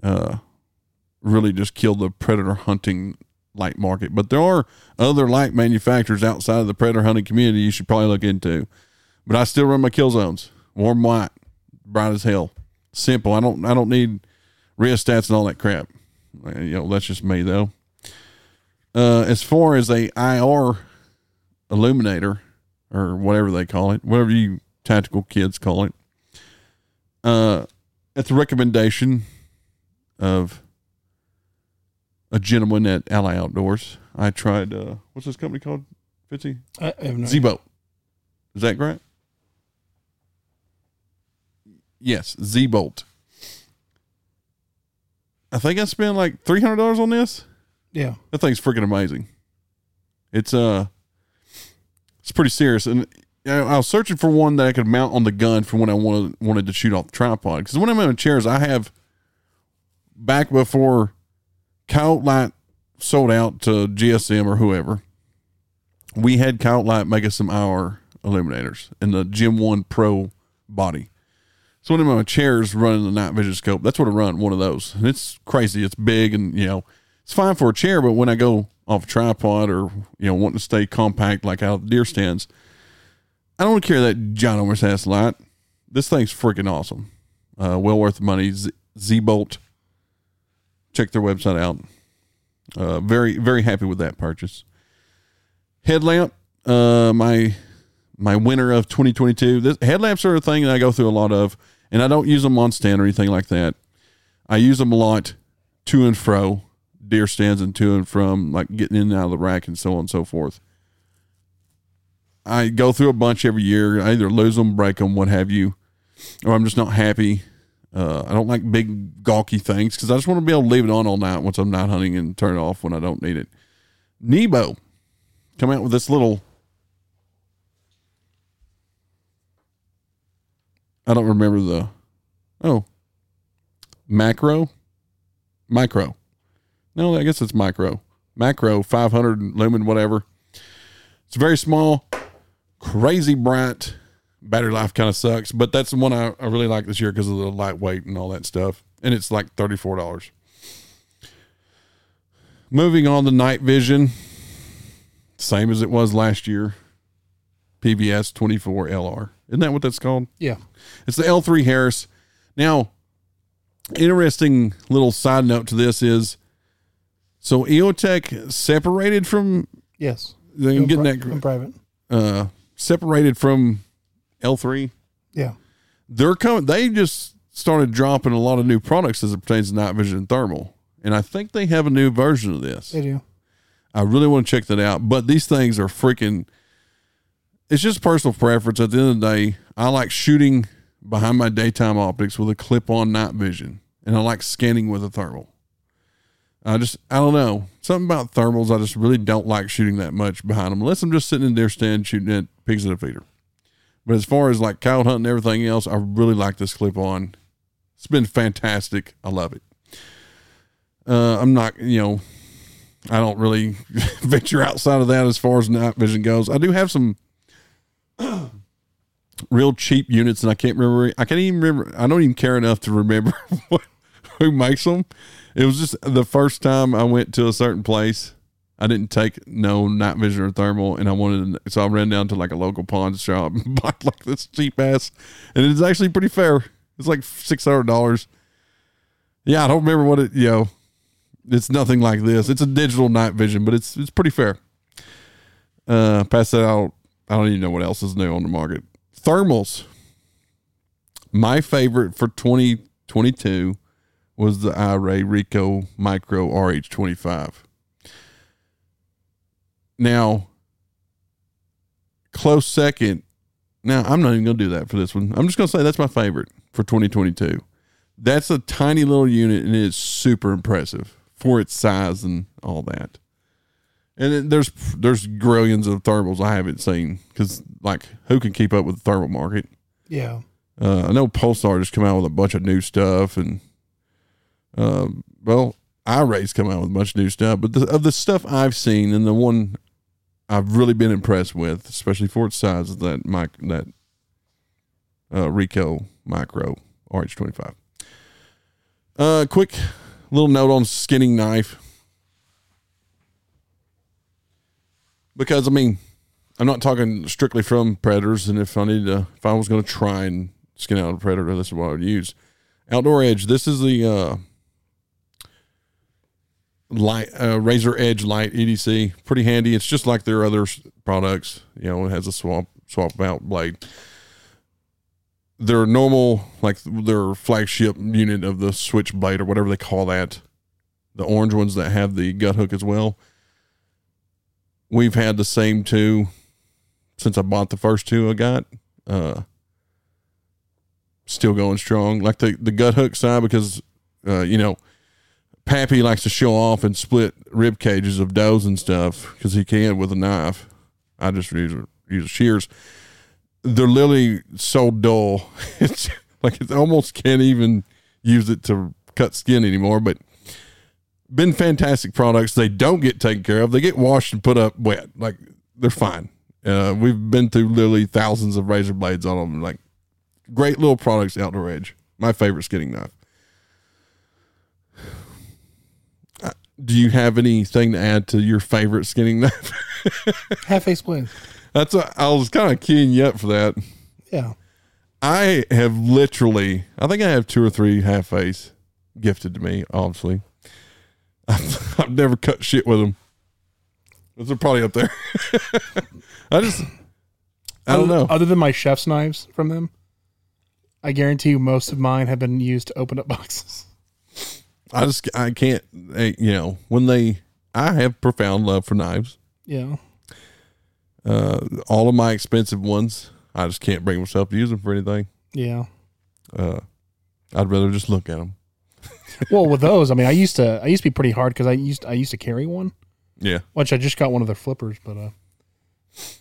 Uh, really just killed the predator hunting light market. But there are other light manufacturers outside of the predator hunting community you should probably look into. But I still run my kill zones, warm white, bright as hell, simple. I don't I don't need rheostats and all that crap. You know that's just me though. Uh, as far as a IR illuminator or whatever they call it, whatever you tactical kids call it, uh, it's a recommendation of a gentleman at Ally Outdoors. I tried. Uh, what's this company called? Fitzy
I, have no
Z Boat. Is that correct? Yes, Z Bolt. I think I spent like three hundred dollars on this.
Yeah.
That thing's freaking amazing. It's uh, it's pretty serious, and I was searching for one that I could mount on the gun for when I wanted wanted to shoot off the tripod. Because when I'm in chairs, I have back before Coyote Light sold out to GSM or whoever. We had Coyote Light make us some IR illuminators in the Gem One Pro body. So one of my chairs running the night vision scope. That's what I run. One of those, and it's crazy. It's big, and you know, it's fine for a chair. But when I go off a tripod or you know, wanting to stay compact like out of the deer stands, I don't care to carry that ginormous ass light. This thing's freaking awesome. Uh, well worth the money. Z Bolt. Check their website out. Uh, very very happy with that purchase. Headlamp. Uh, my my winter of 2022. This headlamps are a thing that I go through a lot of, and I don't use them on stand or anything like that. I use them a lot to and fro, deer stands and to and from, like getting in and out of the rack and so on and so forth. I go through a bunch every year. I either lose them, break them, what have you, or I'm just not happy. Uh, I don't like big gawky things because I just want to be able to leave it on all night once I'm not hunting and turn it off when I don't need it. Nebo come out with this little I don't remember the oh macro micro. No, I guess it's micro. Macro 500 lumen whatever. It's very small, crazy bright. Battery life kind of sucks, but that's the one I, I really like this year because of the lightweight and all that stuff. And it's like $34. Moving on to night vision, same as it was last year. PVS 24 LR. Isn't that what that's called?
Yeah.
It's the L3 Harris. Now, interesting little side note to this is so EOTech separated from
Yes.
I'm getting
pri-
that
in private.
uh separated from L3.
Yeah.
They're coming they just started dropping a lot of new products as it pertains to night vision and thermal. And I think they have a new version of this.
They do.
I really want to check that out. But these things are freaking. It's just personal preference. At the end of the day, I like shooting behind my daytime optics with a clip-on night vision, and I like scanning with a thermal. I just, I don't know, something about thermals. I just really don't like shooting that much behind them, unless I'm just sitting in deer stand shooting at pigs at a feeder. But as far as like cow hunting and everything else, I really like this clip-on. It's been fantastic. I love it. Uh, I'm not, you know, I don't really venture outside of that as far as night vision goes. I do have some real cheap units, and I can't remember. I can't even remember. I don't even care enough to remember what, who makes them. It was just the first time I went to a certain place. I didn't take no night vision or thermal, and I wanted, so I ran down to like a local pawn shop and bought like this cheap ass, and it's actually pretty fair. It's like six hundred dollars. Yeah, I don't remember what it. You know, it's nothing like this. It's a digital night vision, but it's it's pretty fair. Uh, pass that out. I don't even know what else is new on the market. Thermals. My favorite for 2022 was the iRay Rico Micro RH25. Now, close second. Now, I'm not even going to do that for this one. I'm just going to say that's my favorite for 2022. That's a tiny little unit and it's super impressive for its size and all that. And there's there's grillions of thermals I haven't seen because like who can keep up with the thermal market?
Yeah.
Uh, I know Pulsar just come out with a bunch of new stuff, and um, well, iRay's come out with a bunch of new stuff. But the, of the stuff I've seen, and the one I've really been impressed with, especially for its size, is that mic that uh, Rico Micro RH25. Uh, quick little note on skinning knife. Because I mean, I'm not talking strictly from predators, and if I need to, if I was going to try and skin out a predator, this is what I would use. Outdoor Edge. This is the uh, light uh, Razor Edge Light EDC. Pretty handy. It's just like their other products. You know, it has a swap swap out blade. Their normal, like their flagship unit of the switch blade or whatever they call that, the orange ones that have the gut hook as well. We've had the same two since I bought the first two I got. Uh, still going strong. Like the, the gut hook side, because, uh, you know, Pappy likes to show off and split rib cages of does and stuff because he can with a knife. I just use use shears. They're literally so dull. It's like it almost can't even use it to cut skin anymore. But been fantastic products. They don't get taken care of. They get washed and put up wet. Like they're fine. Uh, we've been through literally thousands of razor blades on them. Like great little products. Outdoor Edge, my favorite skinning knife. Uh, Do you have anything to add to your favorite skinning knife?
Half face blades.
That's what, I was kind of keying you up for that.
Yeah.
I have literally, I think I have two or three half face gifted to me. Obviously, I've, I've never cut shit with them. Those are probably up there. I just, I don't know.
Other than my chef's knives from them, I guarantee you most of mine have been used to open up boxes.
I just, I can't. You know, when they, I have profound love for knives.
Yeah.
Uh, all of my expensive ones, I just can't bring myself to use them for anything.
Yeah.
Uh, I'd rather just look at them.
Well, with those, I mean, I used to, I used to be pretty hard because I used, I used to carry one,
Yeah,
which I just got one of their flippers, but uh,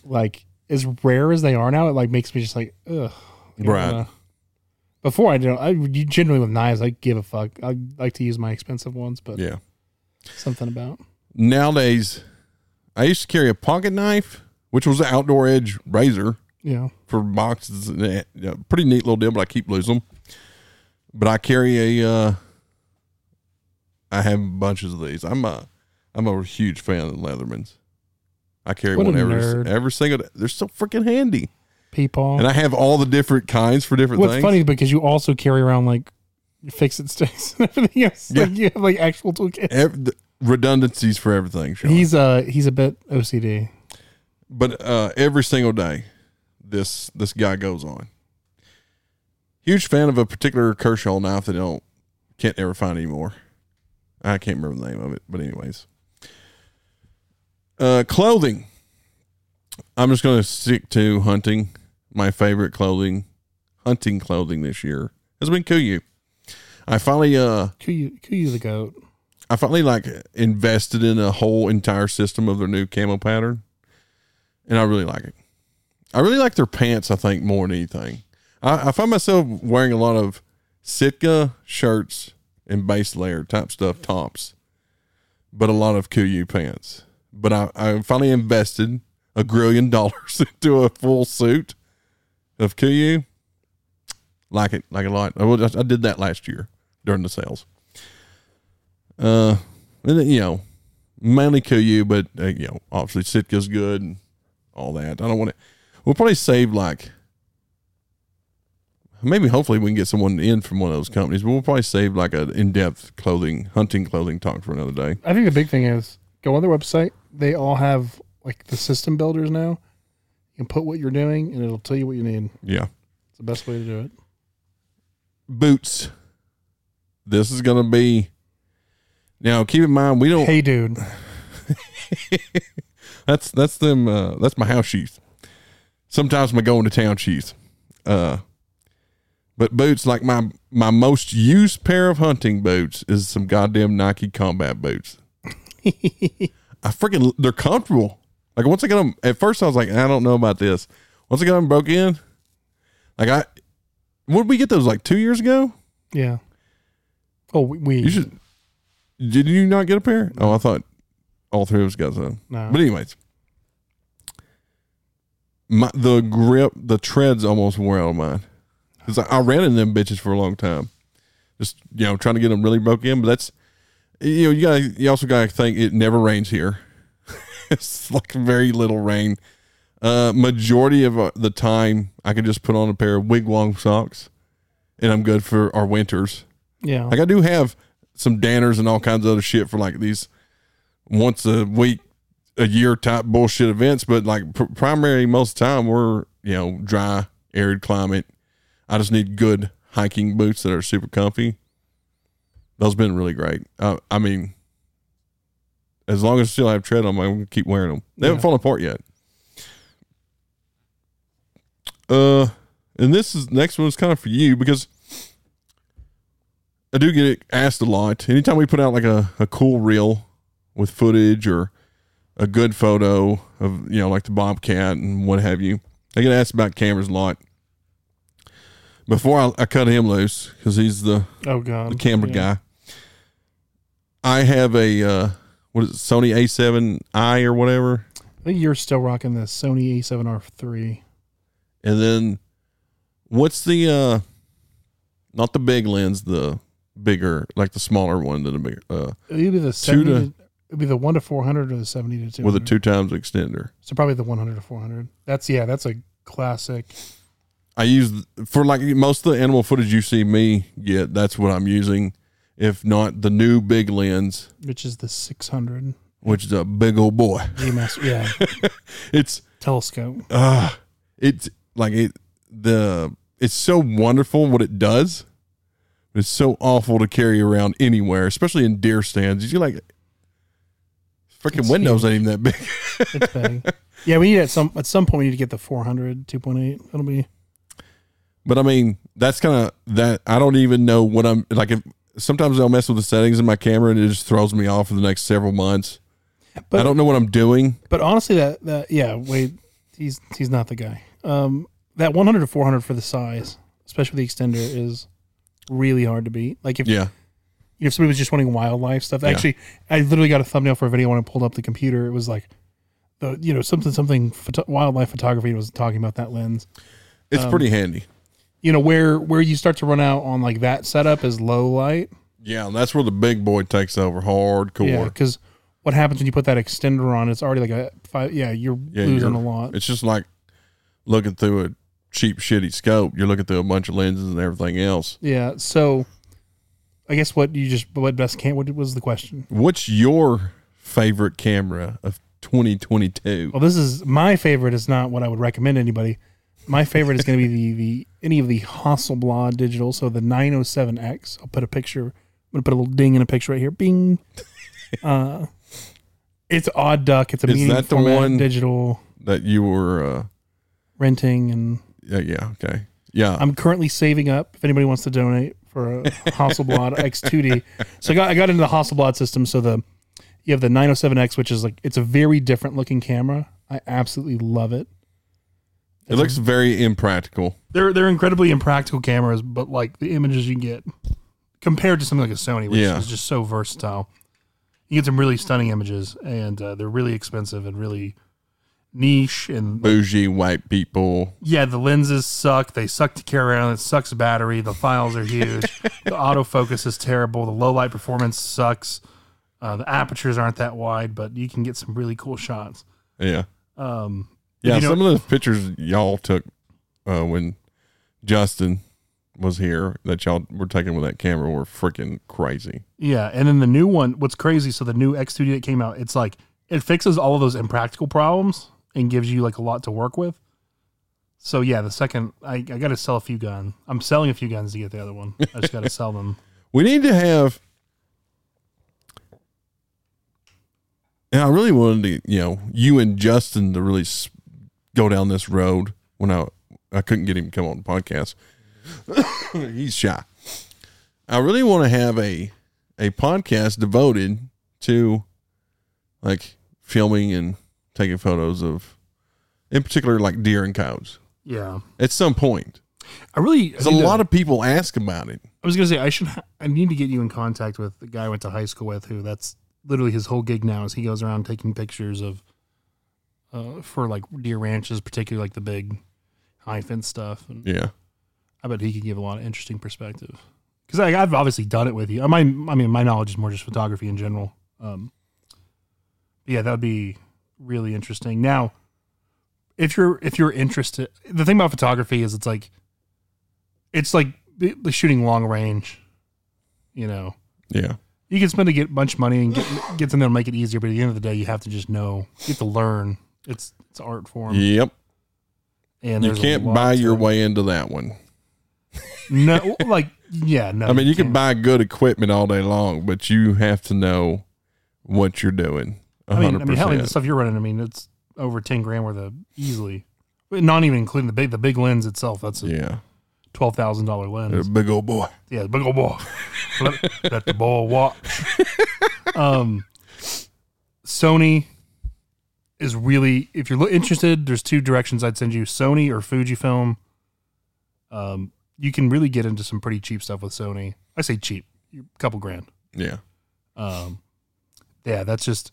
like as rare as they are now, it like makes me just like, ugh.
Right.
uh, before I don't, I generally with knives, I give a fuck. I like to use my expensive ones, but
yeah.
something about
Nowadays, I used to carry a pocket knife, which was an outdoor edge razor.
yeah,
for boxes. Pretty neat little deal, but I keep losing them. But I carry a. Uh, I have bunches of these. I'm a, I'm a huge fan of Leathermans. I carry
What
one every
nerd.
every single day. They're so freaking handy,
people.
and I have all the different kinds for different
What's
things.
funny because you also carry around like fix it sticks and everything else.
Yeah.
Like you have like actual toolkit.
Ev- the redundancies for everything. Sean.
He's uh he's a bit OCD.
but uh, every single day, this this guy goes on. Huge fan of a particular Kershaw knife that I don't can't ever find anymore. I can't remember the name of it, but anyways. Uh, clothing. I'm just going to stick to hunting. My favorite clothing, hunting clothing this year has been Kuiu. I finally uh
Kuiu Kuiu the goat.
I finally like invested in a whole entire system of their new camo pattern, and I really like it. I really like their pants. I think more than anything. I, I find myself wearing a lot of Sitka shirts and base layer type stuff tops, but a lot of Kuiu pants. But I, I finally invested a grillion dollars into a full suit of Kuiu. Like it, like a lot. I, I did that last year during the sales. Uh, and then, you know, mainly KU, but uh, you know, obviously Sitka's good and all that. I don't want to. We'll probably save like maybe hopefully we can get someone in from one of those companies, but we'll probably save like an in-depth clothing hunting clothing talk for another day.
I think the big thing is go on their website. They all have like the system builders now. You can put what you're doing and it'll tell you what you need.
Yeah,
It's the best way to do it.
boots. This is gonna be. Now, keep in mind we don't.
Hey dude.
That's that's them. Uh, that's my house shoes. Sometimes my going to town shoes. Uh, but boots like my my most used pair of hunting boots is some goddamn Nike combat boots. I freaking they're comfortable. Like once I got them, at first I was like, I don't know about this. Once I got them broke in, like I, when did we get those? Like two years ago.
Yeah. Oh we, we
You should. Did you not get a pair? Oh, I thought all three of us got some.
no.
But anyways, my the grip, the treads almost wore out of mine because I, I ran in them bitches for a long time, just you know trying to get them really broke in. But that's you know you got you also got to think it never rains here. it's like very little rain. Uh, majority of uh, the time, I can just put on a pair of wigwam socks, and I'm good for our winters.
yeah.
Like I do have some danners and all kinds of other shit for like these once a week, a year type bullshit events. But like pr- primary most of the time we're you know dry, arid climate. I just need good hiking boots that are super comfy. Those been really great. Uh, I mean, as long as I still have tread on them, I'm gonna keep wearing them. They haven't
Yeah.
fallen apart yet. Uh, and this is next one is kind of for you because I do get asked a lot. Anytime we put out like a, a cool reel with footage or a good photo of you know like the Bobcat and what have you, I get asked about cameras a lot. Before I, I cut him loose because he's the
Oh god.
the camera guy. I have a uh, what is it, Sony A7i or whatever,
I think you're still rocking the Sony A7R3.
and then what's the uh, not the big lens, the bigger like the smaller one than the bigger uh,
It'd be the
Two
70
to-
to, it'd be the 1 to 400 or the 70 to 200.
with a two times extender.
So probably the 100 to 400. That's yeah, that's a classic.
I use for like most of the animal footage you see me get. That's what I'm using. If not the new big lens,
which is the 600
which is a big old boy.
Yeah,
It's
telescope.
uh it's like it the it's so wonderful what it does. But it's so awful to carry around anywhere, especially in deer stands. You like freaking windows
huge.
ain't even that big.
It's big. yeah, we need at some at some point we need to get the 400 2.8. It'll be
But I mean, that's kind of that. I don't even know what I'm like. If sometimes I'll mess with the settings in my camera and it just throws me off for the next several months.
But-
I don't know what I'm doing.
But honestly, that that yeah, wait, he's he's not the guy. Um, that 100 to 400 for the size, especially with the extender, is really hard to beat. Like if
Yeah,
if somebody was just wanting wildlife stuff,
Yeah.
actually, I literally got a thumbnail for a video when I pulled up the computer. It was like the you know something something photo- wildlife photography was talking about that lens.
it's
Um,
pretty handy.
You know where where you start to run out on like that setup is low light.
Yeah, that's where the big boy takes over hardcore.
Yeah, because what happens when you put that extender on? It's already like a five. Yeah, you're
Yeah,
losing
you're-
a lot.
It's just like looking through a cheap, shitty scope. You're looking through a bunch of lenses and everything else.
Yeah. So, I guess what you just what best can what was the question?
What's your favorite camera of 2022?
Well, this is my favorite. Is not what I would recommend to anybody. My favorite is going to be the the any of the Hasselblad digital. So the 907X. I'll put a picture. I'm gonna put a little ding in a picture right here. Bing. Uh, it's odd duck. It's a
Is that the one-
digital
That you were, uh,
renting, and
yeah, yeah, okay, yeah.
I'm currently saving up. If anybody wants to donate for a Hasselblad X2D, so I got I got into the Hasselblad system. So the you have the 907X, which is like it's a very different looking camera. I absolutely love it.
It looks very impractical.
They're they're incredibly impractical cameras, but like the images you get compared to something like a Sony, which
Yeah.
is just so versatile, you get some really stunning images, and uh, they're really expensive and really niche. And
Bougie white people.
yeah, the lenses suck. They suck to carry around. It sucks battery. The files are huge. the autofocus is terrible. The low light performance sucks. Uh, the apertures aren't that wide, but you can get some really cool shots.
Yeah.
Um,
Yeah,
you know-
some of the pictures y'all took uh, when Justin was here that y'all were taking with that camera were freaking crazy.
Yeah, and then the new one, what's crazy? So the new X2D that came out, it's like it fixes all of those impractical problems and gives you like a lot to work with. So yeah, the second I, I got to sell a few guns. I'm selling a few guns to get the other one. I just got to sell them.
We need to have. And I really wanted to, you know, you and Justin to really s- go down this road when I I couldn't get him to come on the podcast. He's shy. I really want to have a a podcast devoted to like filming and taking photos of, in particular, like deer and cows.
Yeah,
At some point,
I really.
there's a lot of people ask about it.
I was gonna say I should. I need to get you in contact with the guy I went to high school with, who that's literally his whole gig now. Is he goes around taking pictures of, uh, for like deer ranches, particularly like the big high fence stuff. And
Yeah.
I bet he could give a lot of interesting perspective. Because I've obviously done it with you. My, I mean, my knowledge is more just photography in general. Um, yeah, that would be really interesting. Now, if you're if you're interested, the thing about photography is it's like, it's like shooting long range. You know,
Yeah.
you can spend a get bunch of money and get get something to make it easier, but at the end of the day, you have to just know, you have to learn. It's it's art form,
Yep.
and
You can't buy your way into that one.
No, like yeah, no.
I mean, you can
can't.
buy good equipment all day long, but you have to know what you're doing.
I mean, I mean, hell, the stuff you're running. I mean, it's over ten grand worth of easily, not even including the big the big lens itself. That's a
Yeah,
twelve thousand dollar lens.
A big old boy.
Yeah, big old boy. let, let the boy watch. um, Sony is really, if you're interested, there's two directions I'd send you: Sony or Fujifilm. Um, you can really get into some pretty cheap stuff with Sony. I say cheap, a couple grand.
Yeah.
Um, yeah, that's just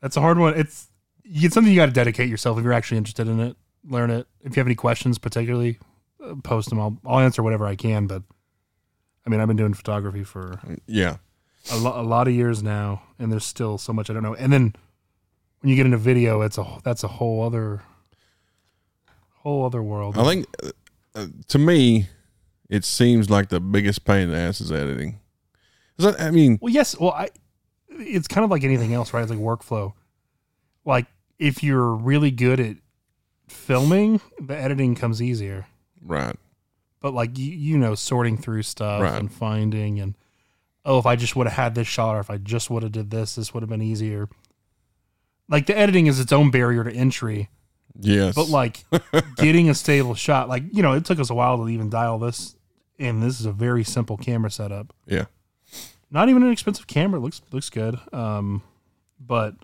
that's a hard one. It's it's something you got to dedicate yourself if you're actually interested in it. Learn it. If you have any questions, particularly, uh, post them. I'll I'll answer whatever I can. But I mean, I've been doing photography for
Yeah.
a, lo- a lot of years now, and there's still so much I don't know. And then when you get into video, it's a that's a whole other whole other world.
I think uh, to me, it seems like the biggest pain in the ass is editing. I, I mean,
Well, yes. Well, I. It's kind of like anything else, right? It's like workflow. Like if you're really good at filming, the editing comes easier.
right.
But like you, you know, sorting through stuff
Right.
and finding and oh, if I just would have had this shot, or if I just would have did this, this would have been easier. Like the editing is its own barrier to entry,
Yes.
but like getting a stable shot, like you know, it took us a while to even dial this. And this is a very simple camera setup
yeah.
not even an expensive camera. It looks looks good. Um, but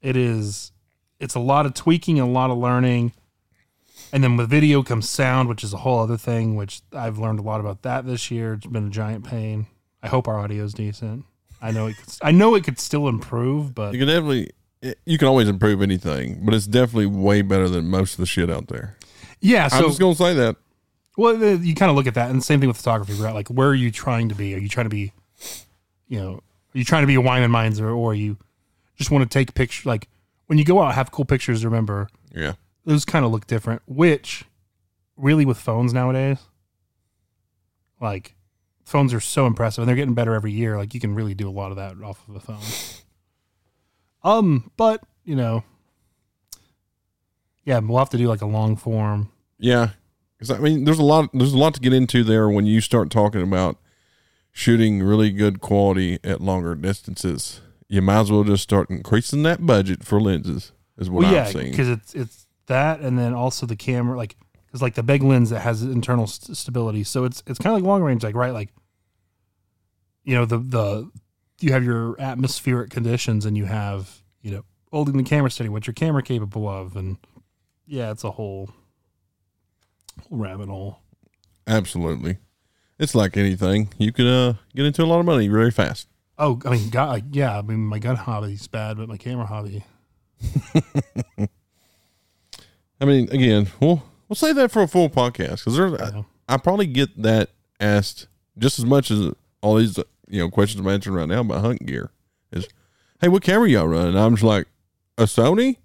it is it's a lot of tweaking, a lot of learning, and then with video comes sound, which is a whole other thing. Which I've learned a lot about that this year. It's been a giant pain. I hope our audio is decent. I know it. Could, I know it could still improve, but
You can definitely, you can always improve anything, but it's definitely way better than most of the shit out there.
yeah.
I'm just gonna say that.
Well, you kind of look at that, and the same thing with photography, right? Like, where are you trying to be? Are you trying to be, you know, are you trying to be a Wyman Meinzer, or or you just want to take pictures? Like, when you go out, have cool pictures. Remember,
Yeah.
those kind of look different. Which, really, with phones nowadays, like, phones are so impressive, and they're getting better every year. Like, you can really do a lot of that off of the phone. Um, but you know, yeah, we'll have to do like a long form.
Yeah, because I mean, there's a lot. There's a lot to get into there when you start talking about shooting really good quality at longer distances. You might as well just start increasing that budget for lenses. Is what
well, yeah,
I'm seeing.
because it's it's that, and then also the camera, like because like the big lens that has internal st- stability, so it's it's kind of like long range, like right, like you know the the you have your atmospheric conditions, and you have you know holding the camera steady, what your camera capable of, and yeah, it's a whole whole rabbit hole.
Absolutely, it's like anything. You can uh, get into a lot of money very fast.
Oh, I mean, God, yeah, I mean, my gun hobby's bad, but my camera hobby,
I mean, again, we'll we'll say that for a full podcast because there's.
know.
I probably get that asked just as much as all these you know questions I'm answering right now about hunting gear. Is hey, what camera y'all running? I'm just like a Sony.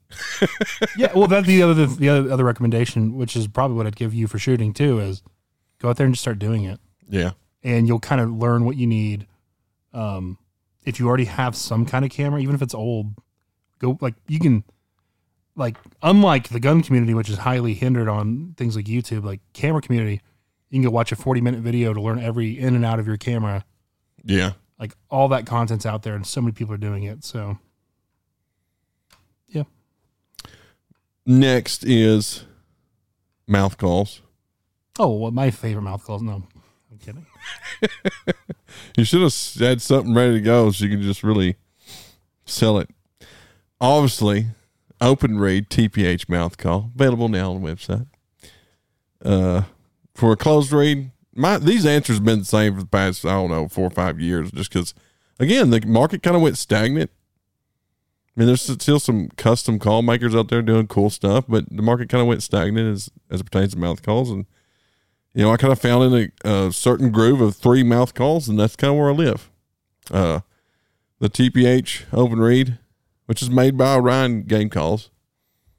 yeah, well, that's the other the other, other recommendation, which is probably what I'd give you for shooting too, is go out there and just start doing it,
Yeah,
and you'll kind of learn what you need. Um, if you already have some kind of camera, even if it's old, go like you can, like unlike the gun community, which is highly hindered on things like YouTube, like camera community, you can go watch a forty minute video to learn every in and out of your camera.
yeah.
Like all that content's out there, and so many people are doing it. So yeah.
Next is mouth calls.
Oh, well, my favorite mouth calls. No, I'm kidding.
You should have had something ready to go so you can just really sell it. Obviously, open reed TPH mouth call available now on the website. Uh, for a closed reed, my these answers have been the same for the past I don't know four or five years. Just because, again, the market kind of went stagnant. I mean, there's still some custom call makers out there doing cool stuff, but the market kind of went stagnant as as it pertains to mouth calls. And you know, I kind of found in a, a certain groove of three mouth calls, and that's kind of where I live. Uh, the TPH open reed, which is made by Orion Game Calls.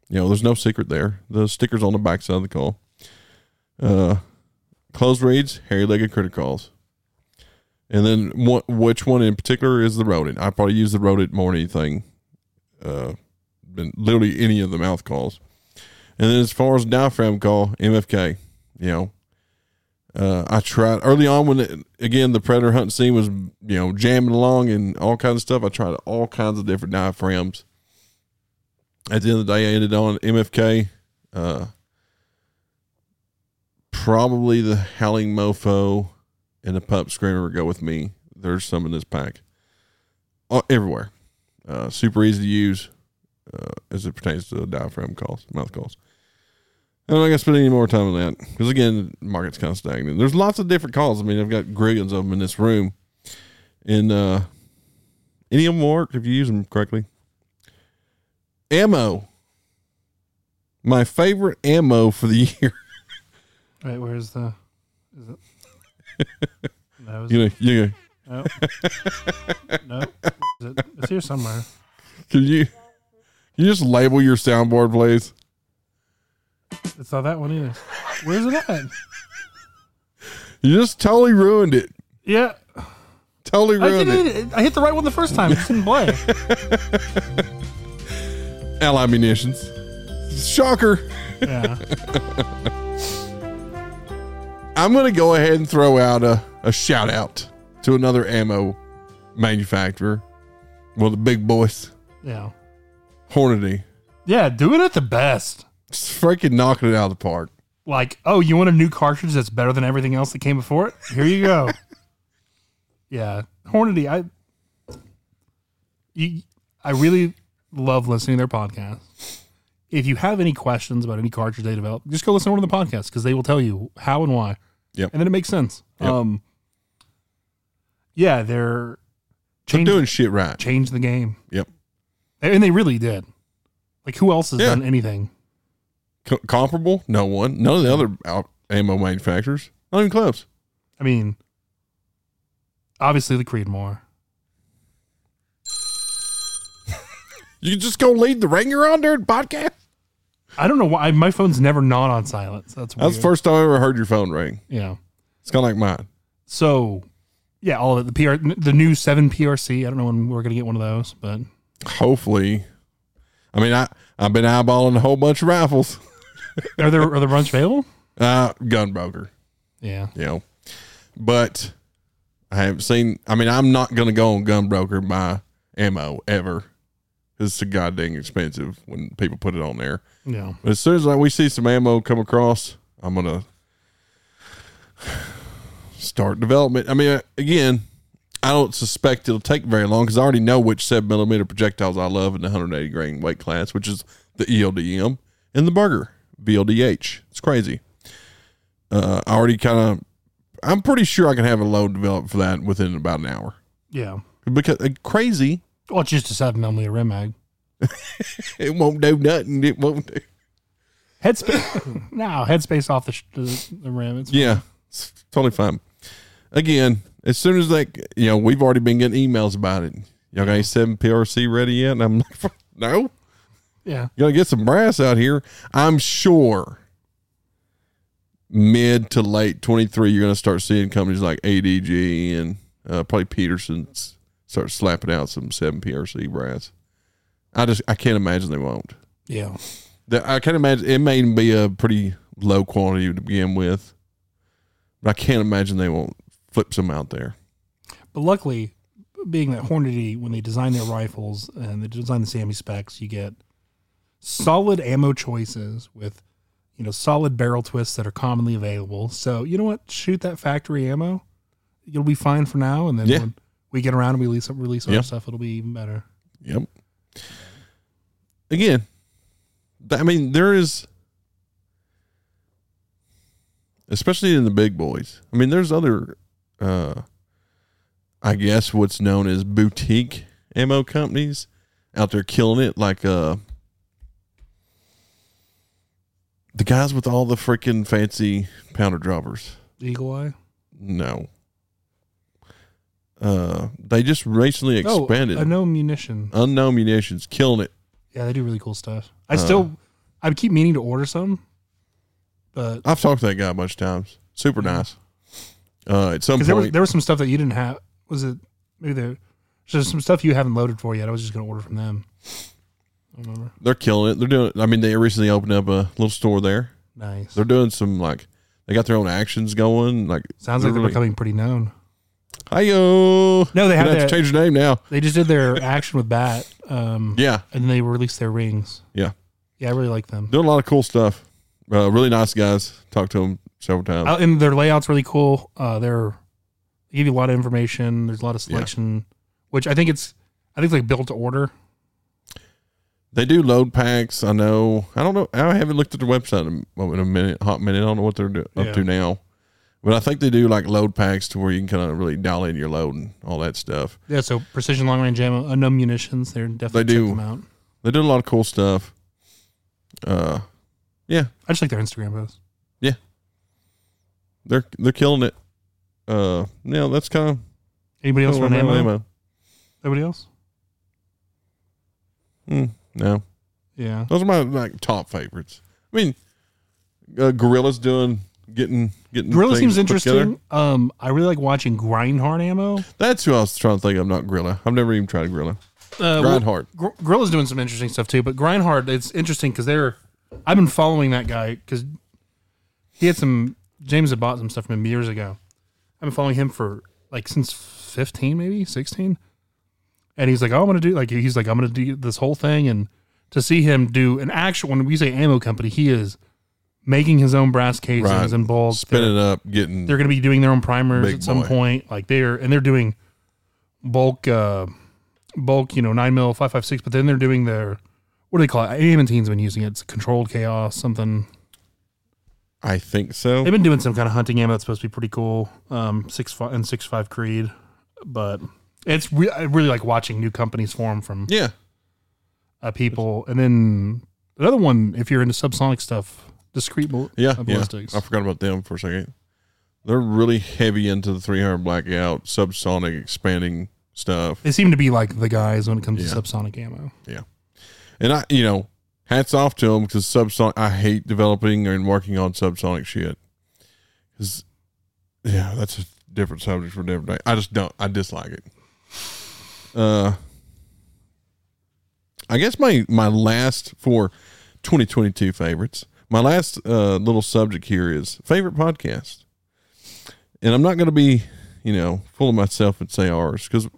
You know, there's no secret there. The stickers on the back side of the call. Uh, closed reeds, hairy legged critter calls. And then what, which one in particular is the rodent? I probably use the rodent more than anything. Uh, than literally any of the mouth calls. And then as far as diaphragm call, MFK, you know, uh, I tried early on when it, again the predator hunting scene was you know jamming along and all kinds of stuff. I tried all kinds of different diaphragms. At the end of the day, I ended on MFK. Uh, probably the Howling Mofo and the Pup Screamer go with me. There's some in this pack. Oh, everywhere. Uh, super easy to use uh, as it pertains to diaphragm calls, mouth calls. I'm not gonna spend any more time on that because again, the market's kind of stagnant. There's lots of different calls. I mean, I've got grillions of them in this room, and uh, any of them work if you use them correctly. Ammo. My favorite ammo for the year.
Right, where's the? Is it? No, is
You know, you know,
no, no. Is it, it's here somewhere.
can you can you just label your soundboard, please?
It's not that one either. Where's it at?
You just totally ruined it.
Yeah,
Totally
I
ruined
did
it.
it. I hit the right one the first time. It didn't play.
Ally munitions. Shocker.
Yeah.
I'm going to go ahead and throw out a, a shout out to another ammo manufacturer. Well, the big boys,
Yeah.
Hornady.
Yeah, doing it the best.
Just freaking knocking it out of the park.
Like, oh, you want a new cartridge that's better than everything else that came before it? Here you go. yeah, Hornady. I, you, I really love listening to their podcast. If you have any questions about any cartridge they develop, just go listen to one of the podcasts because they will tell you how and why.
Yep.
and then it makes sense.
Yep.
Um, yeah, they're
They're doing shit right.
changed the game.
Yep.
and they really did. Like, who else has
Yeah.
done anything?
Co- comparable? No one. None of the other out- ammo manufacturers. Not even close.
I mean, obviously the Creedmoor.
You just go lead the ringer on there podcast?
I don't know why my phone's never not on silence. That's weird.
That's the first time I ever heard your phone ring.
Yeah.
It's kind of like mine.
So, yeah, all of it. The PR, the new seven PRC. I don't know when we're gonna get one of those, but
Hopefully. I mean, I, I've been eyeballing a whole bunch of rifles.
are there are the bunch available?
Uh, gunbroker,
Yeah.
you know. But I haven't seen, I mean, I'm not going to go on gunbroker and buy ammo ever. 'Cause It's so goddamn expensive when people put it on there.
Yeah.
But as soon as like, we see some ammo come across, I'm gonna start development. I mean, again, I don't suspect it'll take very long because I already know which seven millimeter projectiles I love in the 180 grain weight class, which is the ELDM and the Berger VLDH. It's crazy. Uh, I already kind of, I'm pretty sure I can have a load developed for that within about an hour.
Yeah.
Because uh, crazy,
Well, it's just a seven millimeter rim mag.
it won't do nothing. It won't do.
Headspace. no, headspace off the, sh- the, rim. It's
Yeah, it's totally fine. Again, as soon as that, you know, we've already been getting emails about it. Y'all got any seven PRC ready yet? And I'm like, no,
yeah.
you gotta get some brass out here. I'm sure mid to late 23, you're gonna start seeing companies like ADG and uh, probably Peterson's start slapping out some seven PRC brass. I just, I can't imagine they won't.
Yeah.
The, I can't imagine it may be a pretty low quality to begin with, but I can't imagine they won't flip some out there.
But luckily, being that Hornady, when they design their rifles and they design the SAAMI specs, you get solid ammo choices with, you know, solid barrel twists that are commonly available. So you know what? Shoot that factory ammo. You'll be fine for now, and then
Yeah.
when we get around and we release release our
Yeah.
stuff, it'll be even better.
Yep. Again, I mean, there is, especially in the big boys. I mean, there's other, uh, I guess what's known as boutique ammo companies out there killing it, like uh, the guys with all the freaking fancy powder droppers.
Eagle Eye.
No. Uh, they just recently expanded.
Oh, a no munition.
Unknown munitions, killing it.
Yeah, they do really cool stuff. I
Uh,
still, I keep meaning to order some, but
I've talked to that guy a bunch of times. Super nice. Uh, at some
because there was
point,
there was some stuff that you didn't have. Was it maybe there? There's some stuff you haven't loaded for yet. I was just gonna order from them. I don't remember.
they're killing it. They're doing. I mean, they recently opened up a little store there.
Nice.
They're doing some like they got their own actions going. Like
Sounds like they're
really-
becoming pretty known.
Hiyo.
No, they have
have to change their name now.
they just did their action with bat, um,
Yeah,
and they released their rings.
Yeah.
yeah, I really like them.
doing a lot of cool stuff. Uh, really nice guys. Talked to them several times.
Uh, and their layout's really cool. Uh, they're they give you a lot of information. There's a lot of
Yeah.
selection, which I think it's I think it's like built to order.
They do load packs. I know. I don't know. I haven't looked at their website in a, in a minute, hot minute. I don't know what they're up
Yeah.
to now, but I think they do like load packs to where you can kind of really dial in your load and all that stuff.
Yeah, so precision long range ammo, unknown munitions. They're definitely
They
check
do.
them out.
They do a lot of cool stuff. Uh, yeah,
I just like their Instagram posts.
Yeah, they're they're killing it. Uh, yeah, that's kind of
Anybody else run ammo?
ammo.
Everybody else?
Mm, no,
Yeah.
those are my like top favorites. I mean, uh, Gorilla's doing getting getting.
Gorilla seems interesting. Um, I really like watching Grindhard ammo.
That's who I was trying to think of. Not Gorilla. I've never even tried Gorilla.
Uh, well,
Grindhard.
Gor- Gorilla's doing some interesting stuff too, but Grindhard, it's interesting because they're. I've been following that guy because he had some. James had bought some stuff from him years ago. I've been following him for like since fifteen, maybe sixteen, and he's like, "Oh, I'm gonna do like he's like I'm gonna do this whole thing," and to see him do an actual when we say ammo company, he is making his own brass casings
Right.
and balls.
Spinning
They're-
up, getting
they're going to be doing their own primers
Big
at some
boy.
point. Like they're and they're doing bulk, uh, bulk, you know, nine mil, five five six. But then they're doing their what do they call it? Amentine's been using it. It's controlled chaos, something.
I think so.
They've been doing some kind of hunting ammo that's supposed to be pretty cool. Um, six five and six five Creed, but it's re- I really like watching new companies form from
Yeah.
uh, people. And then another one, if you're into subsonic stuff, Discreet bal-
Yeah.
uh,
Yeah. I forgot about them for a second. They're really heavy into the 300 blackout, subsonic expanding stuff.
They seem to be like the guys when it comes
Yeah.
to subsonic ammo.
Yeah, and I, you know, hats off to them because subsonic, I hate developing and working on subsonic shit. Because, yeah, that's a different subject for a different day. I just don't, I dislike it. Uh, I guess my, my last for 2022 favorites, my last uh, little subject here is favorite podcast. And I'm not going to be, you know, full of myself and say ours because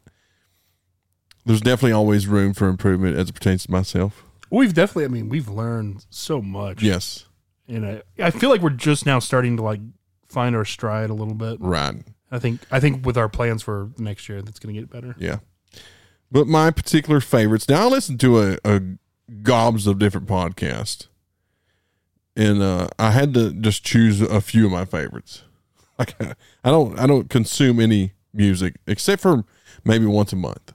there's definitely always room for improvement as it pertains to myself.
We've definitely, I mean, we've learned so much.
Yes,
And I, I feel like we're just now starting to like find our stride a little bit.
right.
I think, I think with our plans for next year, that's going to get better.
Yeah. But my particular favorites. Now I listen to a, a gobs of different podcasts, and uh, I had to just choose a few of my favorites. Like I don't I don't consume any music except for maybe once a month.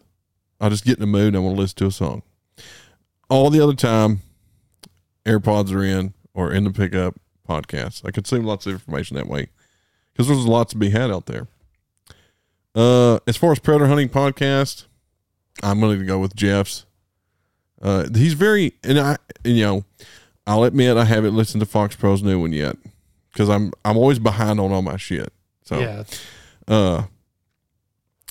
I just get in the mood. and I want to listen to a song. All the other time, AirPods are in or in the pickup podcast. I consume lots of information that way because there's lots to be had out there. Uh, as far as predator hunting podcast, I'm going to go with Jeff's. Uh, he's very, and I, and, you know, I'll admit I haven't listened to Fox Pro's new one yet because I'm I'm always behind on all my shit. So
Yeah.
uh,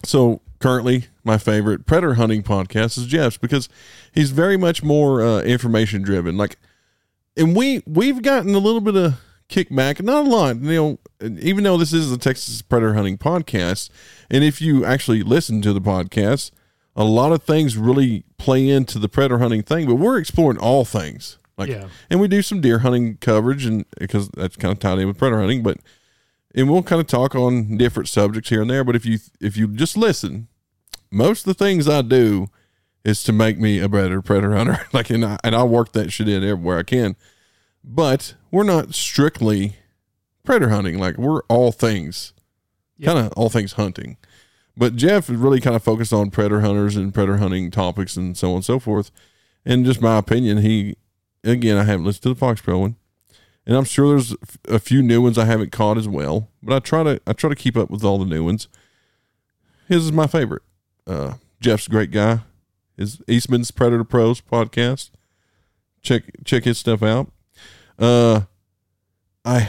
so currently my favorite predator hunting podcast is Jeff's because he's very much more uh, information driven. Like, and we we've gotten a little bit of kickback, not a lot. You know, even though this is the Texas predator hunting podcast, and if you actually listen to the podcast, a lot of things really play into the predator hunting thing. But we're exploring all things. Like,
Yeah.
and we do some deer hunting coverage, and because that's kind of tied in with predator hunting, but and we'll kind of talk on different subjects here and there. But if you if you just listen, most of the things I do is to make me a better predator hunter. like, and I and I work that shit in everywhere I can. But we're not strictly predator hunting. Like we're all things,
Yeah.
kind of all things hunting. But Jeff is really kind of focused on predator hunters and predator hunting topics and so on and so forth. And just my opinion, he again I haven't listened to the Fox Pro one, and I'm sure there's a few new ones I haven't caught as well. But I try to I try to keep up with all the new ones. His is my favorite. Uh, Jeff's a great guy. His Eastman's Predator Pros podcast. Check check his stuff out. Uh, I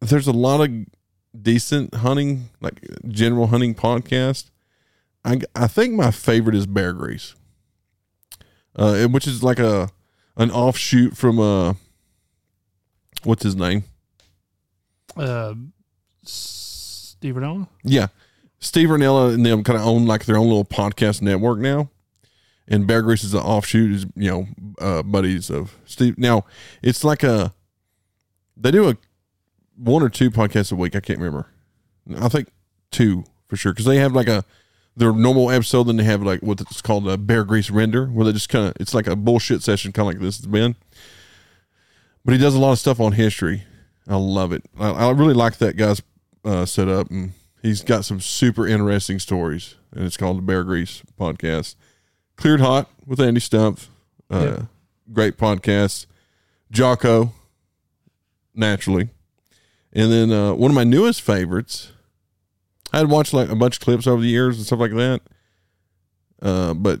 there's a lot of decent hunting, like general hunting podcast. I I think my favorite is Bear Grease, uh, which is like a an offshoot from uh, what's his name?
Uh, Steve Rinella?
Yeah, Steve Rinella and them kind of own like their own little podcast network now. And Bear Grease is an offshoot, is you know, uh, buddies of Steve. Now it's like a they do a one or two podcasts a week. I can't remember. I think two for sure because they have like a their normal episode. Then they have like what it's called a bear grease render, where they just kind of it's like a bullshit session, kind of like this has been. But he does a lot of stuff on history. I love it. I, I really like that guy's uh, setup, and he's got some super interesting stories. And it's called the Bear Grease Podcast. Cleared Hot with Andy Stumpf. Uh,
Yeah.
Great podcast. Jocko, naturally. And then uh, one of my newest favorites, I had watched like a bunch of clips over the years and stuff like that. Uh, but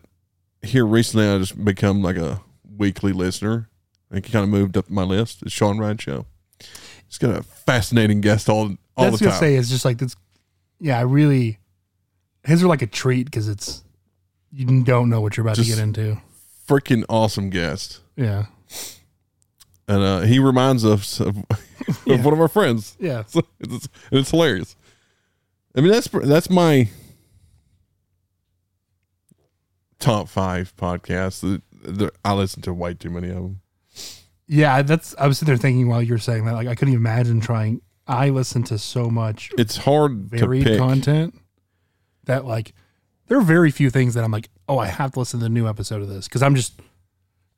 here recently, I just become like a weekly listener. I think he kind of moved up my list. It's Sean Ryan Show. He's got a fascinating guest all all
That's
the
gonna say it's just like this. Yeah, I really. His are like a treat because it's you don't know what you're about
Just-
to get into.
Freaking awesome guest.
Yeah,
And uh, he reminds us of, of
Yeah.
one of our friends.
yeah.
So it's, it's hilarious. I mean, that's that's my top five podcasts. I listen to way too many of them.
Yeah, that's. I was sitting there thinking while you were saying that, like, I couldn't even imagine trying. I listen to so much
It's hard to
varied content that, like, there are very few things that I'm like, oh, I have to listen to the new episode of this because I'm just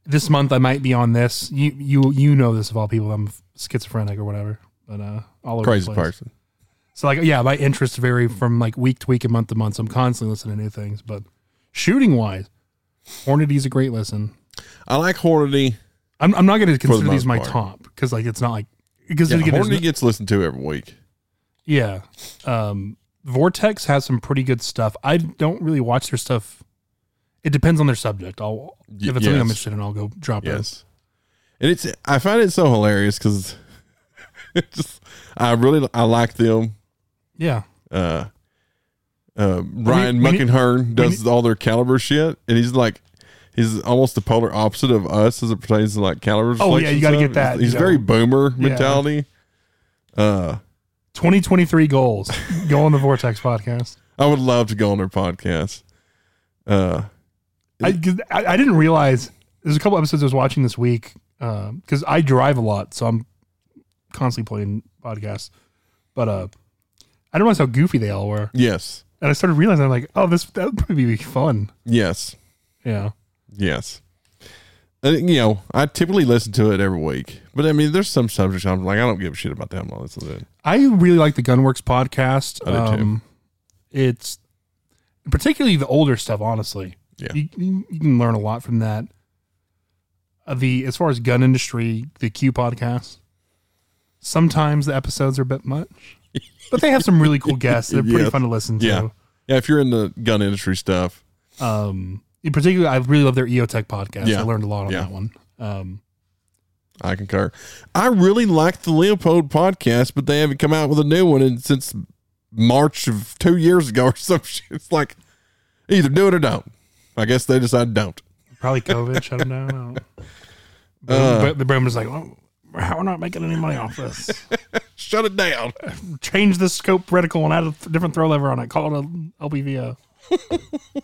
this month I might be on this. You you you know this of all people. I'm schizophrenic or whatever, but uh, all over
Crazy person.
So like, yeah, my interests vary from like week to week and month to month. So I'm constantly listening to new things. But shooting wise, Hornady's a great listen.
I like Hornady.
I'm, I'm not going to consider
most
these my
part.
top because like it's not like because
Yeah,
again,
Hornady
no-
gets listened to every week.
yeah. Um, Vortex has some pretty good stuff. I don't really watch their stuff. It depends on their subject. I'll if it's something I'm interested in, I'll go drop it.
Yes, and it's I find it so hilarious because it just I really I like them.
Yeah,
uh, uh, Ryan
we
Muckenhirn does all their caliber shit, and he's like, he's almost the polar opposite of us as it pertains to like caliber.
Oh, yeah, you gotta get that,
He's, he's very boomer
Yeah.
mentality. Uh,
2023 goals. go on the Vortex podcast.
I would love to go on their podcast. Uh,
I, I I didn't realize there's a couple episodes I was watching this week because I drive a lot, so I'm constantly playing podcasts. But uh, I didn't realize how goofy they all were,
yes,
and I started realizing I'm like, oh, this that would probably be fun.
yes,
Yeah,
yes. And, you know, I typically listen to it every week, but I mean, there's some subjects I'm like, I don't give a shit about that. I'm not listening to it.
I really like the Gunwerks podcast.
I do too.
Um, it's particularly the older stuff. Honestly,
Yeah.
you, you you can learn a lot from that. Uh, the as far as gun industry, the Q podcast. Sometimes the episodes are a bit much, but they have some really cool guests. They're pretty
Yes.
fun to listen to.
Yeah. Yeah, if you're in the gun industry stuff,
Um, in particular, I really love their EOTech podcast.
Yeah.
I learned a lot on
Yeah.
that one. Um,
I concur. I really like the Leupold podcast, but they haven't come out with a new one in, since March of two years ago or some shit. It's like either do it or don't. I guess they decided don't.
probably COVID shut them down. I don't know.
Uh.
but the Broom was like, oh, "We're not making any money off this."
Shut it down.
change the scope reticle and add a th- different throw lever on it. Call it a LBVO.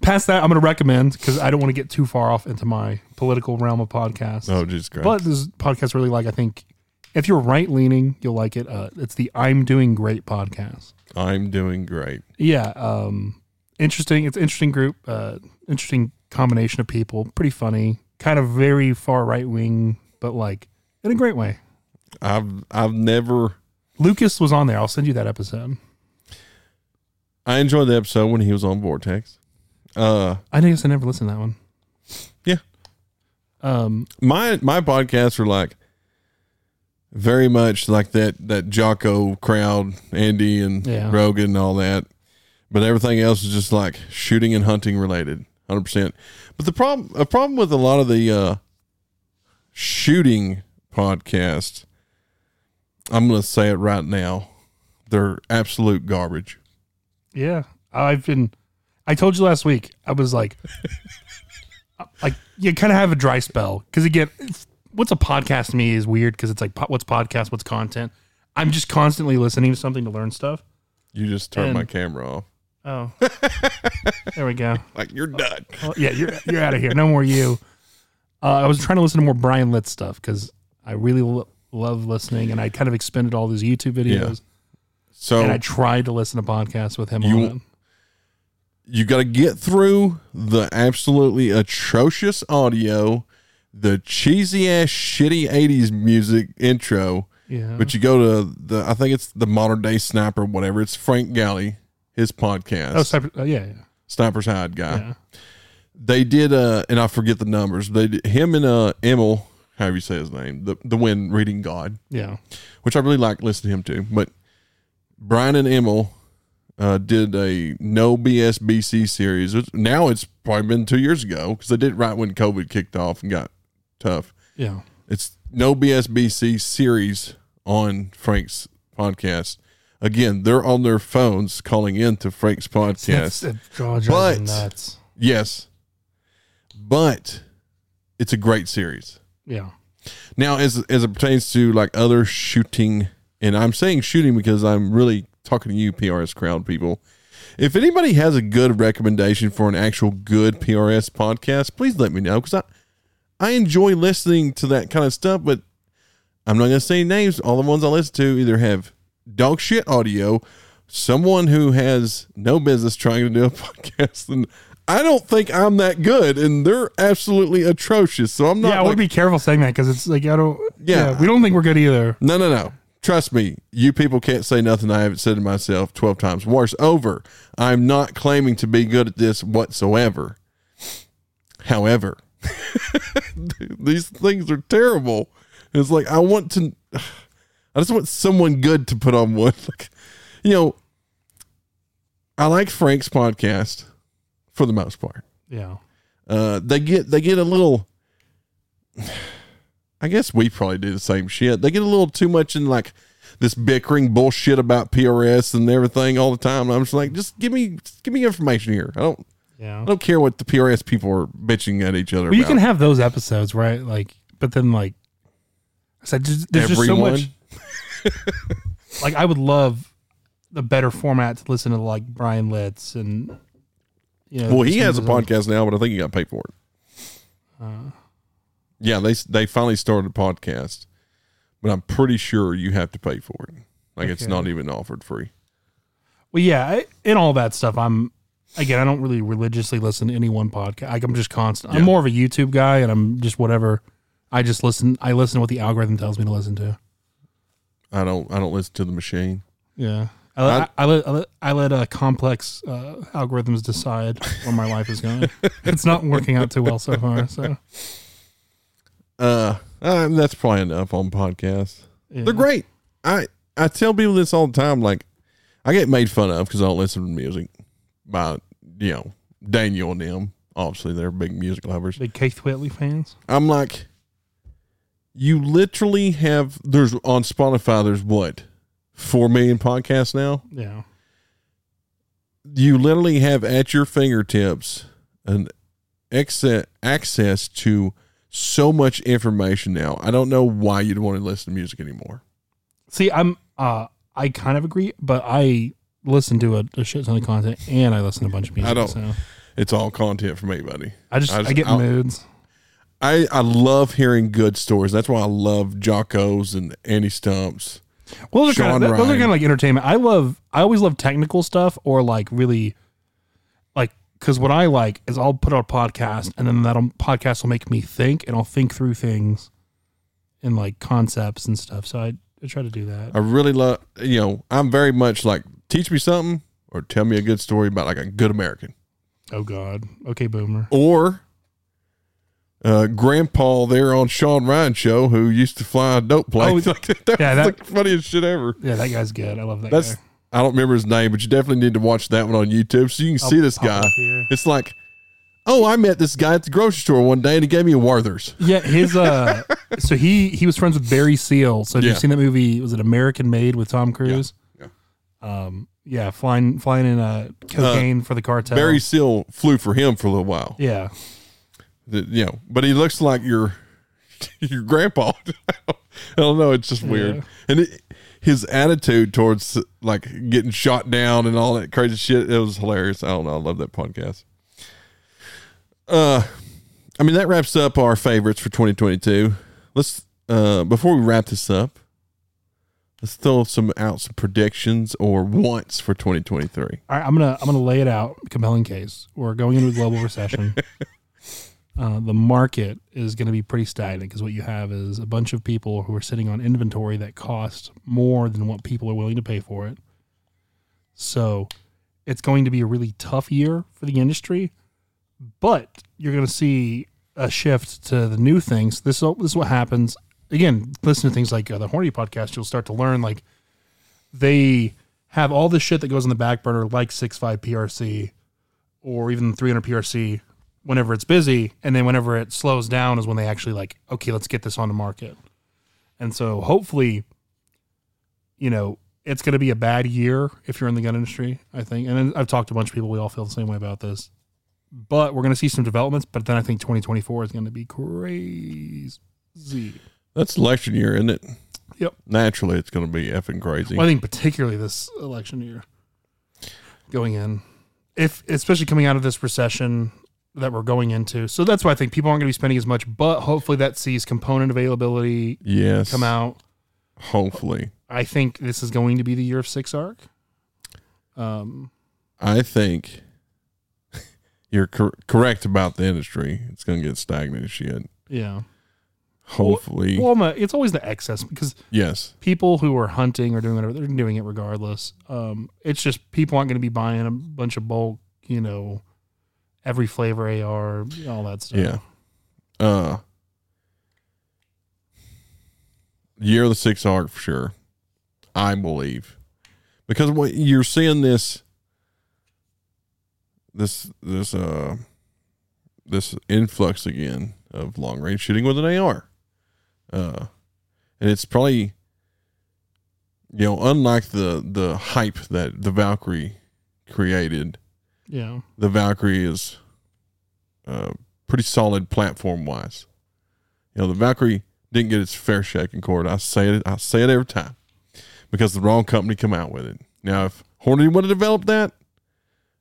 Past that, I'm going to recommend because I don't want to get too far off into my political realm of podcasts.
Oh, Jesus Christ.
but this podcast really like. I think if you're right leaning, you'll like it. Uh, it's the I'm Doing Great podcast.
I'm doing great.
Yeah, um, interesting. It's an interesting group. Uh, interesting combination of people. Pretty funny. Kind of very far right wing, but like in a great way.
I've I've never
Lucas was on there. I'll send you that episode.
I enjoyed the episode when he was on Vortex. Uh
I guess I never listened to that one.
Yeah.
Um.
my my podcasts are like very much like that that Jocko crowd, Andy and
Yeah.
Rogan and all that. But everything else is just like shooting and hunting related, hundred percent. But the problem a problem with a lot of the uh shooting podcasts, I'm gonna say it right now, they're absolute garbage.
Yeah. I've been. I told you last week. I was like, like you kind of have a dry spell because again, what's a podcast to me is weird because it's like what's podcast, what's content. I'm just constantly listening to something to learn stuff.
You just turn my camera off.
Oh, there we go.
Like you're done.
Well, yeah, you're you're out of here. No more you. Uh, I was trying to listen to more Brian Litz stuff because I really love listening, and I kind of expended all these YouTube videos,
So
and I tried to listen to podcasts with him
You-
on it.
you got to get through the absolutely atrocious audio, the cheesy ass shitty 80s music intro,
Yeah,
but you go to the I think it's the modern day sniper whatever. It's Frank Galli, his podcast.
oh, Cypher, uh, yeah, yeah,
Sniper's Hide guy.
yeah.
They did uh and I forget the numbers. They did, him and uh Emil, however you say his name, the the wind reading God,
yeah.
which I really like listening to him too. But Brian and Emil uh, did a no BS BC series. Now it's probably been two years ago because they did it right when COVID kicked off and got tough.
Yeah.
It's no BS BC series on Frank's podcast. Again, they're on their phones calling in to Frank's podcast. But-. Yes, but it's a great series.
Yeah.
Now, as as it pertains to like other shooting, and I'm saying shooting because I'm really talking to you, PRS crowd people. If anybody has a good recommendation for an actual good PRS podcast, please let me know because I I enjoy listening to that kind of stuff. But I'm not going to say names. All the ones I listen to either have dog shit audio, someone who has no business trying to do a podcast, and I don't think I'm that good, and they're absolutely atrocious. So I'm not.
yeah, I
like-
would be careful saying that because it's like I don't.
Yeah.
Yeah. we don't think we're good either.
No, no, no. Trust me, you people can't say nothing I haven't said to myself 12 times worse. Over. I'm not claiming to be good at this whatsoever. However, these things are terrible. It's like I want to I just want someone good to put on one. Like, you know, I like Frank's podcast for the most part
Yeah.
uh, they get they get a little. I guess we probably do the same shit. They get a little too much in like this bickering bullshit about PRS and everything all the time. I'm just like, just give me just give me information here. I don't
Yeah.
I don't care what the PRS people are bitching at each other
Well, you
about.
can have those episodes, right? Like, but then like, I said, just, there's just so much. Like, I would love the better format to listen to like Brian Litz and
well, he has a podcast now, but I think he got paid for it.
Uh,
Yeah, they they finally started a podcast, but I'm pretty sure you have to pay for it. Like it's not even offered free.
well, yeah, I, in all that stuff, I'm again, I don't really religiously listen to any one podcast. Like, I'm just constant.
Yeah.
I'm more of a YouTube guy, and I'm just whatever. I just listen. I listen to what the algorithm tells me to listen to.
I don't I don't listen to the machine.
Yeah. I, I, I let I let, I let uh, complex uh, algorithms decide where my life is going. it's not working out too well so far. So
Uh, uh, that's probably enough on podcasts.
yeah.
They're great. I I tell people this all the time. Like, I get made fun of because I don't listen to music by you know Daniel and them. Obviously, they're big music lovers.
Big Keith Whitley fans.
I'm like, you literally have. There's on Spotify. There's what four million podcasts now.
Yeah.
You literally have at your fingertips an access access to so much information now. I don't know why you'd want to listen to music anymore.
See, I'm uh I kind of agree, but I listen to a, a shit ton of content and I listen to a bunch of music.
I don't-
So
It's all content for me, buddy.
I just
I
I, get
I'll-
moods.
I, I love hearing good stories. That's why I love Jocko's and Andy Stumpf's.
Well, those are,
Sean
kind of, those are kind of like entertainment. I love. I always love technical stuff or like really, like because what I like is I'll put out a podcast and then that podcast will make me think and I'll think through things, and like concepts and stuff. So I, I try to do that.
I really love, you know, I'm very much like, teach me something or tell me a good story about like a good American.
Oh God. Okay, boomer.
Or uh, Grandpa there on Sean Ryan show who used to fly a dope planes.
Oh,
like, that
yeah,
was
that-
the funniest shit ever.
Yeah, that guy's good. I love that
That's
guy.
I don't remember his name, but you definitely need to watch that one on YouTube so you can
I'll
see this guy. It's like, oh, I met this guy at the grocery store one day and he gave me a Werther's.
Yeah, his uh, so he he was friends with Barry Seal. So have
Yeah.
you seen that movie? Was it American Made with Tom Cruise?
Yeah,
Um, yeah, flying flying in uh cocaine for the cartel.
Barry Seal flew for him for a little while.
Yeah,
The- you know, but he looks like your your grandpa. I don't know. It's just weird.
Yeah.
And it, his attitude towards like getting shot down and all that crazy shit, it was hilarious. I don't know. I love that podcast. Uh, I mean that wraps up our favorites for 2022. Let's uh, before we wrap this up, let's throw some out some predictions or wants for 2023.
All right, I'm gonna I'm gonna lay it out. Compelling case. We're going into a global recession. uh, the market is going to be pretty stagnant because what you have is a bunch of people who are sitting on inventory that cost more than what people are willing to pay for it. So, it's going to be a really tough year for the industry, but you're going to see a shift to the new things. This is, this is what happens. Again, listen to things like uh, the Horny podcast. You'll start to learn like they have all this shit that goes on the back burner, like 6.5 PRC or even 300 PRC, whenever it's busy, and then whenever it slows down is when they actually like, okay, let's get this on the market. And so hopefully, you know, it's going to be a bad year if you're in the gun industry. I think, and then I've talked to a bunch of people. We all feel the same way about this. But we're going to see some developments. But then I think 2024 is going to be crazy.
That's election year, isn't it?
Yep.
Naturally, it's going to be effing crazy.
Well, I think particularly this election year going in, if especially coming out of this recession that we're going into. So that's why I think people aren't going to be spending as much, but hopefully that sees component availability
yes.
come out.
Hopefully.
I think this is going to be the year of six arc. Um,
I think you're cor- correct about the industry. It's going to get stagnant as shit.
yeah.
Hopefully.
Well, my- it's always the excess because
yes.
people who are hunting or doing whatever they're doing it regardless. Um, it's just people aren't going to be buying a bunch of bulk, you know, every flavor AR, all that stuff.
Yeah. Uh Year of the Six Arc for sure. I believe. Because what you're seeing this this this uh this influx again of long range shooting with an AR. Uh and it's probably you know, unlike the the hype that the Valkyrie created,
Yeah.
the Valkyrie is uh, pretty solid platform wise. You know, the Valkyrie didn't get its fair shake in court. I say it. I say it every time because the wrong company come out with it. Now, if Hornady would have developed that,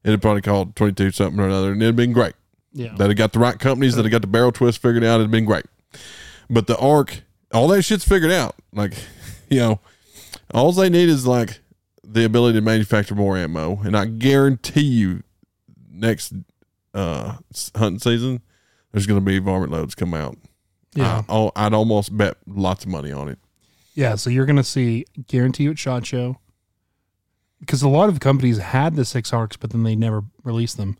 it'd probably called twenty two something or another, and it'd been great.
Yeah.
That had got the right companies, that had got the barrel twist figured out, it'd been great. But the arc, all that shit's figured out. Like, you know, all they need is like the ability to manufacture more ammo, and I guarantee you, next uh hunting season, there's going to be varmint loads come out.
yeah.
I, oh, I'd almost bet lots of money on it.
Yeah, so you're going to see guarantee you at Shot Show because a lot of companies had the six arcs, but then they never released them.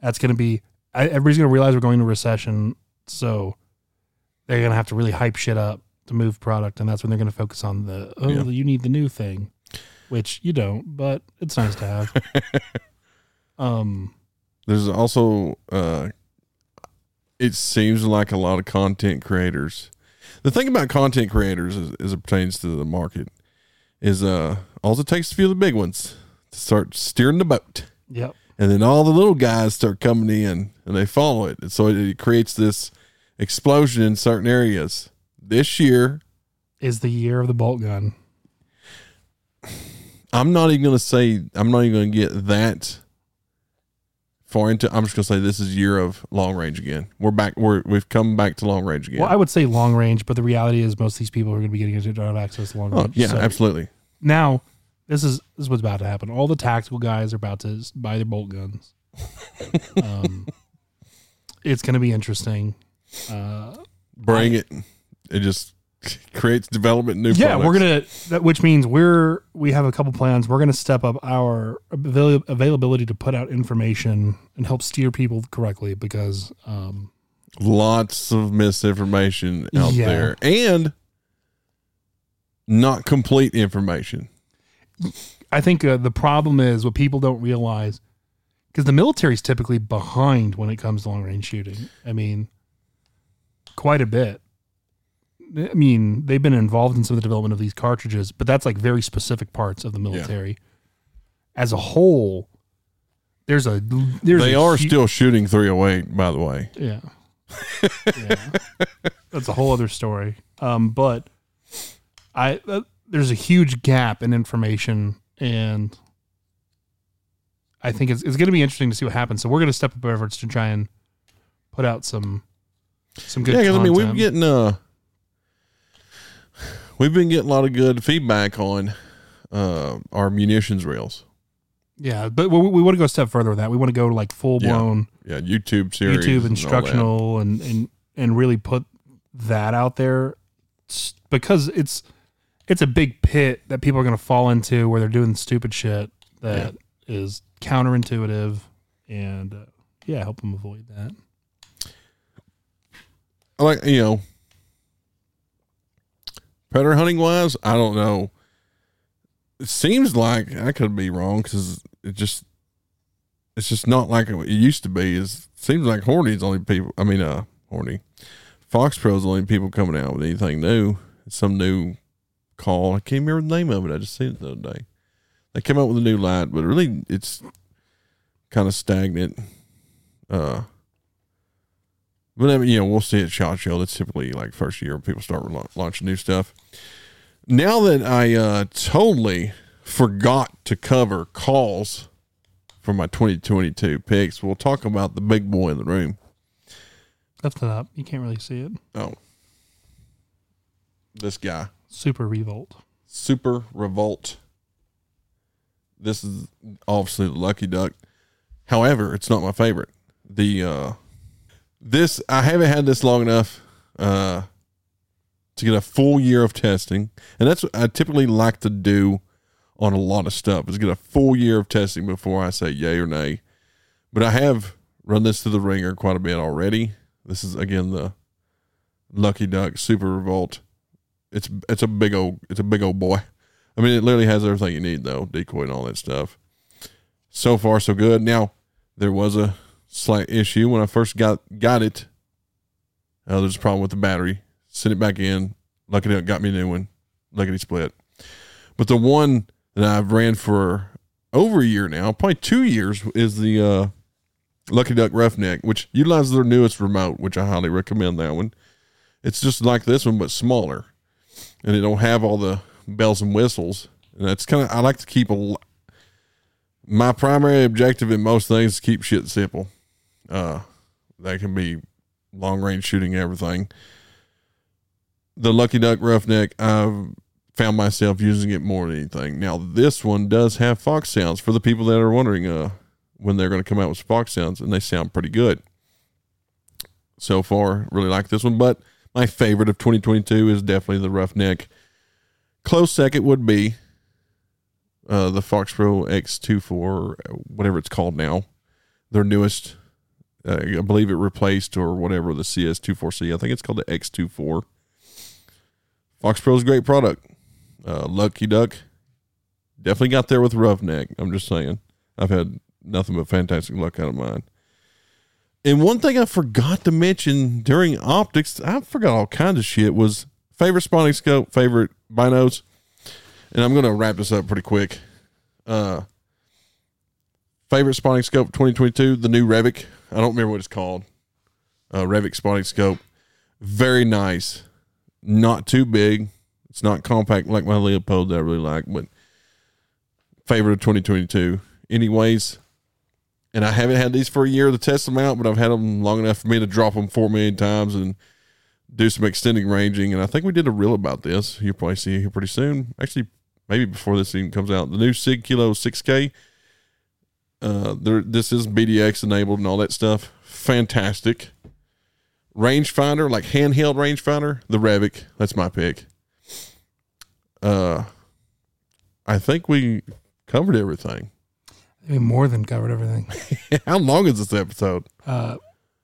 That's going to be I- everybody's going to realize we're going to recession, so they're going to have to really hype shit up to move product, and that's when they're going to focus on the oh,
Yeah.
you need the new thing, which you don't, but it's nice to have. um,
There's also uh it seems like a lot of content creators. The thing about content creators as, as it pertains to the market is uh all it takes is a few of the big ones to start steering the boat.
yep,
And then all the little guys start coming in and they follow it. And so it, it creates this explosion in certain areas. This year,
is the year of the bolt gun.
I'm not even going to say, I'm not even going to get that far into I'm just going to say this is year of long range again. We're back, we're, we've come back to long range again.
Well, I would say long range, but the reality is most of these people are going to be getting into don't have access to long
oh,
range.
yeah,
So-
absolutely.
now this is this is what's about to happen. All the tactical guys are about to buy their bolt guns. um, it's going to be interesting. Uh,
Bring it. It just creates development new
yeah, we're gonna that, which means we're we have a couple plans. We're gonna step up our avail- availability to put out information and help steer people correctly because um,
lots of misinformation out
Yeah.
there and not complete information.
I think uh, the problem is what people don't realize because the military is typically behind when it comes to long range shooting. I mean, quite a bit. I mean, they've been involved in some of the development of these cartridges, but that's like very specific parts of the military. As a whole, there's a there's
they
a
are
hu-
still shooting 308, by the way.
yeah. yeah. That's a whole other story. Um, but I uh, there's a huge gap in information, and I think it's, it's going to be interesting to see what happens. So we're going to step up our efforts to try and put out some some good.
yeah, I mean,
we're
getting uh, we've been getting a lot of good feedback on uh, our munitions reels.
Yeah, but we, we want to go a step further with that. We want to go to like full blown
Yeah, YouTube series,
YouTube
and all that.
instructional and, and and really put that out there because it's it's a big pit that people are going to fall into where they're doing stupid shit that is counterintuitive and uh, yeah, help them avoid that.
I like you know predator hunting wise i don't know. It seems like i could be wrong because it just it's just not like it used to be. Is seems like horny's only people i mean uh horny. Fox pro's only people coming out with anything new. Some new call. I can't remember the name of it. I just seen it the other day. They came out with a new light but really it's kind of stagnant. Uh but I mean, you know, we'll see at Shot Show. That's typically like first year when people start la- launching new stuff. Now that I uh, totally forgot to cover calls for my 2022 picks, we'll talk about the big boy in the room.
Lift it up. You can't really see it.
Oh, this guy,
Super revolt.
Super Revolt. This is obviously the Lucky Duck. However, it's not my favorite. The uh this I haven't had this long enough uh to get a full year of testing. And that's what I typically like to do on a lot of stuff is get a full year of testing before I say yay or nay. But I have run this through the ringer quite a bit already. This is again the Lucky Duck Super Revolt. It's it's a big old it's a big old boy. I mean, it literally has everything you need though, decoy and all that stuff. So far, so good. Now there was a slight issue when I first got got it. Uh, there's a problem with the battery. Sent it back in. Luckily, it got me a new one. Luckily, split. But the one that I've ran for over a year now, probably two years, is the uh, Lucky Duck Roughneck, which utilizes their newest remote, which I highly recommend that one. It's just like this one, but smaller, and it don't have all the bells and whistles. And that's kind of I like to keep a. My primary objective in most things is keep shit simple. Uh, that can be long range shooting, everything. The Lucky Duck Roughneck, I've found myself using it more than anything. Now, this one does have Fox sounds for the people that are wondering uh, when they're going to come out with Fox sounds, and they sound pretty good. So far, really like this one, but my favorite of 2022 is definitely the Roughneck. Close second would be uh, the Fox Pro X24, or whatever it's called now, their newest. Uh, I believe it replaced or whatever the CS24C. I think it's called the X24. Fox Pro's a great product. Uh, Lucky Duck definitely got there with Roughneck. I'm just saying. I've had nothing but fantastic luck out of mine. And one thing I forgot to mention during optics, I forgot all kinds of shit, was favorite spotting scope, favorite binos. And I'm going to wrap this up pretty quick. Uh, favorite spotting scope 2022, the new Revic. I don't remember what it's called. Uh, Revic spotting scope. Very nice. Not too big. It's not compact like my Leupold that I really like, but favorite of 2022. Anyways, and I haven't had these for a year to test them out, but I've had them long enough for me to drop them four million times and do some extending ranging. And I think we did a reel about this. You'll probably see it here pretty soon. Actually, maybe before this even comes out. The new Sig Kilo 6K. Uh, there, this is BDX enabled and all that stuff. Fantastic. Rangefinder, like handheld rangefinder, the Revic. That's my pick. Uh, I think we covered everything.
We more than covered everything.
How long is this episode?
Uh,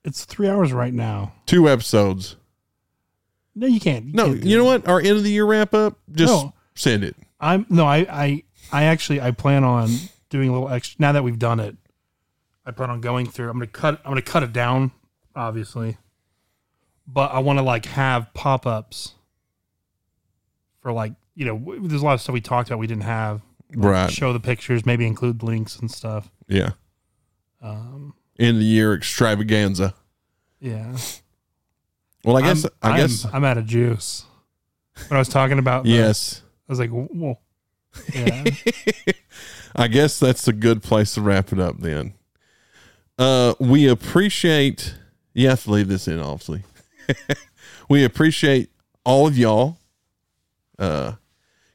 it's three hours right now.
Two episodes.
No, you can't.
No,
can't
you know
that.
what? Our end of the year wrap up. Just
No.
send it.
I'm no, I, I, I actually, I plan on doing a little extra. Now that we've done it, I plan on going through. I'm gonna cut. I'm gonna cut it down, obviously, but I want to like have pop ups for like you know. There's a lot of stuff we talked about we didn't have.
Right.
Show the pictures, maybe include links and stuff.
Yeah.
Um,
End of the year extravaganza.
yeah.
Well, I guess.
I'm,
I
I'm-
guess.
I'm, out of juice. When I was talking about,
yes.
I was like, well, yeah.
I guess that's a good place to wrap it up then. Uh, we appreciate, you have to leave this in, obviously. we appreciate all of y'all Uh,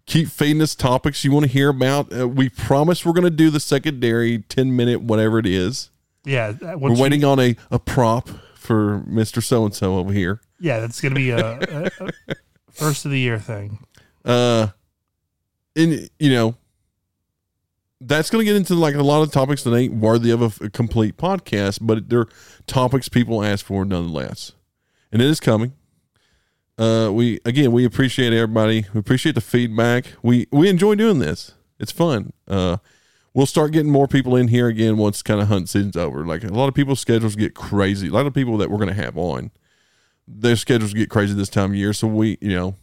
keep feeding us topics you want to hear about. Uh, we promise we're going to do the secondary 10 minute, whatever it is.
Yeah,
We're
once you-
waiting on a, a prop for Mr. So and so over here.
yeah, that's gonna be a, a, a first of the year thing.
Uh, and, you know, that's going to get into like a lot of topics that ain't worthy of a, a complete podcast, but they're topics people ask for nonetheless. And it is coming. Uh, we again, we appreciate everybody. We appreciate the feedback. We we enjoy doing this. It's fun. Uh, we'll start getting more people in here again once kind of hunt season's over. Like a lot of people's schedules get crazy. A lot of people that we're going to have on, their schedules get crazy this time of year. So we, you know,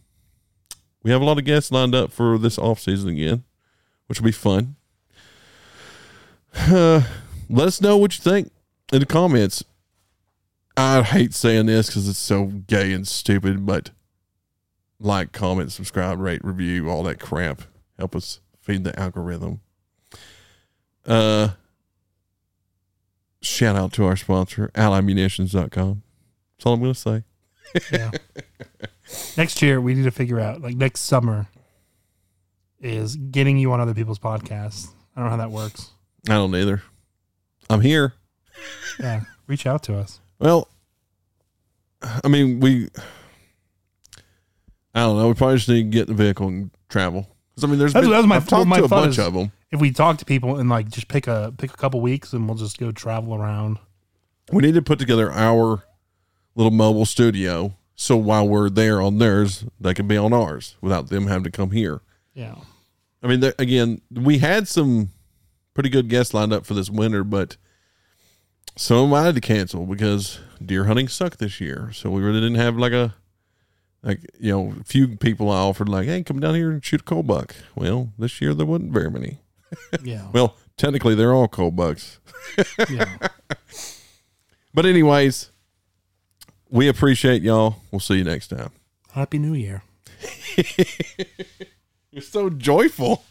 we have a lot of guests lined up for this off season again, which will be fun. Uh, let us know what you think in the comments. I hate saying this because it's so gay and stupid, but like, comment, subscribe, rate, review, all that crap. Help us feed the algorithm. Uh, shout out to our sponsor, allymunitions.com. That's all I'm going to say.
Yeah. next year we need to figure out like next summer is getting you on other people's podcasts. I don't know how that works.
I don't either. I'm here.
Yeah, reach out to us.
Well, I mean, we. I don't know. We probably just need to get in the vehicle and travel. 'Cause, I mean, there's
That's-
been,
that was my-
I've talked
my
to a bunch
is-
of them.
If we talk to people and like just pick a pick a couple weeks and we'll just go travel around.
We need to put together our little mobile studio so while we're there on theirs, they can be on ours without them having to come here.
Yeah.
I mean, there, again, we had some pretty good guests lined up for this winter, but some of them I had to cancel because deer hunting sucked this year. So we really didn't have like a like you know a few people I offered like, hey, come down here and shoot a cold buck. Well, this year there wasn't very many.
Yeah.
Well, technically they're all cold bucks.
yeah.
But anyways, we appreciate y'all. We'll see you next time.
Happy New Year.
You're so joyful.